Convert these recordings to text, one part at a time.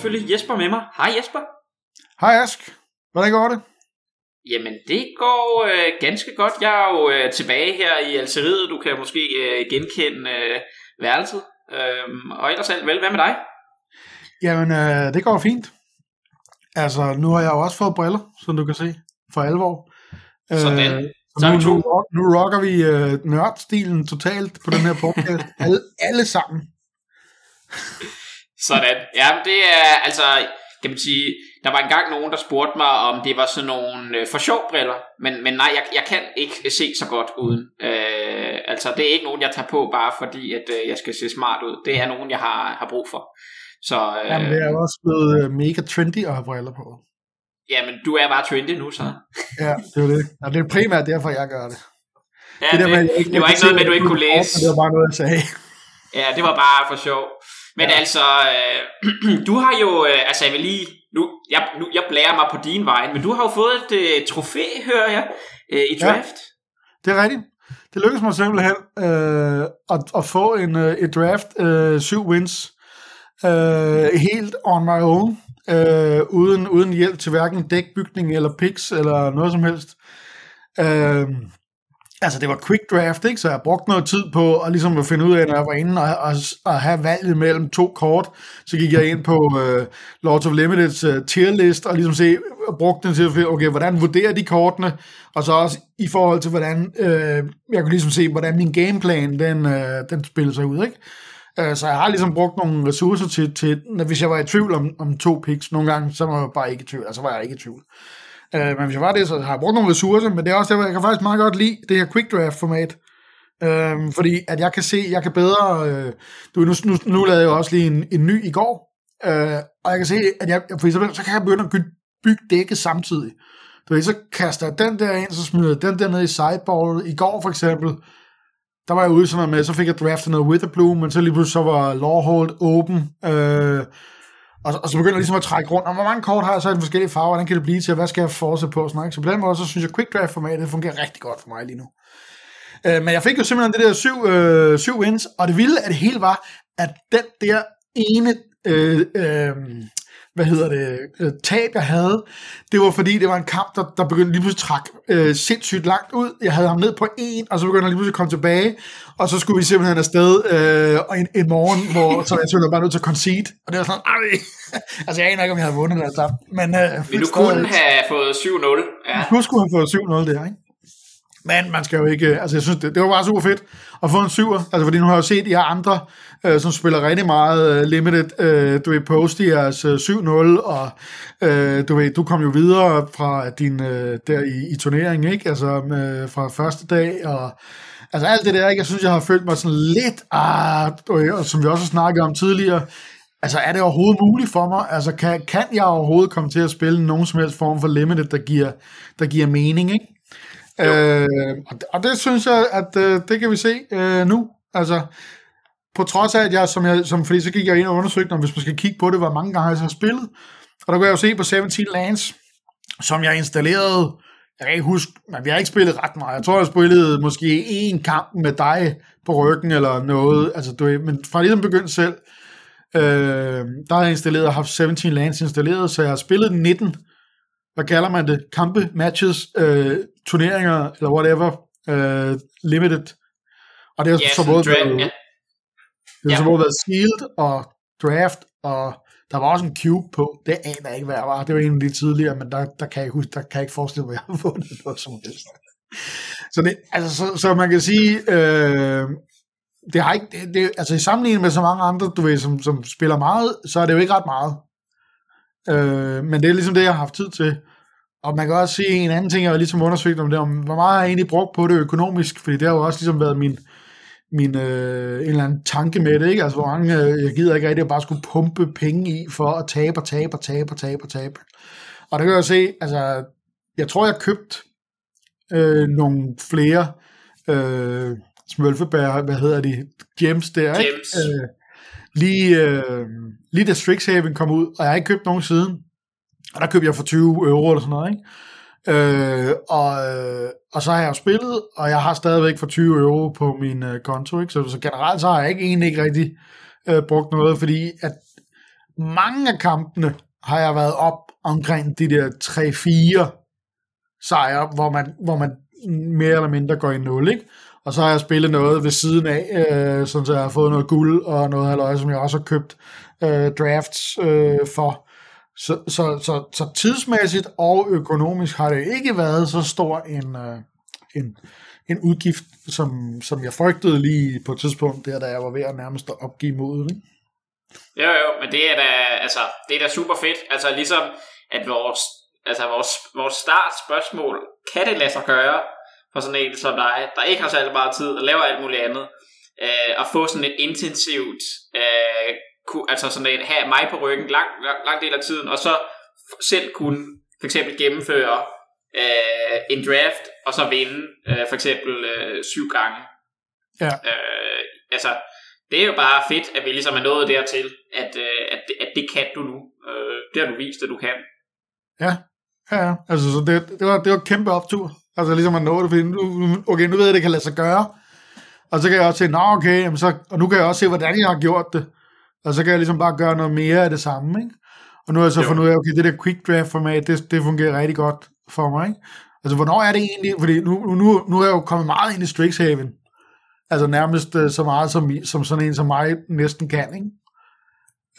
selvfølgelig Jesper med mig. Hej Jesper. Hej Ask. Hvordan går det? Jamen, det går øh, ganske godt. Jeg er jo øh, tilbage her i Algeriet. Du kan måske øh, genkende øh, værelset. Øhm, og ellers alt vel. Hvad med dig? Jamen, øh, det går fint. Altså, nu har jeg jo også fået briller, som du kan se, for alvor. Sådan. Øh, Så nu, nu, nu rocker vi øh, nørdstilen totalt på den her podcast. alle, alle sammen. Sådan. Ja, det er altså, kan man sige, der var engang nogen, der spurgte mig, om det var sådan nogle øh, for sjov briller. Men, men nej, jeg, jeg kan ikke se så godt uden. Øh, altså, det er ikke nogen, jeg tager på, bare fordi, at øh, jeg skal se smart ud. Det er nogen, jeg har, har brug for. Så, øh, Jamen, det er også blevet øh, mega trendy at have briller på. jamen, du er bare trendy nu, så. Ja, det er det. Og det er primært derfor, jeg gør det. Ja, det, det, med, at det, jeg ikke- det var ikke noget med, at du ikke kunne læse. Det var bare noget, jeg sagde. Ja, det var bare for sjov. Men ja. altså, øh, du har jo, øh, altså jeg vil lige, nu jeg, nu, jeg blærer mig på din vej, men du har jo fået et øh, trofæ, hører jeg, øh, i Ja. draft. Det er rigtigt. Det lykkedes mig simpelthen øh, at, at få en, øh, et draft, øh, syv wins, øh, helt on my own, øh, uden, uden hjælp til hverken dækbygning eller picks eller noget som helst. Øh, altså det var quick draft, ikke? så jeg brugte noget tid på at, ligesom at finde ud af, når jeg var inde og, og, og have valget mellem to kort, så gik jeg ind på uh, Lords of Limiteds uh, tier list og ligesom se, og brugte den til at finde, okay, hvordan vurderer de kortene, og så også i forhold til, hvordan uh, jeg kunne ligesom se, hvordan min gameplan, den, uh, den spiller sig ud, ikke? Så jeg har ligesom brugt nogle ressourcer til, til når, hvis jeg var i tvivl om, om to picks, nogle gange, så var jeg bare ikke i tvivl, altså var jeg ikke i tvivl. Øh, men hvis jeg var det, så har jeg brugt nogle ressourcer, men det er også derfor, jeg kan faktisk meget godt lide det her quick draft format. Øh, fordi at jeg kan se, jeg kan bedre, øh, du, nu, nu, nu lavede jeg også lige en, en ny i går, øh, og jeg kan se, at jeg, for eksempel, så kan jeg begynde at bygge, bygge dækket samtidig. Du ved, så kaster jeg den der ind, så smider jeg den der ned i sideboardet. I går for eksempel, der var jeg ude sådan noget med, så fik jeg draftet noget Witherbloom, men så lige pludselig så var Lawhold åben, øh, og, og så begynder jeg ligesom at trække rundt, og hvor mange kort har jeg så i de forskellige farver, hvordan kan det blive til, og hvad skal jeg fortsætte på, sådan ikke? så på den måde, så synes jeg, quick draft formatet fungerer rigtig godt for mig lige nu. Øh, men jeg fik jo simpelthen det der syv, øh, syv wins, og det vilde af det hele var, at den der ene, øh, øh, hvad hedder det, øh, tab jeg havde, det var fordi, det var en kamp, der, der begyndte lige pludselig at trække øh, sindssygt langt ud. Jeg havde ham ned på en, og så begyndte han lige pludselig at komme tilbage, og så skulle vi simpelthen afsted øh, og en, en morgen, hvor så jeg simpelthen bare nødt til at concede, og det var sådan, ej, altså jeg aner ikke, om jeg havde vundet eller tabt, men øh, Men du kunne have fået 7-0. Ja. nu skulle han få 7-0 der, ikke? Men man skal jo ikke, altså jeg synes, det, det var bare super fedt at få en syver, altså fordi nu har jeg jo set de her andre, øh, som spiller rigtig meget øh, limited, øh, du ved, post i jeres øh, 7-0, og øh, du ved, du kom jo videre fra din, øh, der i, i turneringen, ikke? Altså øh, fra første dag, og altså alt det der, ikke? Jeg synes, jeg har følt mig sådan lidt, ah, du ved, og som vi også har snakket om tidligere, Altså, er det overhovedet muligt for mig? Altså, kan, kan jeg overhovedet komme til at spille nogen som helst form for limited, der giver, der giver mening, ikke? Øh, og, det, og det synes jeg, at øh, det kan vi se øh, nu. Altså, på trods af, at jeg, som jeg, som, fordi så gik jeg ind og undersøgte, om hvis man skal kigge på det, hvor mange gange jeg så har spillet. Og der kunne jeg jo se på 17 Lands, som jeg installerede, jeg kan ikke huske, men vi har ikke spillet ret meget. Jeg tror, jeg spillede måske én kamp med dig på ryggen eller noget. Altså, du, men fra ligesom begyndt selv, øh, der har jeg installeret og haft 17 Lands installeret, så jeg har spillet 19 hvad kalder man det, kampe, matches, øh, turneringer, eller whatever, øh, limited. Og det har Ja, så både draft, været, ja. det har så Ja. både været sealed og draft, og der var også en cube på. Det aner jeg ikke, hvad jeg var. Det var en af de tidligere, men der, der kan jeg ikke huske, der kan jeg ikke forestille mig, at jeg har vundet noget som helst. Så, det, altså, så, så man kan sige, øh, det har ikke, det, det, altså i sammenligning med så mange andre, du ved, som, som spiller meget, så er det jo ikke ret meget. Øh, men det er ligesom det, jeg har haft tid til. Og man kan også sige en anden ting, jeg har ligesom undersøgt om det, om hvor meget har jeg egentlig brugt på det økonomisk, fordi det har jo også ligesom været min, min øh, en eller anden tanke med det, ikke? Altså, hvor mange, øh, jeg gider ikke rigtig at bare skulle pumpe penge i for at tabe og tabe og tabe og tabe og tabe. Og der kan jeg se, altså, jeg tror, jeg har købt øh, nogle flere øh, smølfebær, hvad hedder de, gems der, ikke? Gems. Øh, lige, øh, lige da Strixhaven kom ud, og jeg har ikke købt nogen siden. Og der købte jeg for 20 euro eller sådan noget, ikke? Øh, og, øh, og så har jeg jo spillet, og jeg har stadigvæk for 20 euro på min øh, konto, ikke? Så, så generelt så har jeg ikke egentlig ikke rigtig øh, brugt noget, fordi at mange af kampene har jeg været op omkring de der 3-4 sejre, hvor man, hvor man mere eller mindre går i nul, ikke? Og så har jeg spillet noget ved siden af, øh, sådan så jeg har fået noget guld og noget halvøje, som jeg også har købt øh, drafts øh, for. Så, så, så, så tidsmæssigt og økonomisk har det ikke været så stor en, øh, en, en udgift, som, som jeg frygtede lige på et tidspunkt, der da jeg var ved at nærmest opgive modet. Ikke? Jo, jo, men det er da, altså, det er da super fedt. Altså ligesom, at vores, altså vores, vores startspørgsmål, kan det lade sig gøre for sådan en som dig, der ikke har særlig meget tid og laver alt muligt andet, øh, at få sådan et intensivt, øh, ku, altså sådan et, have mig på ryggen lang, lang, lang del af tiden, og så selv kunne for eksempel gennemføre øh, en draft, og så vinde øh, for eksempel øh, syv gange. Ja. Øh, altså, det er jo bare fedt, at vi ligesom er nået dertil, at, øh, at, at det kan du nu. Øh, det har du vist, at du kan. Ja, ja, ja. altså så det, det, var, det var et kæmpe optur. Altså ligesom at nå det, fordi nu, okay, nu ved jeg, at det kan lade sig gøre. Og så kan jeg også se, nå okay, jamen så, og nu kan jeg også se, hvordan jeg har gjort det. Og så kan jeg ligesom bare gøre noget mere af det samme, ikke? Og nu har jeg så jo. fundet ud af, okay, det der quick draft format, det, det fungerer rigtig godt for mig, ikke? Altså, hvornår er det egentlig? Fordi nu, nu, nu er jeg jo kommet meget ind i Strixhaven. Altså nærmest uh, så meget, som, som sådan en som mig næsten kan, ikke?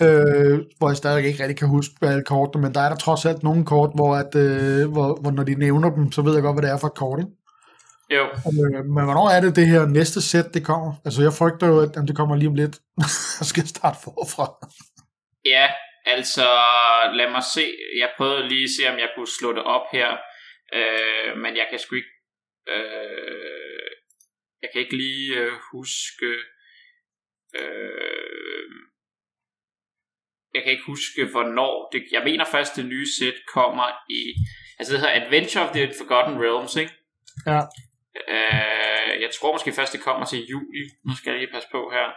Øh, hvor jeg stadig ikke rigtig kan huske alle kortene, men der er der trods alt nogle kort, hvor, at, øh, hvor, hvor når de nævner dem, så ved jeg godt, hvad det er for et kort, ikke? Jo. Øh, men hvornår er det det her næste sæt, det kommer? Altså jeg frygter jo, at det kommer lige om lidt. Jeg skal starte forfra. Ja, altså lad mig se. Jeg prøvede lige at se, om jeg kunne slå det op her. Øh, men jeg kan sgu ikke... Øh, jeg kan ikke lige øh, huske... Øh, jeg kan ikke huske, hvornår. Det, jeg mener først, det nye sæt kommer i... Altså det hedder Adventure of the Forgotten Realms, ikke? Ja. Øh, jeg tror måske først, det kommer til juli. Nu skal jeg lige passe på her.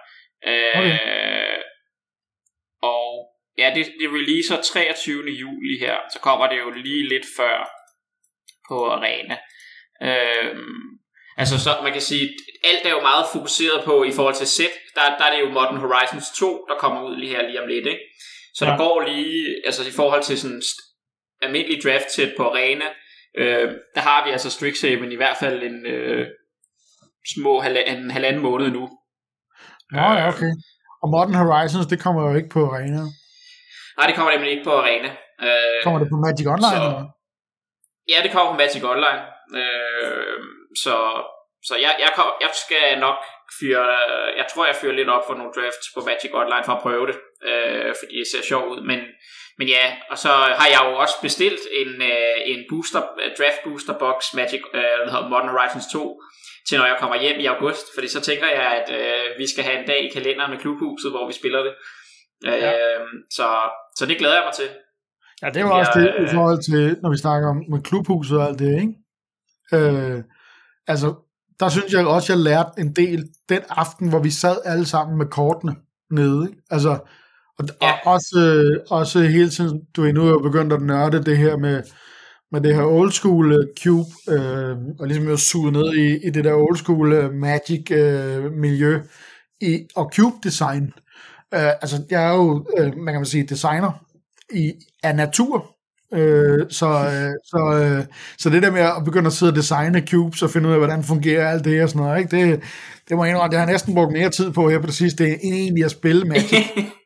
Øh, okay. Og ja, det, det releaser 23. juli her. Så kommer det jo lige lidt før på Arena. Øh, altså så man kan sige, alt er jo meget fokuseret på i forhold til set. Der, der er det jo Modern Horizons 2, der kommer ud lige her lige om lidt. Ikke? Så ja. der går lige, altså i forhold til sådan almindelig draft set på Arena, øh, der har vi altså Strixhaven i hvert fald en øh, små halv- en halvanden måned nu. Nå ja, okay. Og Modern Horizons, det kommer jo ikke på Arena. Nej, det kommer nemlig ikke på Arena. Øh, kommer det på Magic Online? så, eller? Ja, det kommer på Magic Online. Øh, så så jeg, jeg, kom, jeg skal nok fyre, jeg tror jeg fyrer lidt op for nogle drafts på Magic Online for at prøve det, øh, fordi det ser sjovt ud, men, men ja, og så har jeg jo også bestilt en, øh, en booster, draft booster box Magic, øh, der hedder Modern Horizons 2, til når jeg kommer hjem i august, fordi så tænker jeg, at øh, vi skal have en dag i kalenderen med klubhuset, hvor vi spiller det. Øh, ja. så, så det glæder jeg mig til. Ja, det var også det i forhold til, når vi snakker om med klubhuset og alt det, ikke? Øh, altså, der synes jeg også, jeg lærte en del den aften, hvor vi sad alle sammen med kortene nede. Ikke? Altså, og, ja. og også, også hele tiden, du er nu begyndt at nørde det her med, med det her old school uh, cube, øh, og ligesom jo suge ned i, i det der old school uh, magic uh, miljø i, og cube design. Uh, altså, jeg er jo, uh, man kan sige, designer i, af natur, Øh, så, øh, så, øh, så det der med at begynde at sidde og designe cubes og finde ud af, hvordan fungerer alt det og sådan noget, ikke? Det, det må jeg indrømme, det har jeg næsten brugt mere tid på her på det sidste, end egentlig at spille Magic.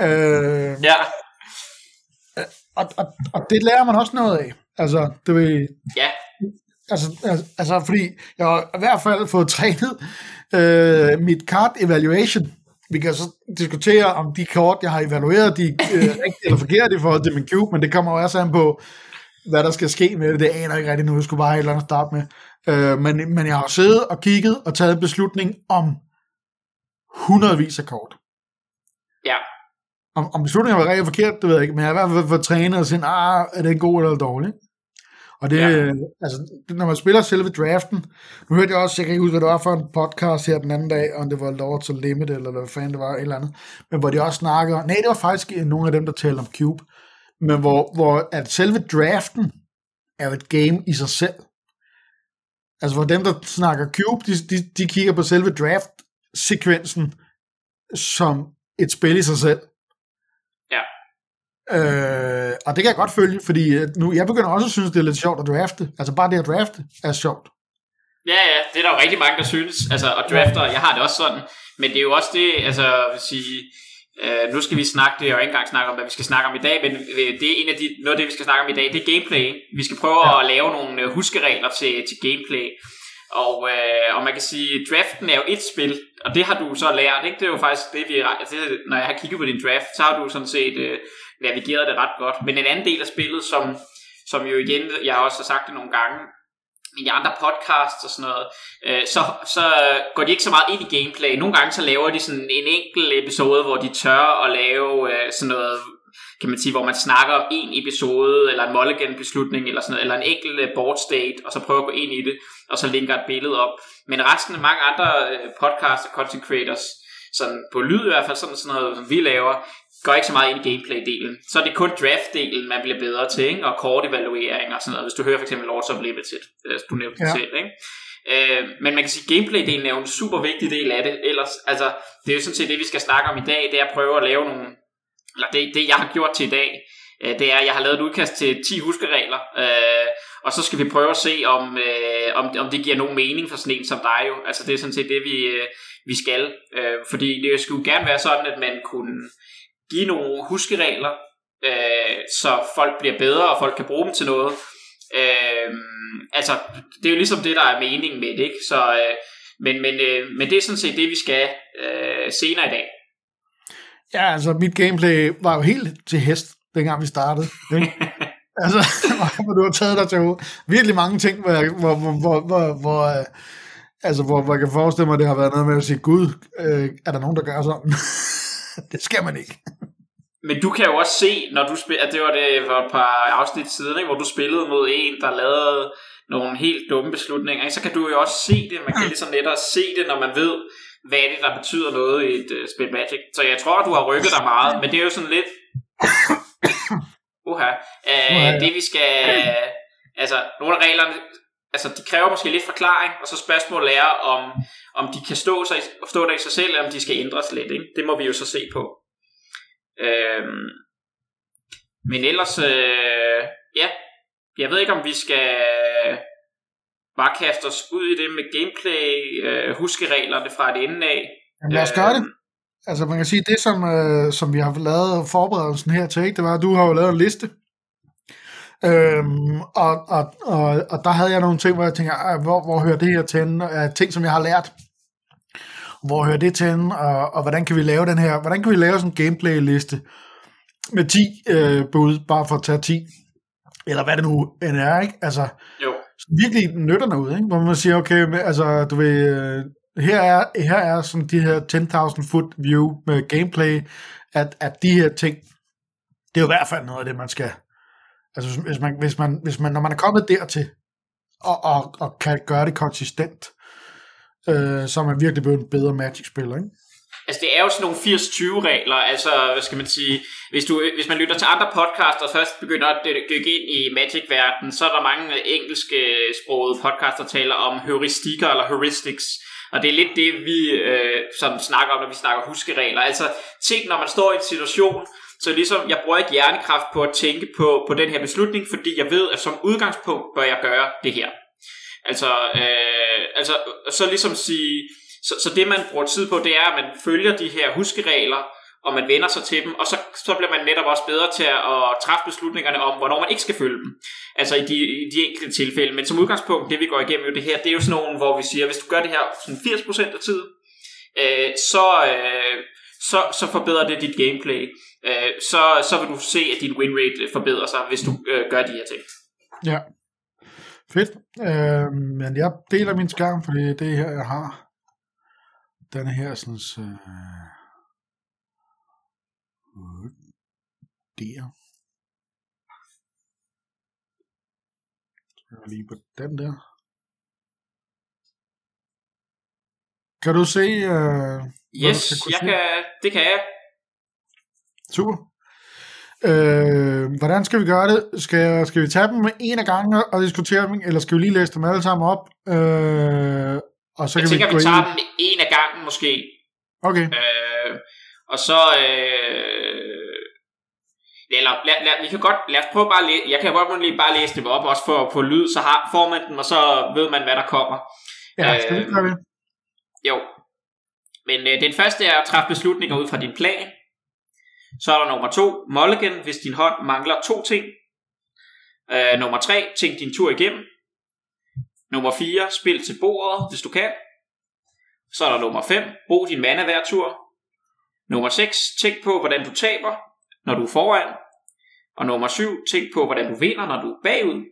øh, ja. Og, og, og det lærer man også noget af. Altså, det vil... Ja. Altså, altså, altså, fordi jeg har i hvert fald fået trænet øh, mit card evaluation vi kan så diskutere, om de kort, jeg har evalueret, de øh, rigtige eller forkerte i forhold til min cube, men det kommer jo også an på, hvad der skal ske med det. Det aner jeg ikke rigtig nu. Jeg skulle bare have et eller andet starte med. Øh, men, men jeg har siddet og kigget og taget en beslutning om hundredvis af kort. Om, om beslutningen var rigtig forkert, det ved jeg ikke, men jeg har i hvert fald fået trænet og sige, ah, er det god eller dårlig? Og det, ja. altså, når man spiller selve draften, nu hørte jeg også, jeg kan ikke huske, hvad det var for en podcast her den anden dag, om det var Lord to Limit, eller hvad fanden det var, et eller andet, men hvor de også snakker, nej, det var faktisk nogle af dem, der talte om Cube, men hvor, hvor at selve draften er jo et game i sig selv. Altså, hvor dem, der snakker Cube, de, de, de kigger på selve draft-sekvensen som et spil i sig selv. Øh, og det kan jeg godt følge, fordi øh, nu, jeg begynder også at synes, det er lidt sjovt at drafte. Altså bare det at drafte er sjovt. Ja, ja, det er der jo rigtig mange, der synes. Altså, og drafter, jeg har det også sådan. Men det er jo også det, altså, jeg vil sige, øh, nu skal vi snakke, det er jo ikke engang snakke om, hvad vi skal snakke om i dag, men øh, det er en af de, noget af det, vi skal snakke om i dag, det er gameplay. Vi skal prøve ja. at lave nogle øh, huskeregler til, til gameplay. Og, øh, og man kan sige, draften er jo et spil, og det har du så lært, ikke? Det er jo faktisk det, vi, altså, når jeg har kigget på din draft, så har du sådan set øh, navigerede det ret godt. Men en anden del af spillet, som, som jo igen, jeg har også sagt det nogle gange, i andre podcasts og sådan noget, øh, så, så går de ikke så meget ind i gameplay. Nogle gange så laver de sådan en enkelt episode, hvor de tør at lave øh, sådan noget, kan man sige, hvor man snakker om en episode, eller en mulligan beslutning, eller sådan noget, eller en enkelt øh, board state, og så prøver at gå ind i det, og så linker et billede op. Men resten af mange andre øh, podcasts og content creators, sådan på lyd i hvert fald, sådan, sådan noget, som vi laver, går ikke så meget ind i gameplay-delen. Så er det kun draft-delen, man bliver bedre til, ikke? og kort-evaluering og sådan noget. Hvis du hører for eksempel Lords of Limited, hvis du nævnte ja. det selv. Ikke? Øh, men man kan sige, at gameplay-delen er jo en super vigtig del af det. Ellers, altså, det er jo sådan set det, vi skal snakke om i dag, det er at prøve at lave nogle, eller det, det jeg har gjort til i dag, øh, det er, at jeg har lavet et udkast til 10 huskeregler, øh, og så skal vi prøve at se, om, øh, om, om det giver nogen mening for sådan en som dig jo. Altså det er sådan set det, vi, øh, vi skal. Øh, fordi det skulle gerne være sådan, at man kunne give nogle huskeregler, øh, så folk bliver bedre, og folk kan bruge dem til noget. Øh, altså, det er jo ligesom det, der er meningen med det, ikke? Så, øh, men, men, øh, men det er sådan set det, vi skal øh, senere i dag. Ja, altså mit gameplay var jo helt til hest, dengang vi startede. Ikke? altså, hvor du har taget dig til virkelig mange ting, hvor, hvor, hvor, hvor, hvor, hvor øh, altså, hvor, hvor jeg kan forestille mig, at det har været noget med at sige, Gud, øh, er der nogen, der gør sådan? det skal man ikke. Men du kan jo også se, når du spiller, det var det for et par afsnit siden, ikke, hvor du spillede mod en, der lavede nogle helt dumme beslutninger, ikke? så kan du jo også se det. Man kan ligesom lettere se det, når man ved, hvad er det, der betyder noget i et uh, spil Magic. Så jeg tror, du har rykket dig meget, men det er jo sådan lidt... Uha. Uh, det vi skal... Altså, nogle af reglerne, altså de kræver måske lidt forklaring, og så spørgsmålet er, om, om de kan stå, sig, stå der i sig selv, eller om de skal ændres lidt. Ikke? Det må vi jo så se på. Øhm, men ellers, øh, ja, jeg ved ikke, om vi skal bare kaste os ud i det med gameplay, øh, huskereglerne fra et ende af. Jamen lad os gøre det. Altså man kan sige, det som, øh, som vi har lavet forberedelsen her til, ikke, det var, at du har jo lavet en liste. Øhm, og, og, og, og der havde jeg nogle ting, hvor jeg tænker, hvor, hvor hører det her til? Uh, ting, som jeg har lært hvor hører det til, og, og hvordan kan vi lave den her, hvordan kan vi lave sådan en gameplay-liste med 10 øh, bud, bare for at tage 10, eller hvad det nu end er, ikke? Altså, jo. virkelig nytter noget, ikke? Hvor man siger, okay, altså, du ved, øh, her er, her er sådan de her 10.000 foot view med gameplay, at, at de her ting, det er jo i hvert fald noget af det, man skal, altså hvis man, hvis man, hvis man når man er kommet dertil, og, og, og kan gøre det konsistent, øh, så er man virkelig blevet en bedre Magic-spiller, ikke? Altså det er jo sådan nogle 80-20 regler, altså hvad skal man sige, hvis, du, hvis man lytter til andre podcasts og først begynder at dykke ind i Magic-verdenen, så er der mange engelske sprogede podcasts, der taler om heuristikker eller heuristics, og det er lidt det, vi øh, som snakker om, når vi snakker huskeregler. Altså ting, når man står i en situation, så ligesom, jeg bruger ikke hjernekraft på at tænke på, på den her beslutning, fordi jeg ved, at som udgangspunkt bør jeg gøre det her. Altså, øh, altså så ligesom sige, så, så det man bruger tid på, det er, at man følger de her huskeregler, og man vender sig til dem, og så, så bliver man netop også bedre til at, at træffe beslutningerne om, hvornår man ikke skal følge dem. Altså i de, i de enkelte tilfælde. Men som udgangspunkt, det vi går igennem jo det her, det er jo sådan nogle, hvor vi siger, hvis du gør det her sådan 80% af tiden, øh, så, øh, så, så forbedrer det dit gameplay. Øh, så, så vil du se, at din win rate øh, forbedrer sig, hvis du øh, gør de her ting. Ja. Fedt. Øh, men jeg deler min skærm, fordi det er her, jeg har. Den her sådan... Øh, der. Så lige på den der. Kan du se... Øh, yes, jeg kan, det kan jeg. Super. Øh, hvordan skal vi gøre det? Skal, skal vi tage dem en af gangen og diskutere dem, eller skal vi lige læse dem alle sammen op? Øh, og så jeg kan tænker, vi, vi tager dem en af gangen måske. Okay. Øh, og så... Øh, eller lad, lad, vi kan godt, lad os prøve bare at læse, jeg kan godt lige bare læse det op, også for, på lyd, så har, får man den, og så ved man, hvad der kommer. Ja, skal vi gøre det? Jo. Men øh, den første er at træffe beslutninger ud fra din plan. Så er der nummer to, mulligan, hvis din hånd mangler to ting. Øh, nummer tre, tænk din tur igennem. Nummer 4, spil til bordet, hvis du kan. Så er der nummer 5, brug din mana hver tur. Nummer 6, tænk på, hvordan du taber, når du er foran. Og nummer 7, tænk på, hvordan du vinder, når du er bagud.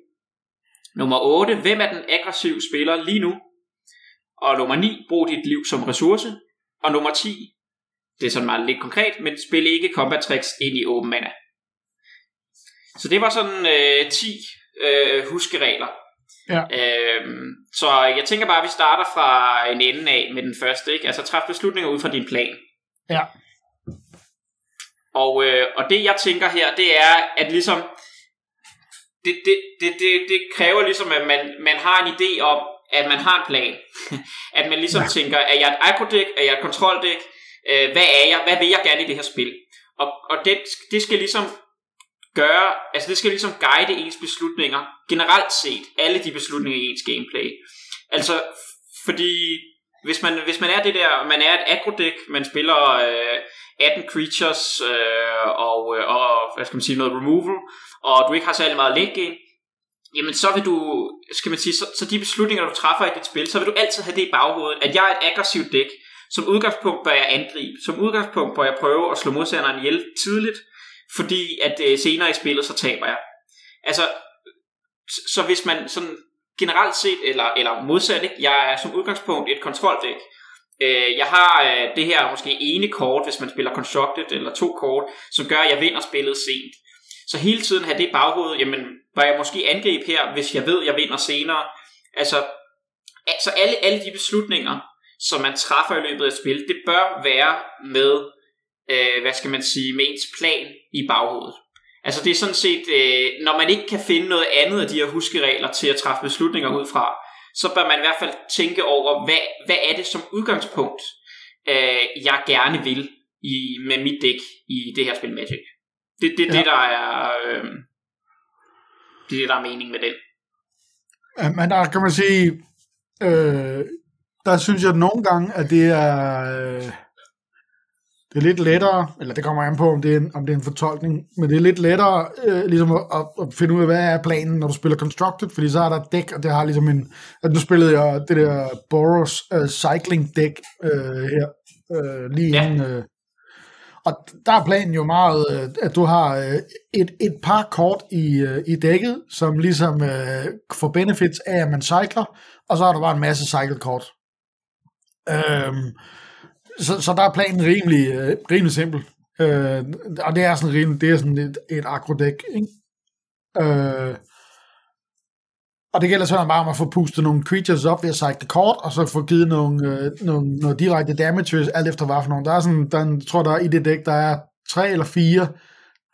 Nummer 8, hvem er den aggressive spiller lige nu? Og nummer 9, brug dit liv som ressource. Og nummer 10, det er sådan meget lidt konkret, men spil ikke combat tricks ind i åben mana. Så det var sådan øh, 10 øh, huskeregler. Ja. Øhm, så jeg tænker bare, at vi starter fra en ende af med den første. Ikke? Altså træf beslutninger ud fra din plan. Ja. Og, øh, og det jeg tænker her, det er, at ligesom, det, det, det, det, det kræver ligesom, at man, man har en idé om, at man har en plan. at man ligesom ja. tænker, er jeg et aggro-dæk, er jeg et kontroldæk, øh, hvad er jeg, hvad vil jeg gerne i det her spil? Og, og det, det skal ligesom gøre, altså det skal ligesom guide ens beslutninger, generelt set, alle de beslutninger i ens gameplay. Altså, fordi hvis man, hvis man er det der, man er et aggro-dæk, man spiller øh, 18 creatures øh, og, øh, og, hvad skal man sige, noget removal, og du ikke har særlig meget late game, jamen så vil du, skal man sige, så, så de beslutninger, du træffer i dit spil, så vil du altid have det i baghovedet, at jeg er et aggressivt dæk. Som udgangspunkt bør jeg angribe. Som udgangspunkt bør jeg prøve at slå modstanderen ihjel tidligt, fordi at øh, senere i spillet, så taber jeg. Altså, så hvis man sådan generelt set, eller, eller modsat, ikke? jeg er som udgangspunkt et kontroldæk. Øh, jeg har øh, det her måske ene kort, hvis man spiller Constructed, eller to kort, som gør, at jeg vinder spillet sent. Så hele tiden have det i baghovedet, jamen, bør jeg måske angribe her, hvis jeg ved, jeg vinder senere. Altså, altså alle, alle de beslutninger, som man træffer i løbet af et spil, det bør være med, øh, hvad skal man sige, med ens plan i baghovedet. Altså det er sådan set, øh, når man ikke kan finde noget andet af de her huskeregler til at træffe beslutninger ud fra, så bør man i hvert fald tænke over, hvad, hvad er det som udgangspunkt, øh, jeg gerne vil i, med mit dæk i det her spil Magic. Det er det, ja. det, der er... Øh, det er det, der er mening med den. Ja, men der kan man sige, øh, der synes jeg nogle gange, at det er, øh, det er lidt lettere, eller det kommer an på, om det er en, om det er en fortolkning, men det er lidt lettere øh, ligesom at, at, finde ud af, hvad er planen, når du spiller Constructed, fordi så er der dæk, og det har ligesom en, at nu spillede jeg det der Boros uh, Cycling dæk øh, her, øh, lige ja. inden, øh, og der er planen jo meget, øh, at du har øh, et, et par kort i, øh, i dækket, som ligesom øh, får benefits af, at man cykler, og så har du bare en masse cykelkort. Øhm, så, så der er planen rimelig, øh, rimelig simpel. Øh, og det er sådan rimelig, det er sådan et, et agrodæk, ikke? Øh, og det gælder sådan bare om at få pustet nogle creatures op ved at cycle kort, og så få givet nogle, øh, nogle, nogle direkte damages, alt efter hvad for nogle. Der er sådan, der, jeg tror der er i det dæk, der er tre eller fire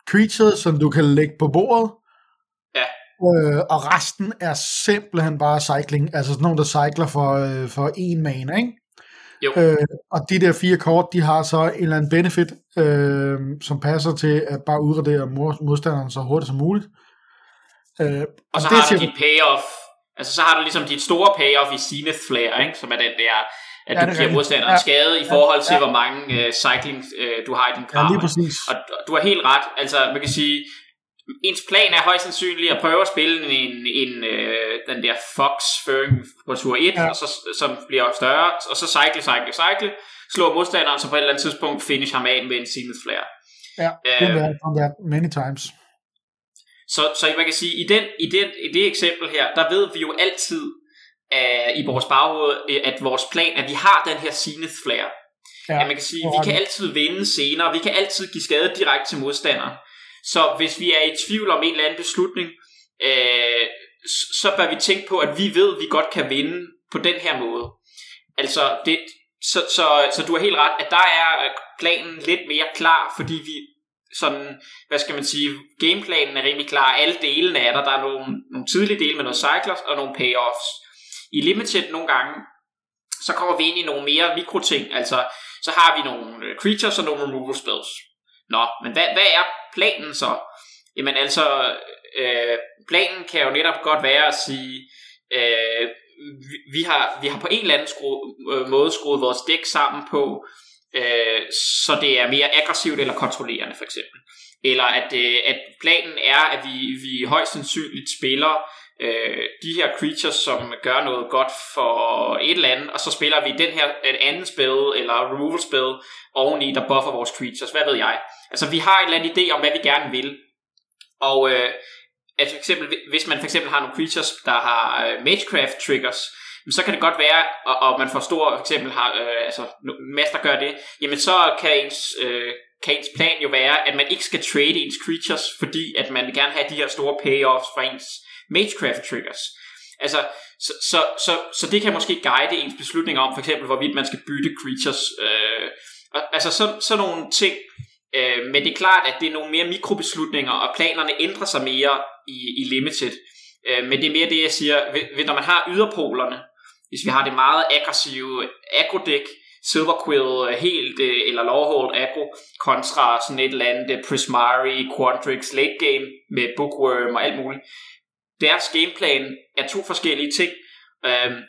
creatures, som du kan lægge på bordet, Ja. øh, og resten er simpelthen bare cycling, altså sådan nogle, der cykler for, øh, for en mana, ikke? Jo. Øh, og de der fire kort, de har så en eller anden benefit, øh, som passer til at bare udradere modstanderen så hurtigt som muligt. Øh, og så det har du dit payoff, altså så har du ligesom dit store payoff i Zenith Flare, ikke? som er den der, at ja, du giver modstanderen ja. skade i forhold til, ja. hvor mange uh, cycling uh, du har i din kram. Ja, lige præcis. Og du har helt ret, altså man kan sige, ens plan er højst sandsynligt at prøve at spille en, en uh, den der Fox Føring på tur 1, ja. og så, som bliver større, og så cycle, cycle, cycle, slår modstanderen, så på et eller andet tidspunkt finish ham af med en Zenith Flare. Ja, det har many times. Så, så man kan sige, i, den, i, den, i det eksempel her, der ved vi jo altid uh, i vores baghoved, at vores plan, at vi har den her Zenith Flare. Ja, at man kan sige, vi kan altid vinde senere, vi kan altid give skade direkte til modstanderen. Så hvis vi er i tvivl om en eller anden beslutning, uh, så bør vi tænke på, at vi ved, at vi godt kan vinde på den her måde. Altså, det, så, så, så du har helt ret, at der er planen lidt mere klar, fordi vi sådan, hvad skal man sige, gameplanen er rimelig klar, alle delene er der, der er nogle, nogle tidlige dele med noget cyclers og nogle payoffs. I Limited nogle gange, så kommer vi ind i nogle mere mikroting, altså så har vi nogle øh, creatures og nogle removal spells. Nå, men hvad, hvad er planen så? Jamen altså, øh, planen kan jo netop godt være at sige, øh, vi, vi, har, vi har på en eller anden skru, øh, måde skruet vores dæk sammen på, øh, så det er mere aggressivt eller kontrollerende for eksempel. Eller at, øh, at planen er, at vi, vi højst sandsynligt spiller øh, de her creatures, som gør noget godt for et eller andet, og så spiller vi den her et andet spil, eller removal spil, oveni, der buffer vores creatures. Hvad ved jeg? Altså, vi har en eller anden idé om, hvad vi gerne vil. Og øh, at for eksempel, hvis man for eksempel har nogle creatures, der har øh, Magecraft triggers, så kan det godt være, og, og man forstår for eksempel har, øh, altså master gør det, jamen så kan ens, øh, kan ens plan jo være, at man ikke skal trade ens creatures, fordi at man vil gerne have de her store payoffs fra ens Magecraft triggers. Altså, så, så, så, så det kan måske guide ens beslutning om, for eksempel, hvorvidt man skal bytte creatures. Øh, altså, så, sådan nogle ting. Øh, men det er klart, at det er nogle mere mikrobeslutninger, og planerne ændrer sig mere i, i Limited. Øh, men det er mere det, jeg siger, ved, ved, når man har yderpolerne, hvis vi har det meget aggressive aggro-dæk, Silver Quill øh, helt, øh, eller Lawhold aggro, kontra sådan et eller andet øh, Prismari, Quantrix late game med Bookworm og alt muligt, deres gameplan er to forskellige ting. Øhm,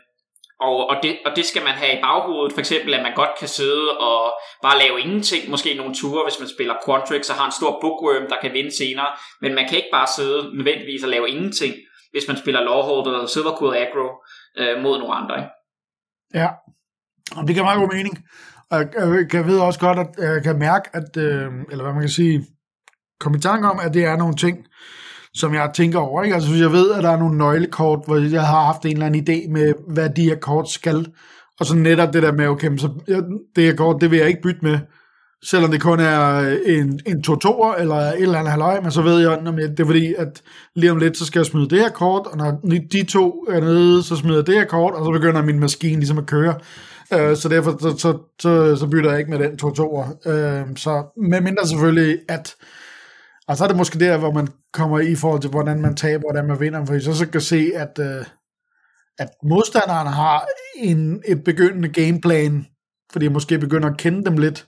og, og, det, og det skal man have i baghovedet. For eksempel, at man godt kan sidde og bare lave ingenting, måske nogle ture, hvis man spiller Quantrix og har en stor bookworm, der kan vinde senere. Men man kan ikke bare sidde nødvendigvis og lave ingenting, hvis man spiller Lawhold eller Silverquill Aggro øh, mod nogle andre. Ikke? Ja, og det kan meget god mening. Og jeg, jeg ved også godt, at jeg kan mærke, at, øh, eller hvad man kan sige, komme i tanke om, at det er nogle ting, som jeg tænker over. Ikke? Altså, hvis jeg ved, at der er nogle nøglekort, hvor jeg har haft en eller anden idé med, hvad de her kort skal, og så netop det der med, okay, så det her kort, det vil jeg ikke bytte med, selvom det kun er øh, en, en totor eller et eller andet halvøj, men så ved jeg, at det er fordi, at lige om lidt, så skal jeg smide det her kort, og når de to er nede, så smider jeg det her kort, og så begynder min maskine ligesom at køre. Øh, så derfor så, så, så, så bytter jeg ikke med den totor. Øh, så med mindre selvfølgelig, at og så er det måske der, hvor man kommer i forhold til, hvordan man taber, hvordan man vinder, for så, så kan se, at, uh, at modstanderen har en, et begyndende gameplan, fordi jeg måske begynder at kende dem lidt,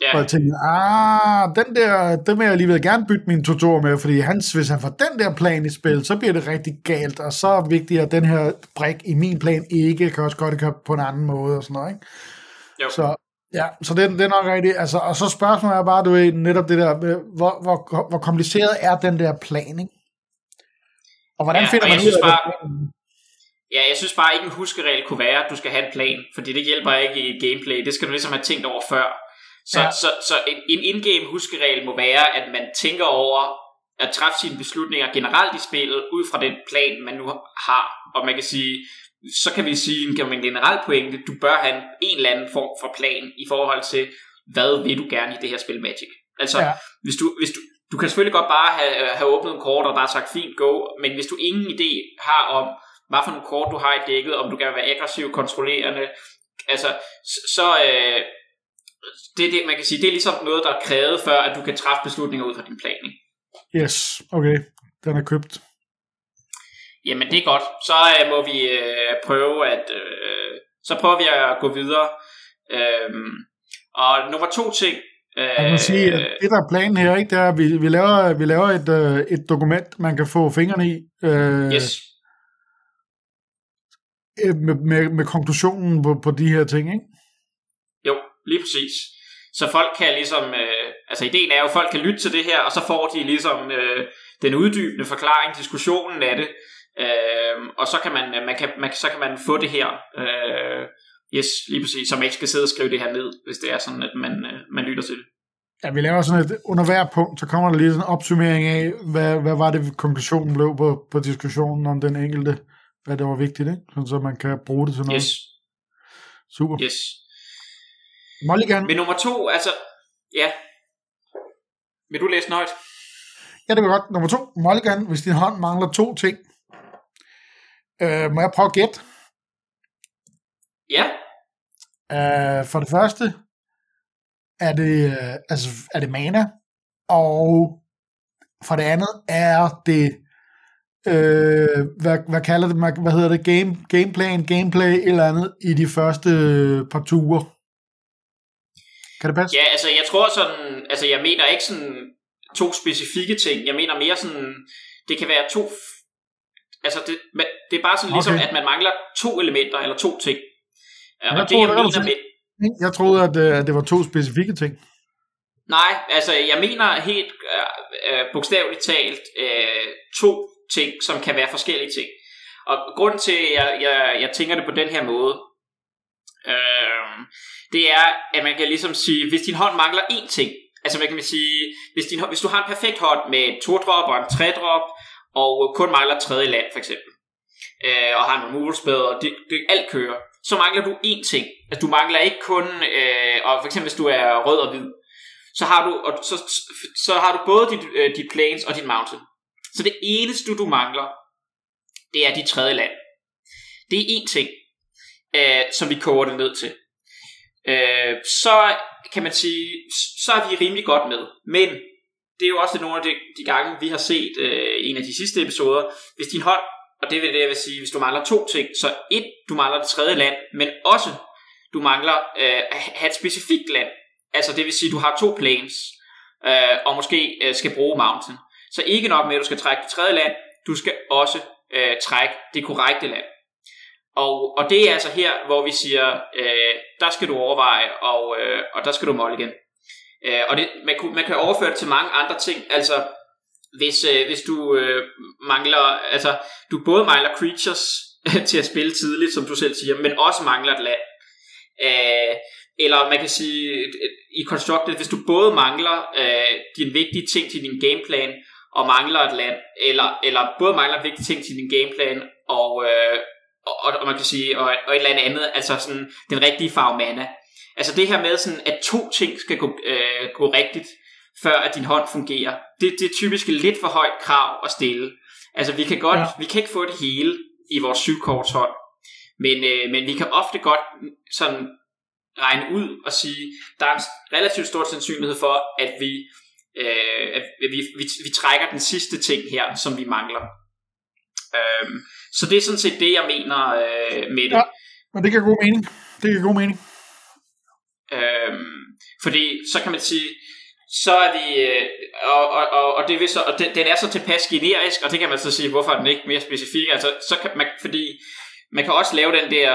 Ja. Og jeg tænkte, ah, den der, den vil jeg alligevel gerne bytte min tutor med, fordi hans, hvis han får den der plan i spil, så bliver det rigtig galt, og så er vigtigt, at den her brik i min plan ikke kan også godt køre på en anden måde og sådan noget, ikke? Jo. Så, ja, så det, det er nok rigtigt. Altså, og så spørgsmålet er bare, du ved, netop det der, hvor, hvor, hvor kompliceret er den der plan, ikke? Og hvordan ja, finder og man ud af bare, det? Ja, jeg synes bare ikke en huskeregel kunne være, at du skal have en plan, fordi det hjælper ikke i gameplay. Det skal du ligesom have tænkt over før. Så, ja. så, så en, en in-game huskeregel må være, at man tænker over at træffe sine beslutninger generelt i spillet, ud fra den plan, man nu har. Og man kan sige, så kan vi sige en generel pointe, du bør have en eller anden form for plan i forhold til, hvad vil du gerne i det her spil Magic. Altså, ja. hvis, du, hvis du, du kan selvfølgelig godt bare have, have åbnet en kort, og der er sagt fint go, men hvis du ingen idé har om, hvad for nogle kort du har i dækket, om du kan være aggressiv, kontrollerende, altså, så, øh, det, det, man kan sige, det er ligesom noget, der er krævet, før at du kan træffe beslutninger ud fra din plan. Ikke? Yes, okay. Den er købt. Jamen, det er godt. Så øh, må vi øh, prøve at... Øh, så prøver vi at gå videre. Øh, og nummer to ting... Øh, jeg sige, at det der er planen her, ikke, det er, at vi, vi laver, vi laver et, øh, et dokument, man kan få fingrene i. Øh, yes. Med, med, med konklusionen på, på de her ting, ikke? Jo, lige præcis. Så folk kan ligesom, øh, altså ideen er jo, at folk kan lytte til det her, og så får de ligesom øh, den uddybende forklaring, diskussionen af det, øh, og så kan man, man, kan, man, så kan man få det her, øh, yes, lige præcis, så man ikke skal sidde og skrive det her ned, hvis det er sådan, at man, øh, man lytter til det. Ja, vi laver sådan et, under hver punkt, så kommer der lige sådan en opsummering af, hvad, hvad var det, konklusionen blev på, på diskussionen om den enkelte, hvad det var vigtigt, ikke? Sådan, så man kan bruge det til noget. Yes. Super. Yes. Mulligan. Men nummer to, altså, ja. Vil du læse den højt? Ja, det vil godt. Nummer to, Mulligan, hvis din hånd mangler to ting. Øh, må jeg prøve at gætte? Ja. Øh, for det første, er det, øh, altså, er det mana, og for det andet er det, øh, hvad, hvad kalder det, hvad hedder det, game, gameplay, gameplay eller andet i de første par ture. Kan det passe? Ja, altså jeg tror sådan, altså jeg mener ikke sådan to specifikke ting. Jeg mener mere sådan, det kan være to, altså det, det er bare sådan ligesom, okay. at man mangler to elementer eller to ting. Ja, og jeg, det, troede, jeg, mener med, jeg troede, at, øh, det var to specifikke ting. Nej, altså jeg mener helt øh, bogstaveligt talt øh, to ting, som kan være forskellige ting. Og grunden til, at jeg, jeg, jeg tænker det på den her måde, øh, det er, at man kan ligesom sige, hvis din hånd mangler én ting, altså man kan sige, hvis, din, hvis du har en perfekt hånd med to drop og en tre drop, og kun mangler tredje land for eksempel, øh, og har nogle mulespæder, og det, det, alt kører, så mangler du én ting. Altså du mangler ikke kun, øh, og for eksempel hvis du er rød og hvid, så har du, og så, så har du både dit, øh, dit plains og dit mountain. Så det eneste du mangler, det er dit tredje land. Det er én ting, øh, som vi koger det ned til. Øh, så kan man sige, så er vi rimelig godt med. Men det er jo også nogle af de, de gange, vi har set øh, en af de sidste episoder. Hvis din hånd, og det vil det, jeg vil sige, hvis du mangler to ting, så et, du mangler det tredje land, men også, du mangler øh, at have et specifikt land. Altså det vil sige, du har to planes, øh, og måske øh, skal bruge mountain. Så ikke nok med, at du skal trække det tredje land, du skal også øh, trække det korrekte land. Og, og det er altså her, hvor vi siger, øh, der skal du overveje, og, øh, og der skal du måle igen. Øh, og det, man, kunne, man kan overføre det til mange andre ting. Altså, hvis, øh, hvis du øh, mangler, altså, du både mangler creatures til at spille tidligt, som du selv siger, men også mangler et land. Øh, eller man kan sige, i Constructed, hvis du både mangler øh, dine vigtige ting til din gameplan, og mangler et land, eller, eller både mangler vigtige ting til din gameplan, og, øh, og, og man kan sige, og, og et eller andet, altså sådan den rigtige farve mana. Altså det her med sådan, at to ting skal gå, øh, gå rigtigt, før at din hånd fungerer, det, det er typisk lidt for højt krav at stille. Altså vi kan godt, ja. vi kan ikke få det hele i vores syvkorts hånd, men, øh, men vi kan ofte godt sådan regne ud og sige, der er en relativt stor sandsynlighed for, at vi, øh, at vi, vi, vi trækker den sidste ting her, som vi mangler. Øh, så det er sådan set det, jeg mener øh, med det. Ja, men det giver god mening. Det giver god mening. Øhm, fordi så kan man sige, så er vi, øh, og, og, og, og, det vil så, og den, den er så tilpas generisk, og det kan man så sige, hvorfor er den ikke mere specifik, altså så kan man, fordi man kan også lave den der,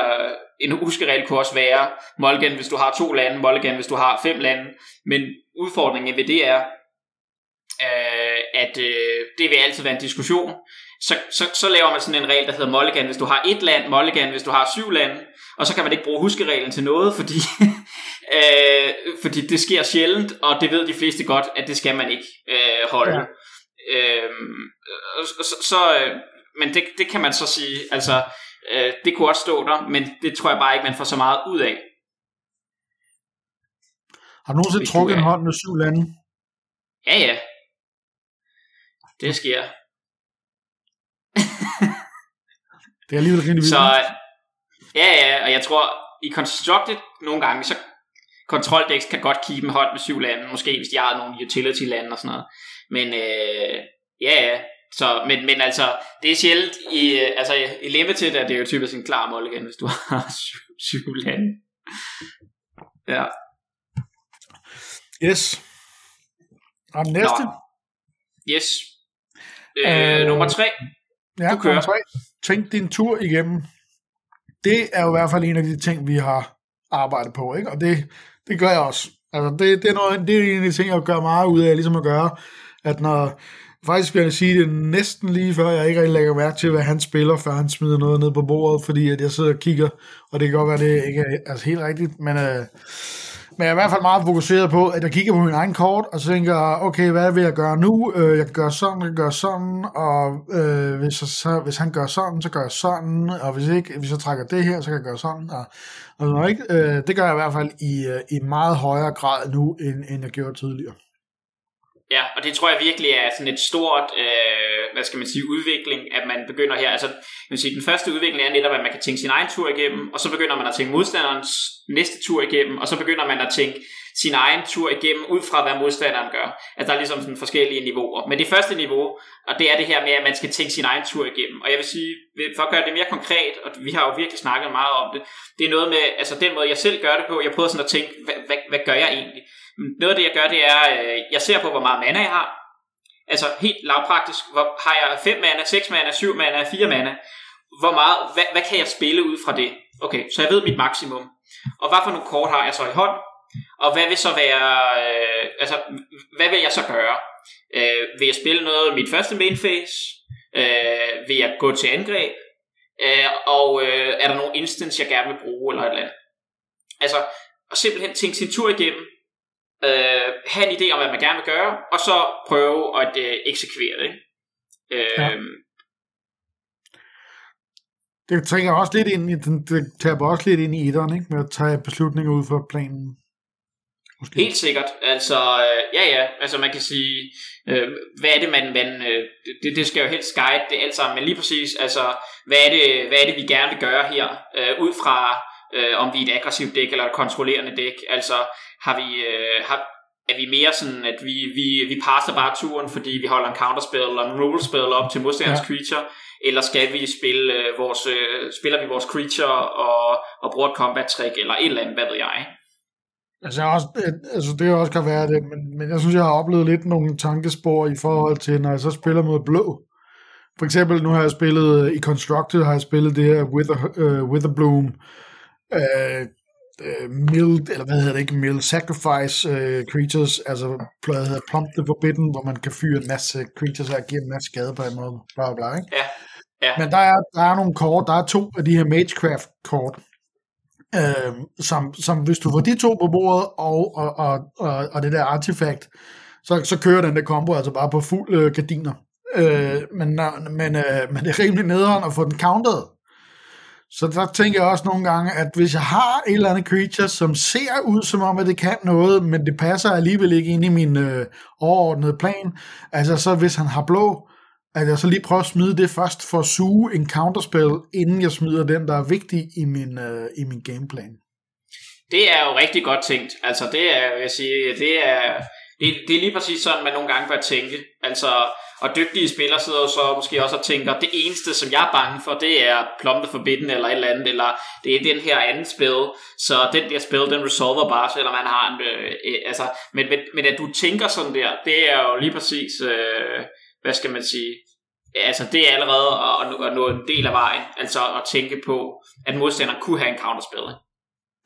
en huskeregel kunne også være, Mulligan, hvis du har to lande, Mulligan, hvis du har fem lande, men udfordringen ved det er, øh, at øh, det vil altid være en diskussion, så, så, så laver man sådan en regel, der hedder Mulligan, hvis du har et land, Mulligan, hvis du har syv lande, og så kan man ikke bruge huskereglen til noget, fordi, øh, fordi det sker sjældent, og det ved de fleste godt, at det skal man ikke øh, holde. Ja. Øh, så, så, øh, men det, det kan man så sige, altså, øh, det kunne også stå der, men det tror jeg bare ikke, man får så meget ud af. Har du nogensinde trukket en hånd med syv lande? Ja, ja. Det sker. Det er alligevel rimelig. Så, ja, ja, og jeg tror, i Constructed nogle gange, så Control Decks kan godt keep en hånd med syv lande, måske hvis de har nogle utility lande og sådan noget. Men øh, ja, ja, så, men, men altså, det er sjældent i, altså, i Limited er det jo typisk en klar mål igen, hvis du har syv, syv lande. Ja. Yes. Og den næste? Nå. Yes. Øh, øh, nummer tre. Ja, du kører. nummer tre. Tænk din tur igennem. Det er jo i hvert fald en af de ting, vi har arbejdet på, ikke? Og det, det gør jeg også. Altså, det, det, er noget, det er en af de ting, jeg gør meget ud af, ligesom at gøre, at når, faktisk vil jeg sige det næsten lige før, jeg ikke rigtig lægger mærke til, hvad han spiller, før han smider noget ned på bordet, fordi at jeg sidder og kigger, og det kan godt være, det ikke er altså, helt rigtigt, men øh, men jeg er i hvert fald meget fokuseret på, at jeg kigger på min egen kort, og så tænker okay, hvad vil jeg gøre nu? Øh, jeg gør sådan, jeg gør sådan, og øh, hvis, jeg, så, hvis han gør sådan, så gør jeg sådan, og hvis ikke, hvis jeg trækker det her, så kan jeg gøre sådan, og, og sådan, ikke? Øh, det gør jeg i hvert fald i, øh, i meget højere grad nu, end, end jeg gjorde tidligere. Ja, og det tror jeg virkelig er sådan et stort, øh, hvad skal man sige, udvikling, at man begynder her. Altså, jeg vil sige, den første udvikling er netop, at man kan tænke sin egen tur igennem, og så begynder man at tænke modstanderens næste tur igennem, og så begynder man at tænke sin egen tur igennem, ud fra hvad modstanderen gør. Altså, der er ligesom sådan forskellige niveauer. Men det første niveau, og det er det her med, at man skal tænke sin egen tur igennem. Og jeg vil sige, for at gøre det mere konkret, og vi har jo virkelig snakket meget om det, det er noget med, altså den måde, jeg selv gør det på, jeg prøver sådan at tænke, hvad, hvad, hvad gør jeg egentlig? Mm, noget af det, jeg gør, det er, øh, jeg ser på, hvor meget mana jeg har, Altså helt lavpraktisk, hvor har jeg 5 mana, 6 mana, 7 mana, 4 mana, hvor meget, hvad, hvad kan jeg spille ud fra det? Okay, så jeg ved mit maksimum. Og hvad for nogle kort har jeg så i hånd? Og hvad vil så være, øh, altså, hvad vil jeg så gøre? Øh, vil jeg spille noget mit første main phase? Øh, vil jeg gå til angreb? Øh, og øh, er der nogle instance, jeg gerne vil bruge, eller et eller andet? Altså, og simpelthen tænke sin tur igennem, øh, have en idé om, hvad man gerne vil gøre, og så prøve at øh, eksekvere det. Øh, ja. Det trænger også lidt ind i, den, det tager også lidt ind i etteren, ikke? Med at tage beslutninger ud fra planen. Måske. Helt sikkert. Altså, øh, ja ja, altså man kan sige, øh, hvad er det, man, man øh, det, det skal jo helst guide det alt sammen, men lige præcis, altså, hvad er det, hvad er det vi gerne vil gøre her, øh, ud fra, øh, om vi er et aggressivt dæk eller et kontrollerende dæk, altså, har vi, øh, har, er vi mere sådan, at vi, vi, vi passer bare turen, fordi vi holder en counterspell eller en rule spell op til modstanderens ja. creature, eller skal vi spille øh, vores, øh, spiller vi vores creature og, og bruger et combat trick, eller et eller andet, hvad ved jeg? Altså, jeg også, altså det også kan være det, men, men jeg synes, jeg har oplevet lidt nogle tankespor i forhold til, når jeg så spiller mod blå. For eksempel, nu har jeg spillet i Constructed, har jeg spillet det her Wither, uh, Witherbloom, uh, uh, Mild, eller hvad hedder det ikke, Mild Sacrifice uh, Creatures, altså hvad hedder Plump the Forbidden, hvor man kan fyre en masse creatures og give en masse skade på en måde, bla bla, ikke? Ja. Ja. Men der er, der er nogle kort, der er to af de her Magecraft kort, øh, som, som hvis du får de to på bordet og, og, og, og, og det der artefakt, så, så kører den der combo altså bare på fuld øh, gardiner. Øh, men, men, øh, men det er rimelig nederen at få den counted. Så der tænker jeg også nogle gange, at hvis jeg har et eller andet creature, som ser ud som om, at det kan noget, men det passer alligevel ikke ind i min øh, overordnede plan, altså så hvis han har blå, at jeg så lige prøver at smide det først for at suge en counterspell, inden jeg smider den, der er vigtig i min, øh, i min gameplan. Det er jo rigtig godt tænkt. Altså det er, vil jeg sige, det er, det, det er lige præcis sådan, man nogle gange bør tænke. Altså, og dygtige spillere sidder jo så måske også og tænker, det eneste, som jeg er bange for, det er Plumpe Forbidden eller et eller andet, eller det er den her anden spil, så den der spil, den resolver bare, selvom man har en, øh, øh, altså, men, men, men at du tænker sådan der, det er jo lige præcis, øh, hvad skal man sige, altså det er allerede at, at nå en del af vejen, altså at tænke på, at modstanderen kunne have en counterspil.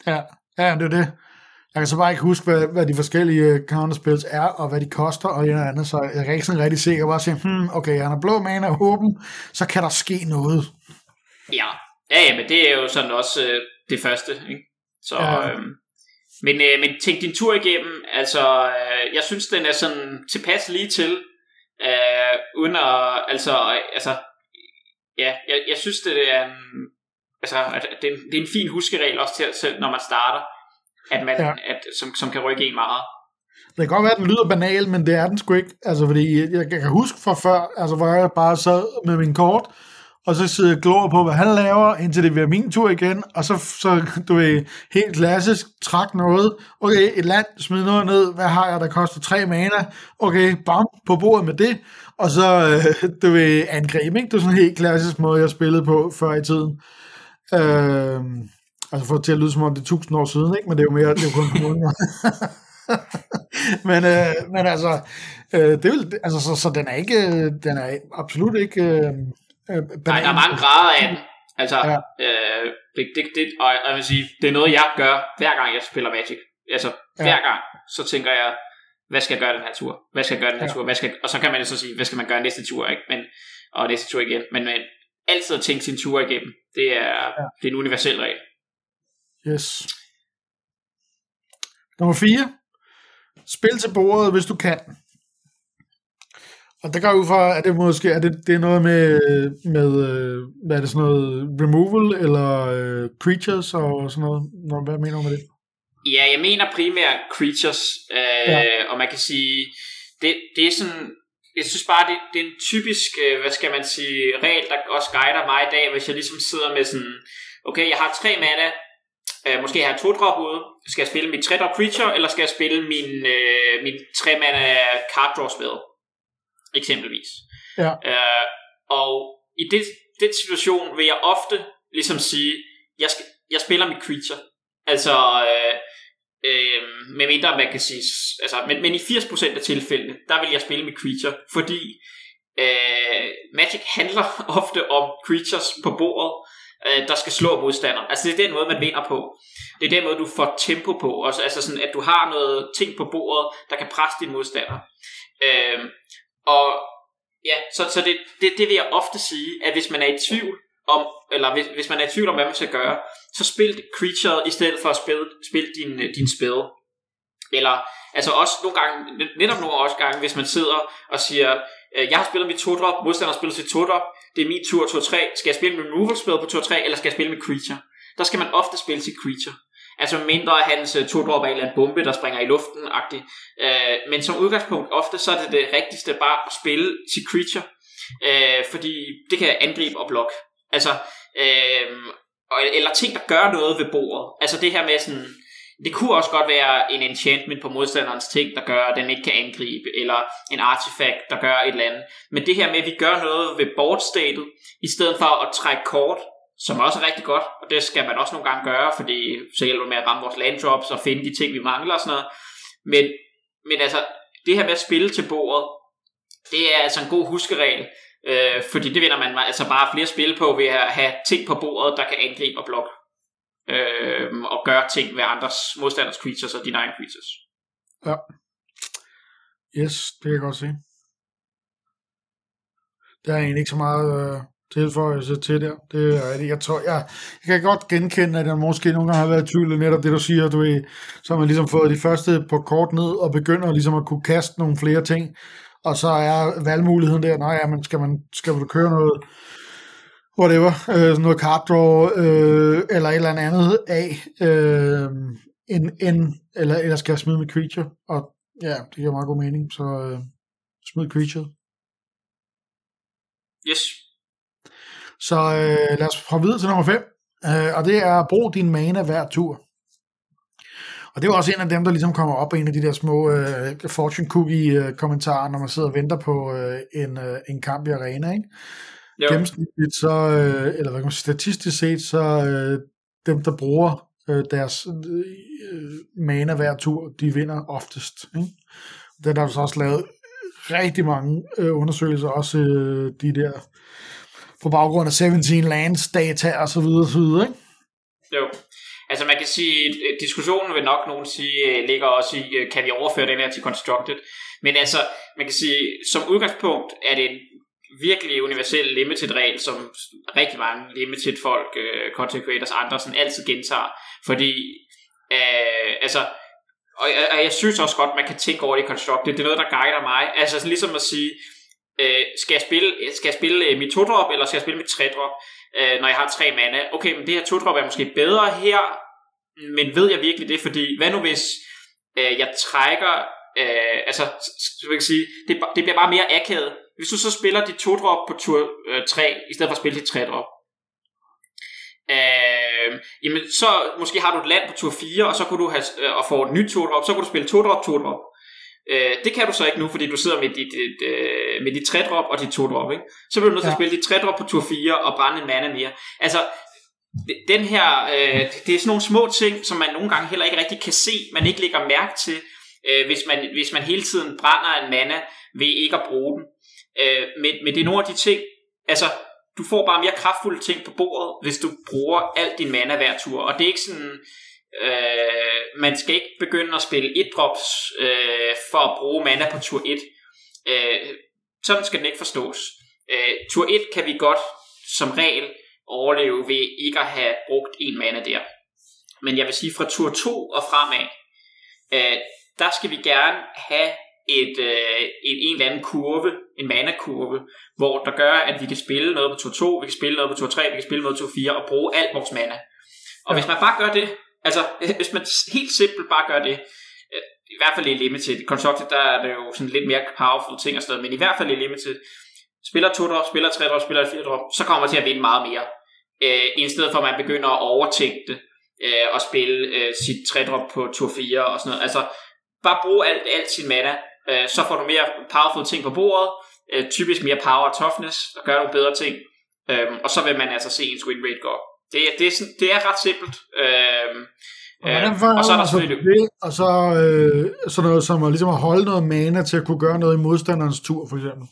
Ja, ja, det er det. Jeg kan så bare ikke huske, hvad, hvad de forskellige øh, counterspills er, og hvad de koster, og en andet, så jeg kan ikke sådan rigtig se, jeg bare sige, hmm, okay, han er blå mana og åben, så kan der ske noget. Ja, ja, ja men det er jo sådan også øh, det første, ikke? Så, ja. øhm, men, øh, men tænk din tur igennem, altså, øh, jeg synes, den er sådan tilpas lige til, Øh, uden at, altså, altså, ja, jeg, jeg synes, det er en, altså, det, er en, det er en fin huskeregel også til, selv når man starter, at man, ja. at, som, som kan rykke en meget. Det kan godt være, at den lyder banal, men det er den sgu ikke. Altså, fordi jeg, jeg kan huske fra før, altså, hvor jeg bare sad med min kort, og så sidder jeg glor på, hvad han laver, indtil det bliver min tur igen, og så, så du ved, helt klassisk, træk noget, okay, et land, smid noget ned, hvad har jeg, der koster tre mana, okay, bam, på bordet med det, og så, øh, du ved, angreb, ikke? Det er sådan en helt klassisk måde, jeg spillede på før i tiden. Øh, altså for at til at lyde som om det er tusind år siden, ikke? Men det er jo mere, det er jo kun på måneder. men, øh, men altså, øh, det er jo, altså så, så den er ikke, den er absolut ikke, øh, Øh, Nej, der er mange grader af den. Altså, ja. øh, det, det, det, og jeg vil sige, det er noget, jeg gør, hver gang jeg spiller Magic. Altså, ja. hver gang, så tænker jeg, hvad skal jeg gøre den her tur? Hvad skal jeg gøre den her ja. tur? Hvad skal, og så kan man jo så sige, hvad skal man gøre næste tur, ikke? Men, og næste tur igen. Men, men altid at tænke sin tur igennem, det er, ja. det er en universel regel. Yes. Nummer 4. Spil til bordet, hvis du kan. Og der går ud fra, at det måske er det, det er noget med, med, øh, hvad er det sådan noget, removal eller uh, creatures og sådan noget. Hvad mener du med det? Ja, jeg mener primært creatures, øh, ja. og man kan sige, det, det er sådan, jeg synes bare, det, det er en typisk, øh, hvad skal man sige, regel, der også guider mig i dag, hvis jeg ligesom sidder med sådan, okay, jeg har tre mana, øh, måske har jeg to drop ude, skal jeg spille mit tre drop creature, eller skal jeg spille min, øh, min tre mana card draw spell? eksempelvis. Ja. Øh, og i det, den situation vil jeg ofte ligesom sige, jeg, skal, jeg spiller mit creature. Altså, øh, Øh, med mindre man kan sige, altså, men, men i 80% af tilfældene, der vil jeg spille med creature, fordi øh, Magic handler ofte om creatures på bordet, øh, der skal slå modstanderen. Altså det er den måde, man vinder på. Det er den måde, du får tempo på. Også, altså sådan, at du har noget ting på bordet, der kan presse din modstander. Øh, og ja, så, så det, det, det vil jeg ofte sige, at hvis man er i tvivl om, eller hvis, hvis man er i tvivl om, hvad man skal gøre, så spil creature i stedet for at spille, spille din, øh, din spil. Eller, altså også nogle gange, netop nogle også gange, hvis man sidder og siger, øh, jeg har spillet mit 2-drop, modstander har spillet sit 2-drop, det er min tur 2-3, skal jeg spille med removal spell på tur 3, eller skal jeg spille med creature? Der skal man ofte spille sit creature. Altså mindre af hans øh, to drop af en bombe, der springer i luften -agtigt. Øh, men som udgangspunkt, ofte så er det det rigtigste bare at spille sit creature, øh, fordi det kan angribe og blokke. Altså, øh, eller ting, der gør noget ved bordet. Altså det her med sådan, det kunne også godt være en enchantment på modstanderens ting, der gør, at den ikke kan angribe, eller en artifact, der gør et eller andet. Men det her med, at vi gør noget ved boardstatet, i stedet for at trække kort, som også er rigtig godt, og det skal man også nogle gange gøre, fordi så hjælper det med at ramme vores land drops og finde de ting, vi mangler og sådan noget. Men, men altså, det her med at spille til bordet, det er altså en god huskeregel, Øh, fordi det vinder man altså bare flere spil på ved at have ting på bordet, der kan angribe og blokke. Øh, og gøre ting ved andres modstanders creatures og dine egne creatures. Ja. Yes, det kan jeg godt se. Der er egentlig ikke så meget øh, tilføjelse til der. Det er det. Jeg, tror, jeg, jeg kan godt genkende, at jeg måske nogle gange har været i tvivl netop det, du siger. Du er, så har man ligesom fået de første på kort ned og begynder ligesom at kunne kaste nogle flere ting og så er valgmuligheden der, nej, ja, men skal man, skal man køre noget, whatever, øh, noget card draw, øh, eller et eller andet af, øh, en, en, eller, eller skal jeg smide med creature, og ja, det giver meget god mening, så øh, smid creature. Yes. Så øh, lad os prøve videre til nummer 5, øh, og det er brug din mana hver tur. Og det er også en af dem, der ligesom kommer op en af de der små uh, fortune cookie uh, kommentarer, når man sidder og venter på uh, en, uh, en kamp i arena, ikke? Jo. Gennemsnitligt så, uh, eller hvad kan man sige, statistisk set, så uh, dem, der bruger uh, deres uh, mana hver tur, de vinder oftest, ikke? Der er der så også lavet rigtig mange uh, undersøgelser, også uh, de der på baggrund af 17 lands data og så videre, så videre, ikke? Jo. Altså man kan sige, diskussionen vil nok nogen sige, øh, ligger også i, øh, kan vi overføre den her til Constructed? Men altså, man kan sige, som udgangspunkt er det en virkelig universel limited regel, som rigtig mange limited folk, uh, øh, content creators og andre sådan altid gentager. Fordi, uh, altså, og, og jeg synes også godt, man kan tænke over det i Constructed. Det er noget, der guider mig. Altså sådan ligesom at sige, uh, skal jeg spille, skal jeg spille mit 2-drop, eller skal jeg spille mit 3-drop? øh, når jeg har tre mana. Okay, men det her 2-drop er måske bedre her, men ved jeg virkelig det? Fordi hvad nu hvis øh, jeg trækker, øh, altså, så vil jeg sige, det, det bliver bare mere akavet. Hvis du så spiller dit to drop på tur øh, 3, i stedet for at spille dit 3 drop, øh, jamen så måske har du et land på tur 4, og så kunne du have, øh, og få et nyt to drop, så kunne du spille to drop, to drop. Øh, det kan du så ikke nu, fordi du sidder med dit, dit, øh, med dit 3-drop og dit 2-drop. Ikke? Så bliver du nødt til ja. at spille dit 3-drop på tur 4 og brænde en mana mere. Altså, den her, øh, det er sådan nogle små ting, som man nogle gange heller ikke rigtig kan se, man ikke lægger mærke til, øh, hvis, man, hvis man hele tiden brænder en mana ved ikke at bruge den. Øh, men, men det er nogle af de ting, altså du får bare mere kraftfulde ting på bordet, hvis du bruger alt din mana hver tur. Og det er ikke sådan, Øh, man skal ikke begynde at spille et drops øh, for at bruge mana på tur 1. Øh, sådan skal den ikke forstås. Øh, tur 1 kan vi godt som regel overleve ved ikke at have brugt en mana der. Men jeg vil sige fra tur 2 og fremad, øh, der skal vi gerne have et, øh, et, en eller anden kurve, en mana-kurve, hvor der gør, at vi kan spille noget på tur 2, vi kan spille noget på tur 3, vi kan spille noget på tur 4 og bruge alt vores mana. Og ja. hvis man bare gør det, Altså, hvis man helt simpelt bare gør det, øh, i hvert fald i Limited, Constructed, der er det jo sådan lidt mere powerful ting og sådan noget, men i hvert fald i Limited, spiller 2 drop, spiller 3 drop, spiller 4 drop, så kommer man til at vinde meget mere. Øh, I stedet for at man begynder at overtænke det, øh, og spille øh, sit 3 drop på tur 4 og sådan noget. Altså, bare brug alt, alt sin mana, øh, så får du mere powerful ting på bordet, øh, typisk mere power og toughness, og gør nogle bedre ting, øh, og så vil man altså se ens win rate gå op. Det, det, er sådan, det er ret simpelt. Øh, Og, øh, og så er der selvfølgelig... Det, og så øh, sådan noget som at, ligesom at holde noget mana til at kunne gøre noget i modstanderens tur, for eksempel.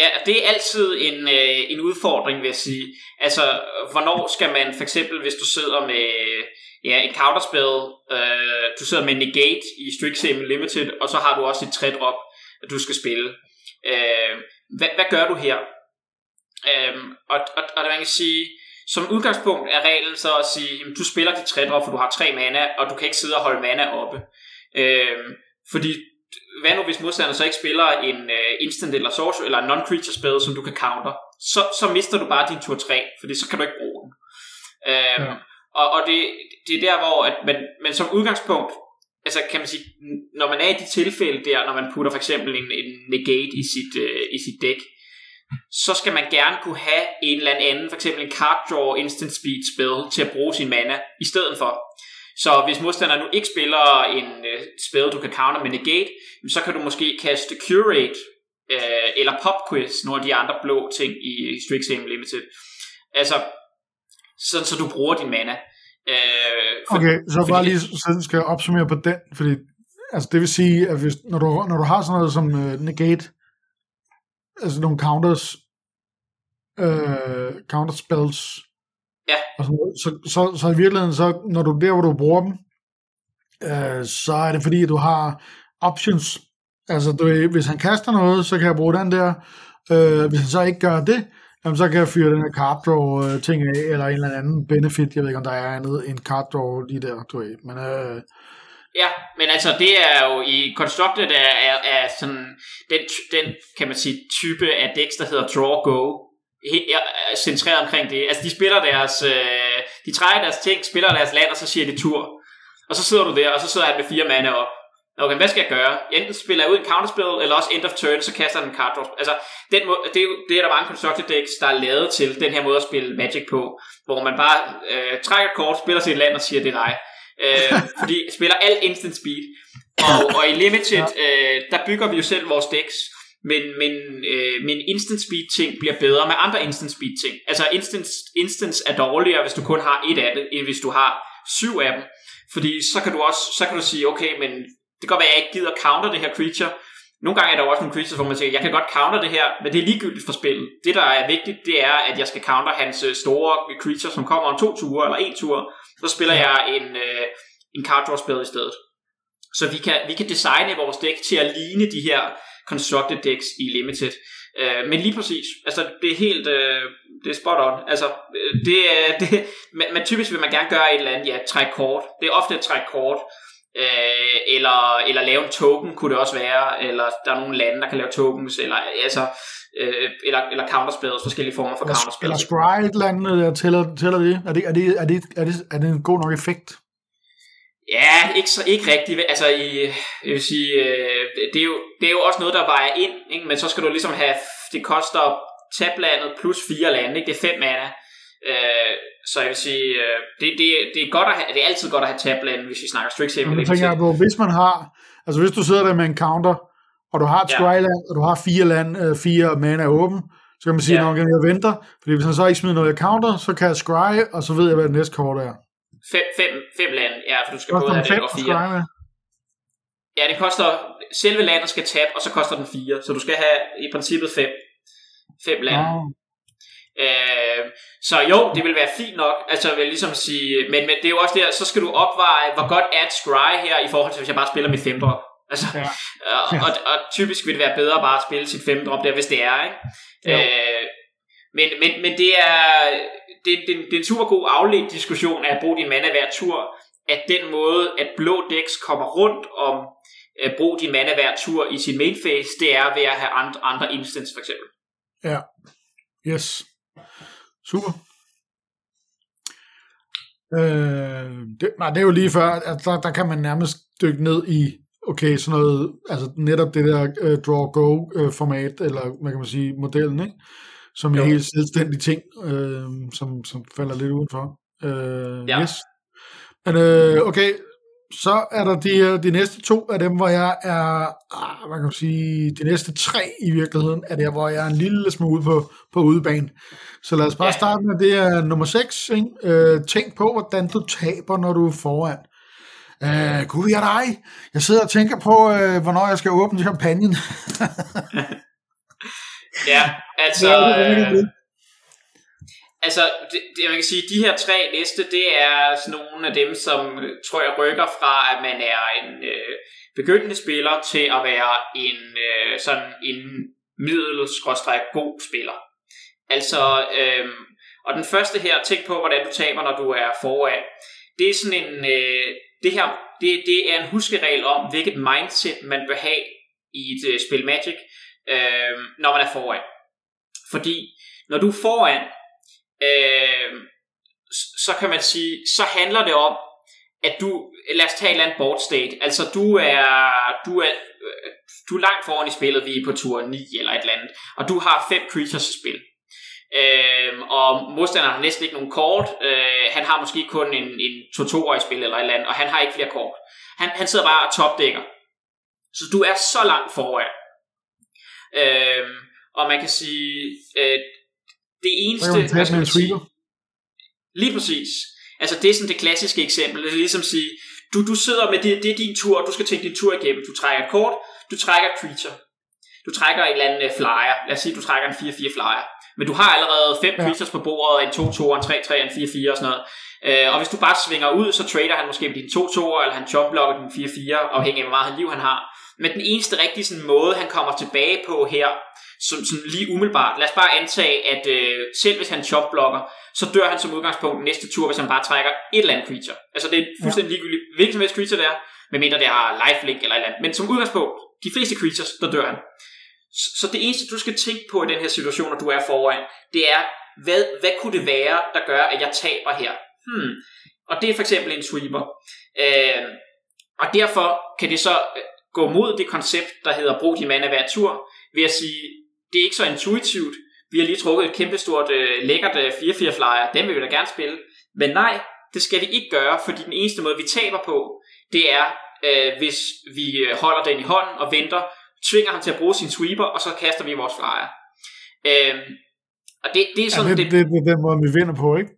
Ja, det er altid en, øh, en udfordring, vil jeg sige. Altså, hvornår skal man, for eksempel, hvis du sidder med ja, et counterspell. øh, du sidder med negate i Strixhaven Limited, og så har du også et 3-drop, du skal spille. Øh, hvad, hvad gør du her? Øh, og, og, og man kan sige, som udgangspunkt er reglen så at sige, at du spiller dit 3 drop, for du har tre mana, og du kan ikke sidde og holde mana oppe. Øh, fordi hvad nu hvis modstanderen så ikke spiller en uh, instant eller sorcery eller non-creature spell, som du kan counter, så, så mister du bare din tur 3, fordi så kan du ikke bruge den. Uh, ja. Og, og det, det er der, hvor at man, men som udgangspunkt, altså kan man sige, når man er i de tilfælde der, når man putter for eksempel en, en negate i sit, øh, i sit deck, så skal man gerne kunne have en eller anden, for eksempel en card draw instant speed spell til at bruge sin mana i stedet for. Så hvis modstanderen nu ikke spiller en øh, spell, du kan counter med negate, så kan du måske kaste Curate øh, eller Pop Quiz, nogle af de andre blå ting i Strixhaven Limited. Altså, sådan så du bruger din mana. Uh, for, okay, så bare lige så skal jeg opsummere på den, fordi altså det vil sige, at hvis, når, du, når du har sådan noget som uh, negate, altså nogle counters, øh, counter spells, ja. og sådan, så, så, så i virkeligheden, så, når du der, hvor du bruger dem, øh, så er det fordi, du har options. Altså, du, hvis han kaster noget, så kan jeg bruge den der. Øh, hvis han så ikke gør det, jamen, så kan jeg fyre den her card draw øh, ting af, eller en eller anden benefit. Jeg ved ikke, om der er andet end card draw lige der, du ved. Men øh, Ja, men altså det er jo i Constructed er, er, er sådan den, den, kan man sige, type af decks, der hedder Draw Go, er centreret omkring det. Altså de spiller deres, øh, de trækker deres ting, spiller deres land, og så siger de tur. Og så sidder du der, og så sidder han med fire mande op. Okay, hvad skal jeg gøre? Enten spiller jeg ud en counterspil, eller også end of turn, så kaster han en card draw. Altså, den må, det, er, det er der mange constructed decks, der er lavet til den her måde at spille Magic på, hvor man bare øh, trækker kort, spiller sit land og siger, det er dig øh, fordi spiller alt instant speed. Og, og i Limited, øh, der bygger vi jo selv vores decks, men, men øh, min instant speed ting bliver bedre med andre instant speed ting. Altså instant, instance er dårligere, hvis du kun har et af det, end hvis du har syv af dem. Fordi så kan du også så kan du sige, okay, men det kan godt være, at jeg ikke gider counter det her creature. Nogle gange er der også nogle creatures, hvor man siger, jeg kan godt counter det her, men det er ligegyldigt for spillet. Det, der er vigtigt, det er, at jeg skal counter hans øh, store creature, som kommer om to ture eller en tur, så spiller jeg en, øh, en card draw spil i stedet. Så vi kan, vi kan designe vores deck til at ligne de her constructed decks i Limited. Øh, men lige præcis, altså det er helt, øh, det er spot on. Altså, det, det, men, men typisk vil man gerne gøre et eller andet, ja, træk kort. Det er ofte et træk kort. Øh, eller, eller lave en token kunne det også være, eller der er nogle lande, der kan lave tokens, eller altså, øh, eller, eller counterspells, forskellige former for eller, counterspells. Eller der tæller, tæller det? Er det, er, det, er, det, er, det, er det en god nok effekt? Ja, ikke, så, ikke rigtigt. Altså, i, jeg vil sige, øh, det, er jo, det er jo også noget, der vejer ind, ikke? men så skal du ligesom have, det koster tablandet plus fire lande, ikke? det er fem mana. Øh, så jeg vil sige, øh, det, det, det, er godt at have, det er altid godt at have tablandet, hvis vi snakker Strixhaven. Men tænker jeg på, hvis man har, altså hvis du sidder der med en counter, og du har et ja. Og du har fire, land, øh, fire mana åben, så kan man sige, ja. at jeg venter, fordi hvis han så ikke smider noget i counter, så kan jeg scry, og så ved jeg, hvad det næste kort er. Fem, fem, fem lande, ja, for du skal både have det og fire. Scry, ja, det koster, selve landet skal tabe, og så koster den fire, så du skal have i princippet fem, fem lande. Oh. Øh, så jo, det vil være fint nok, altså vil ligesom sige, men, men det er jo også der, så skal du opveje, hvor godt er scry her, i forhold til hvis jeg bare spiller mit femte Altså, ja. og, og, og typisk vil det være bedre bare at spille sit femte drop der, hvis det er, ikke? Ja. Øh, men, men, men det er, det, det, det er en super god afledt diskussion af at bruge din mana hver tur, at den måde, at blå decks kommer rundt om at bruge din mana hver tur i sin main phase, det er ved at have andre, andre instance for eksempel. Ja, yes. Super. Øh, det, nej, det er jo lige før, at der, der kan man nærmest dykke ned i okay, sådan noget, altså netop det der uh, draw-go-format, uh, eller hvad kan man sige, modellen, ikke? som er en helt selvstændig ting, uh, som, som falder lidt udenfor. Uh, ja. Yes. Men uh, okay, så er der de, de næste to af dem, hvor jeg er, ah, hvad kan sige, de næste tre i virkeligheden, er der, hvor jeg er en lille smule på, på udebane. Så lad os bare starte med, det er nummer 6. Ikke? Øh, tænk på, hvordan du taber, når du er foran. Øh, gud, jeg dig. Jeg sidder og tænker på, øh, hvornår jeg skal åbne champagnen. ja, altså... Øh, altså, det, det, man kan sige, de her tre næste, det er sådan nogle af dem, som øh, tror jeg rykker fra, at man er en øh, begyndende spiller, til at være en øh, sådan en middels god spiller. Altså, øh, og den første her, tænk på, hvordan du taber, når du er foran. Det er sådan en, øh, det her, det, det er en huskeregel om, hvilket mindset man bør have i et øh, spil Magic, øh, når man er foran. Fordi når du er foran, øh, så kan man sige, så handler det om, at du, lad os tage et eller andet board state, altså du er, du er, du er langt foran i spillet, vi er på tur 9 eller et eller andet, og du har fem creatures i spil. Øhm, og modstanderen har næsten ikke nogen kort. Øh, han har måske kun en, en 2 i spil eller et eller andet, og han har ikke flere kort. Han, han sidder bare og topdækker. Så du er så langt foran. Øhm, og man kan sige, øh, det eneste... Hvad kan man sige, lige præcis. Altså det er sådan det klassiske eksempel. Det er ligesom at sige, du, du sidder med det, det er din tur, og du skal tænke din tur igennem. Du trækker et kort, du trækker et creature. Du trækker en eller anden øh, flyer. Lad os sige, du trækker en 4-4 flyer. Men du har allerede fem ja. creatures på bordet, en 2-2, en 3-3, en 4-4 og sådan noget. Øh, og hvis du bare svinger ud, så trader han måske med din 2-2, eller han chompblocker din 4-4, afhængig af hvor meget liv han har. Men den eneste rigtige sådan, måde, han kommer tilbage på her, som sådan lige umiddelbart, lad os bare antage, at øh, selv hvis han chompblocker, så dør han som udgangspunkt næste tur, hvis han bare trækker et eller andet creature. Altså det er fuldstændig ligegyldigt, hvilken som helst creature det er, medmindre det har lifelink eller et eller andet. Men som udgangspunkt, de fleste creatures, der dør han. Så det eneste, du skal tænke på i den her situation, når du er foran, det er, hvad, hvad kunne det være, der gør, at jeg taber her? Hmm. Og det er for eksempel en sweeper. Øh, og derfor kan det så øh, gå mod det koncept, der hedder brug din mana hver tur, ved at sige, det er ikke så intuitivt. Vi har lige trukket et kæmpestort, øh, lækkert øh, 4-4 flyer, dem vil vi da gerne spille. Men nej, det skal vi ikke gøre, fordi den eneste måde, vi taber på, det er, øh, hvis vi øh, holder den i hånden og venter tvinger ham til at bruge sin sweeper, og så kaster vi vores flyer. Øhm, og det, det er sådan... Ja, det, det, det, er den måde, vi vinder på, ikke?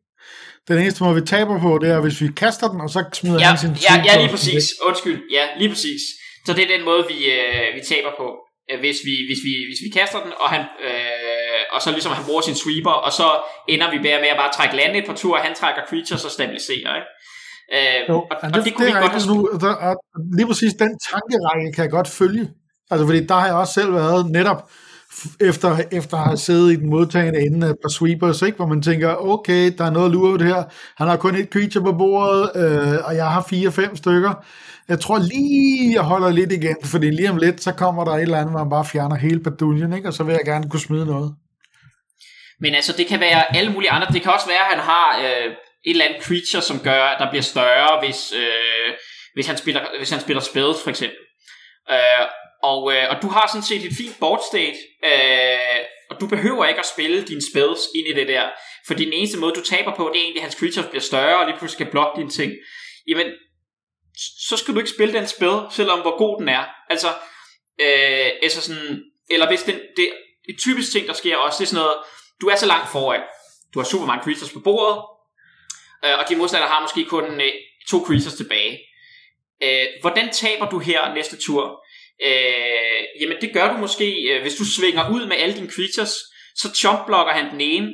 Den eneste måde, vi taber på, det er, hvis vi kaster den, og så smider ja, han sin Ja, ja, lige præcis. Undskyld. Ja, lige præcis. Så det er den måde, vi, øh, vi taber på, øh, hvis vi, hvis, vi, hvis vi kaster den, og han, øh, og så ligesom han bruger sin sweeper, og så ender vi bare med at bare trække landet et par tur, og han trækker creatures og stabiliserer, ikke? Øh, jo, og, og det, det kunne det vi godt have... Nu, der, lige præcis den tankerække kan jeg godt følge. Altså, fordi der har jeg også selv været netop efter, efter at have siddet i den modtagende ende af et par sweepers, ikke? hvor man tænker, okay, der er noget lurt her, han har kun et creature på bordet, øh, og jeg har fire-fem stykker. Jeg tror lige, jeg holder lidt igen, fordi lige om lidt, så kommer der et eller andet, hvor man bare fjerner hele baduljen, ikke? og så vil jeg gerne kunne smide noget. Men altså, det kan være alle mulige andre. Det kan også være, at han har øh, et eller andet creature, som gør, at der bliver større, hvis, øh, hvis, han spiller, hvis han spiller spells, for eksempel. Øh, og, øh, og du har sådan set et fint board state, øh, og du behøver ikke at spille dine spells ind i det der. For den eneste måde, du taber på, det er egentlig, at hans creatures bliver større, og lige pludselig skal blokke dine ting. Jamen, så skal du ikke spille den spil, selvom hvor god den er. Altså, øh, altså sådan, eller hvis den, det, det typisk ting, der sker også, det er sådan noget, du er så langt foran. Du har super mange creatures på bordet, øh, og de modstandere har måske kun øh, to creatures tilbage. Øh, hvordan taber du her næste tur? Øh, jamen det gør du måske, øh, hvis du svinger ud med alle dine creatures, så chompblokker han den ene,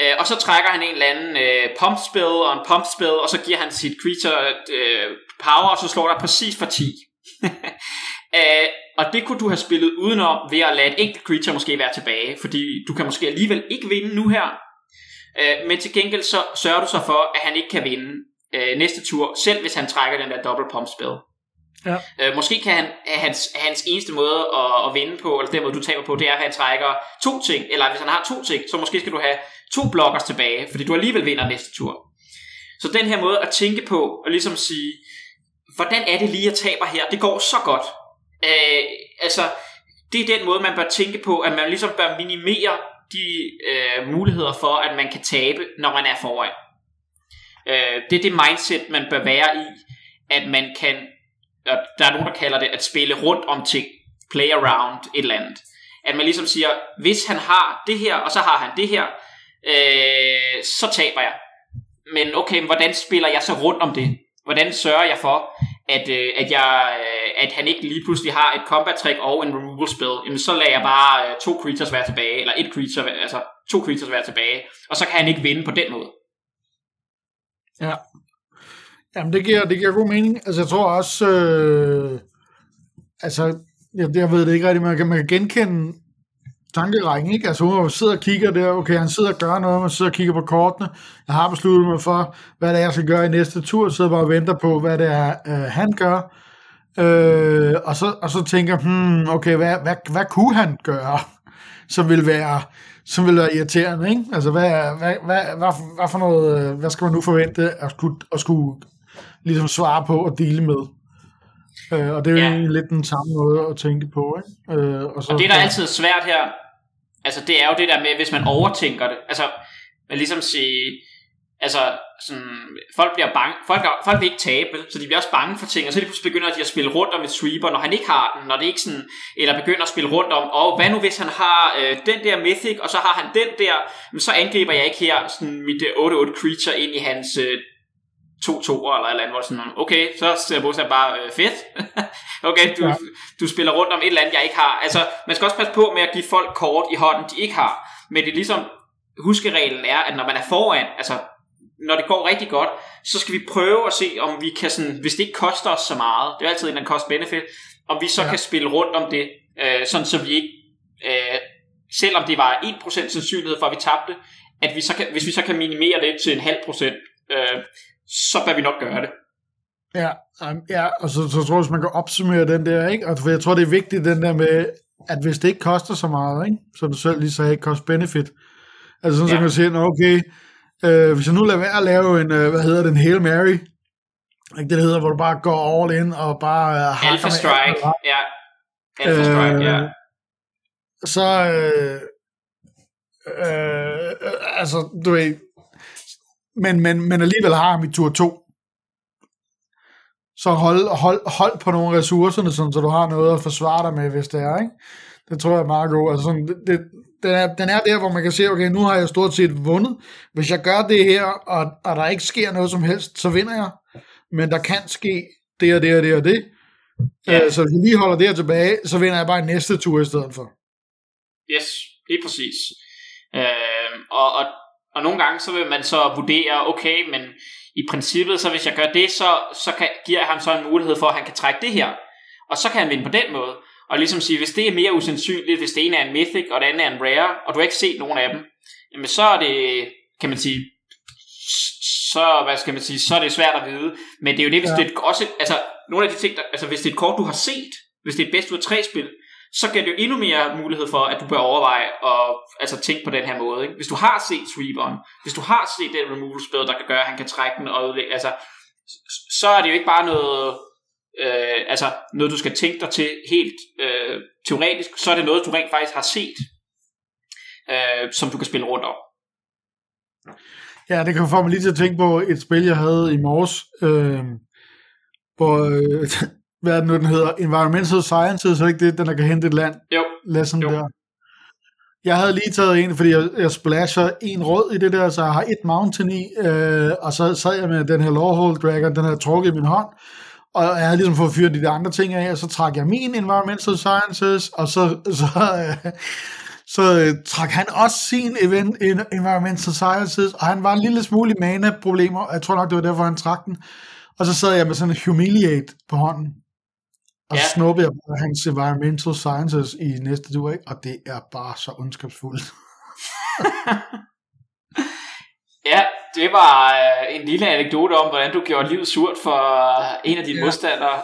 øh, og så trækker han en eller anden øh, pump spell og en pump spell, og så giver han sit creature øh, power, og så slår der præcis for 10. øh, og det kunne du have spillet udenom ved at lade et enkelt creature måske være tilbage, fordi du kan måske alligevel ikke vinde nu her. Øh, men til gengæld så sørger du så for, at han ikke kan vinde øh, næste tur, selv hvis han trækker den der double pump spell. Ja. Øh, måske kan han, hans, hans eneste måde at, at vinde på, eller den måde du taber på, det er, at han trækker to ting, eller hvis han har to ting, så måske skal du have to blokkers tilbage, fordi du alligevel vinder næste tur. Så den her måde at tænke på, og ligesom sige, hvordan er det lige, jeg taber her? Det går så godt. Øh, altså, det er den måde, man bør tænke på, at man ligesom bør minimere de øh, muligheder for, at man kan tabe, når man er foran. Øh, det er det mindset, man bør være i, at man kan, der er nogen, der kalder det, at spille rundt om ting, play around et eller andet. At man ligesom siger, hvis han har det her, og så har han det her, øh, så taber jeg. Men okay, men hvordan spiller jeg så rundt om det? Hvordan sørger jeg for, at, øh, at, jeg, øh, at han ikke lige pludselig har et combat trick og en removal spell? Jamen, så lader jeg bare øh, to creatures være tilbage, eller et creature, altså to creatures være tilbage, og så kan han ikke vinde på den måde. Ja. Jamen, det giver, det giver god mening. Altså, jeg tror også, øh, altså, jeg, jeg ved det ikke rigtigt, man kan, man kan genkende tankerækken, ikke? Altså, hun sidder og kigger der, okay, han sidder og gør noget, man sidder og kigger på kortene. Jeg har besluttet mig for, hvad det er, jeg skal gøre i næste tur, sidder bare og venter på, hvad det er, øh, han gør. Øh, og, så, og så tænker, hmm, okay, hvad, hvad, hvad kunne han gøre, som vil være, som vil være irriterende, ikke? Altså, hvad, hvad, hvad, hvad, hvad for noget, øh, hvad skal man nu forvente at skulle, at skulle ligesom svare på og dele med? Øh, og det er jo ja. lidt den samme måde at tænke på. Ikke? Øh, og, så, og det, der er altid svært her, altså det er jo det der med, hvis man overtænker det. Altså, man ligesom sige, altså sådan, folk bliver bange, folk, folk vil ikke tabe, så de bliver også bange for ting, og så de begynder de at spille rundt om et sweeper, når han ikke har den, når det ikke sådan, eller begynder at spille rundt om, og hvad nu hvis han har øh, den der mythic, og så har han den der, så angriber jeg ikke her sådan mit 8-8 øh, creature ind i hans øh, to toer eller eller andet, hvor sådan, okay, så ser Bosa bare øh, fedt. okay, du, ja. du spiller rundt om et eller andet, jeg ikke har. Altså, man skal også passe på med at give folk kort i hånden, de ikke har. Men det er ligesom, huskereglen er, at når man er foran, altså når det går rigtig godt, så skal vi prøve at se, om vi kan sådan, hvis det ikke koster os så meget, det er altid en cost-benefit, om vi så ja. kan spille rundt om det, øh, sådan så vi ikke, øh, selvom det var 1% sandsynlighed for, at vi tabte, at vi så kan, hvis vi så kan minimere det til en halv procent, øh, så bør vi nok gøre det. Ja, um, ja og så, så tror jeg, at man kan opsummere den der, ikke? Og for jeg tror, det er vigtigt, den der med, at hvis det ikke koster så meget, ikke? som du selv lige sagde, kost benefit. Altså sådan, ja. så kan man sige, okay, øh, hvis jeg nu lader være at lave en, øh, hvad hedder den, Hail Mary, ikke det, hedder, hvor du bare går all in og bare... Uh, Alpha Strike, ja. Alpha Strike, øh, ja. Så, øh, øh, altså, du ved, men, men, men alligevel har ham i tur 2. Så hold, hold, hold på nogle ressourcerne, sådan, så du har noget at forsvare dig med, hvis det er. Ikke? Det tror jeg er meget godt. Altså sådan, det, det, den, er, den er der, hvor man kan se, okay, nu har jeg stort set vundet. Hvis jeg gør det her, og, og der ikke sker noget som helst, så vinder jeg. Men der kan ske det og det og det og det. Ja. Øh, så hvis jeg lige holder det her tilbage, så vinder jeg bare i næste tur i stedet for. Yes, er præcis. Øh, og, og og nogle gange så vil man så vurdere, okay, men i princippet, så hvis jeg gør det, så, så kan, giver jeg ham så en mulighed for, at han kan trække det her. Og så kan han vinde på den måde. Og ligesom sige, hvis det er mere usandsynligt, hvis det ene er en mythic, og det andet er en rare, og du har ikke set nogen af dem, jamen så er det, kan man sige, så, hvad skal man sige, så er det svært at vide. Men det er jo det, hvis ja. det er også, altså, nogle af de ting, der, altså hvis det er et kort, du har set, hvis det er et bedst ud af tre spil, så giver det jo endnu mere mulighed for, at du bør overveje at altså, tænke på den her måde. Ikke? Hvis du har set sweeperen, hvis du har set den removal spell, der kan gøre, at han kan trække den, og altså, så er det jo ikke bare noget, øh, altså, noget, du skal tænke dig til helt øh, teoretisk, så er det noget, du rent faktisk har set, øh, som du kan spille rundt om. Ja, det kan få mig lige til at tænke på et spil, jeg havde i morges, øh, hvor øh, hvad nu, den hedder? Environmental Sciences, er ikke det, den der kan hente et land? Jo. Lesson jo. der. Jeg havde lige taget en, fordi jeg, jeg splasher en rød i det der, så jeg har et mountain i, øh, og så sad jeg med den her Lawhold Dragon, den havde trukket i min hånd, og jeg havde ligesom fået fyret de andre ting af, og så trak jeg min Environmental Sciences, og så, så, øh, så øh, trak han også sin event, Environmental Sciences, og han var en lille smule i mana-problemer, jeg tror nok, det var derfor, han trak den. Og så sad jeg med sådan en Humiliate på hånden. Og ja. så snuppede jeg på hans environmental sciences i næste tur, ikke? og det er bare så ondskabsfuldt. ja, det var øh, en lille anekdote om, hvordan du gjorde livet surt for en af dine ja. modstandere.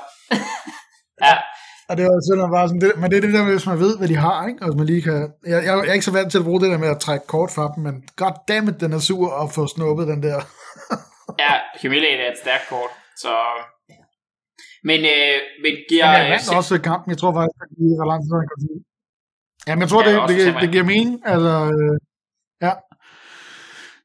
ja. Og det var sådan bare sådan, det, men det er det der med, hvis man ved, hvad de har, ikke? Og man lige kan, jeg, jeg, jeg er ikke så vant til at bruge det der med at trække kort fra dem, men goddammit, den er sur at få snuppet den der. ja, Humiliate er et stærkt kort, så men, øh, men giver... Men jeg vandt også kampen, jeg tror faktisk, at det giver lang tid, kan sige. Jamen, jeg tror, ja, det, det, det, det, giver mening. Altså, øh, ja.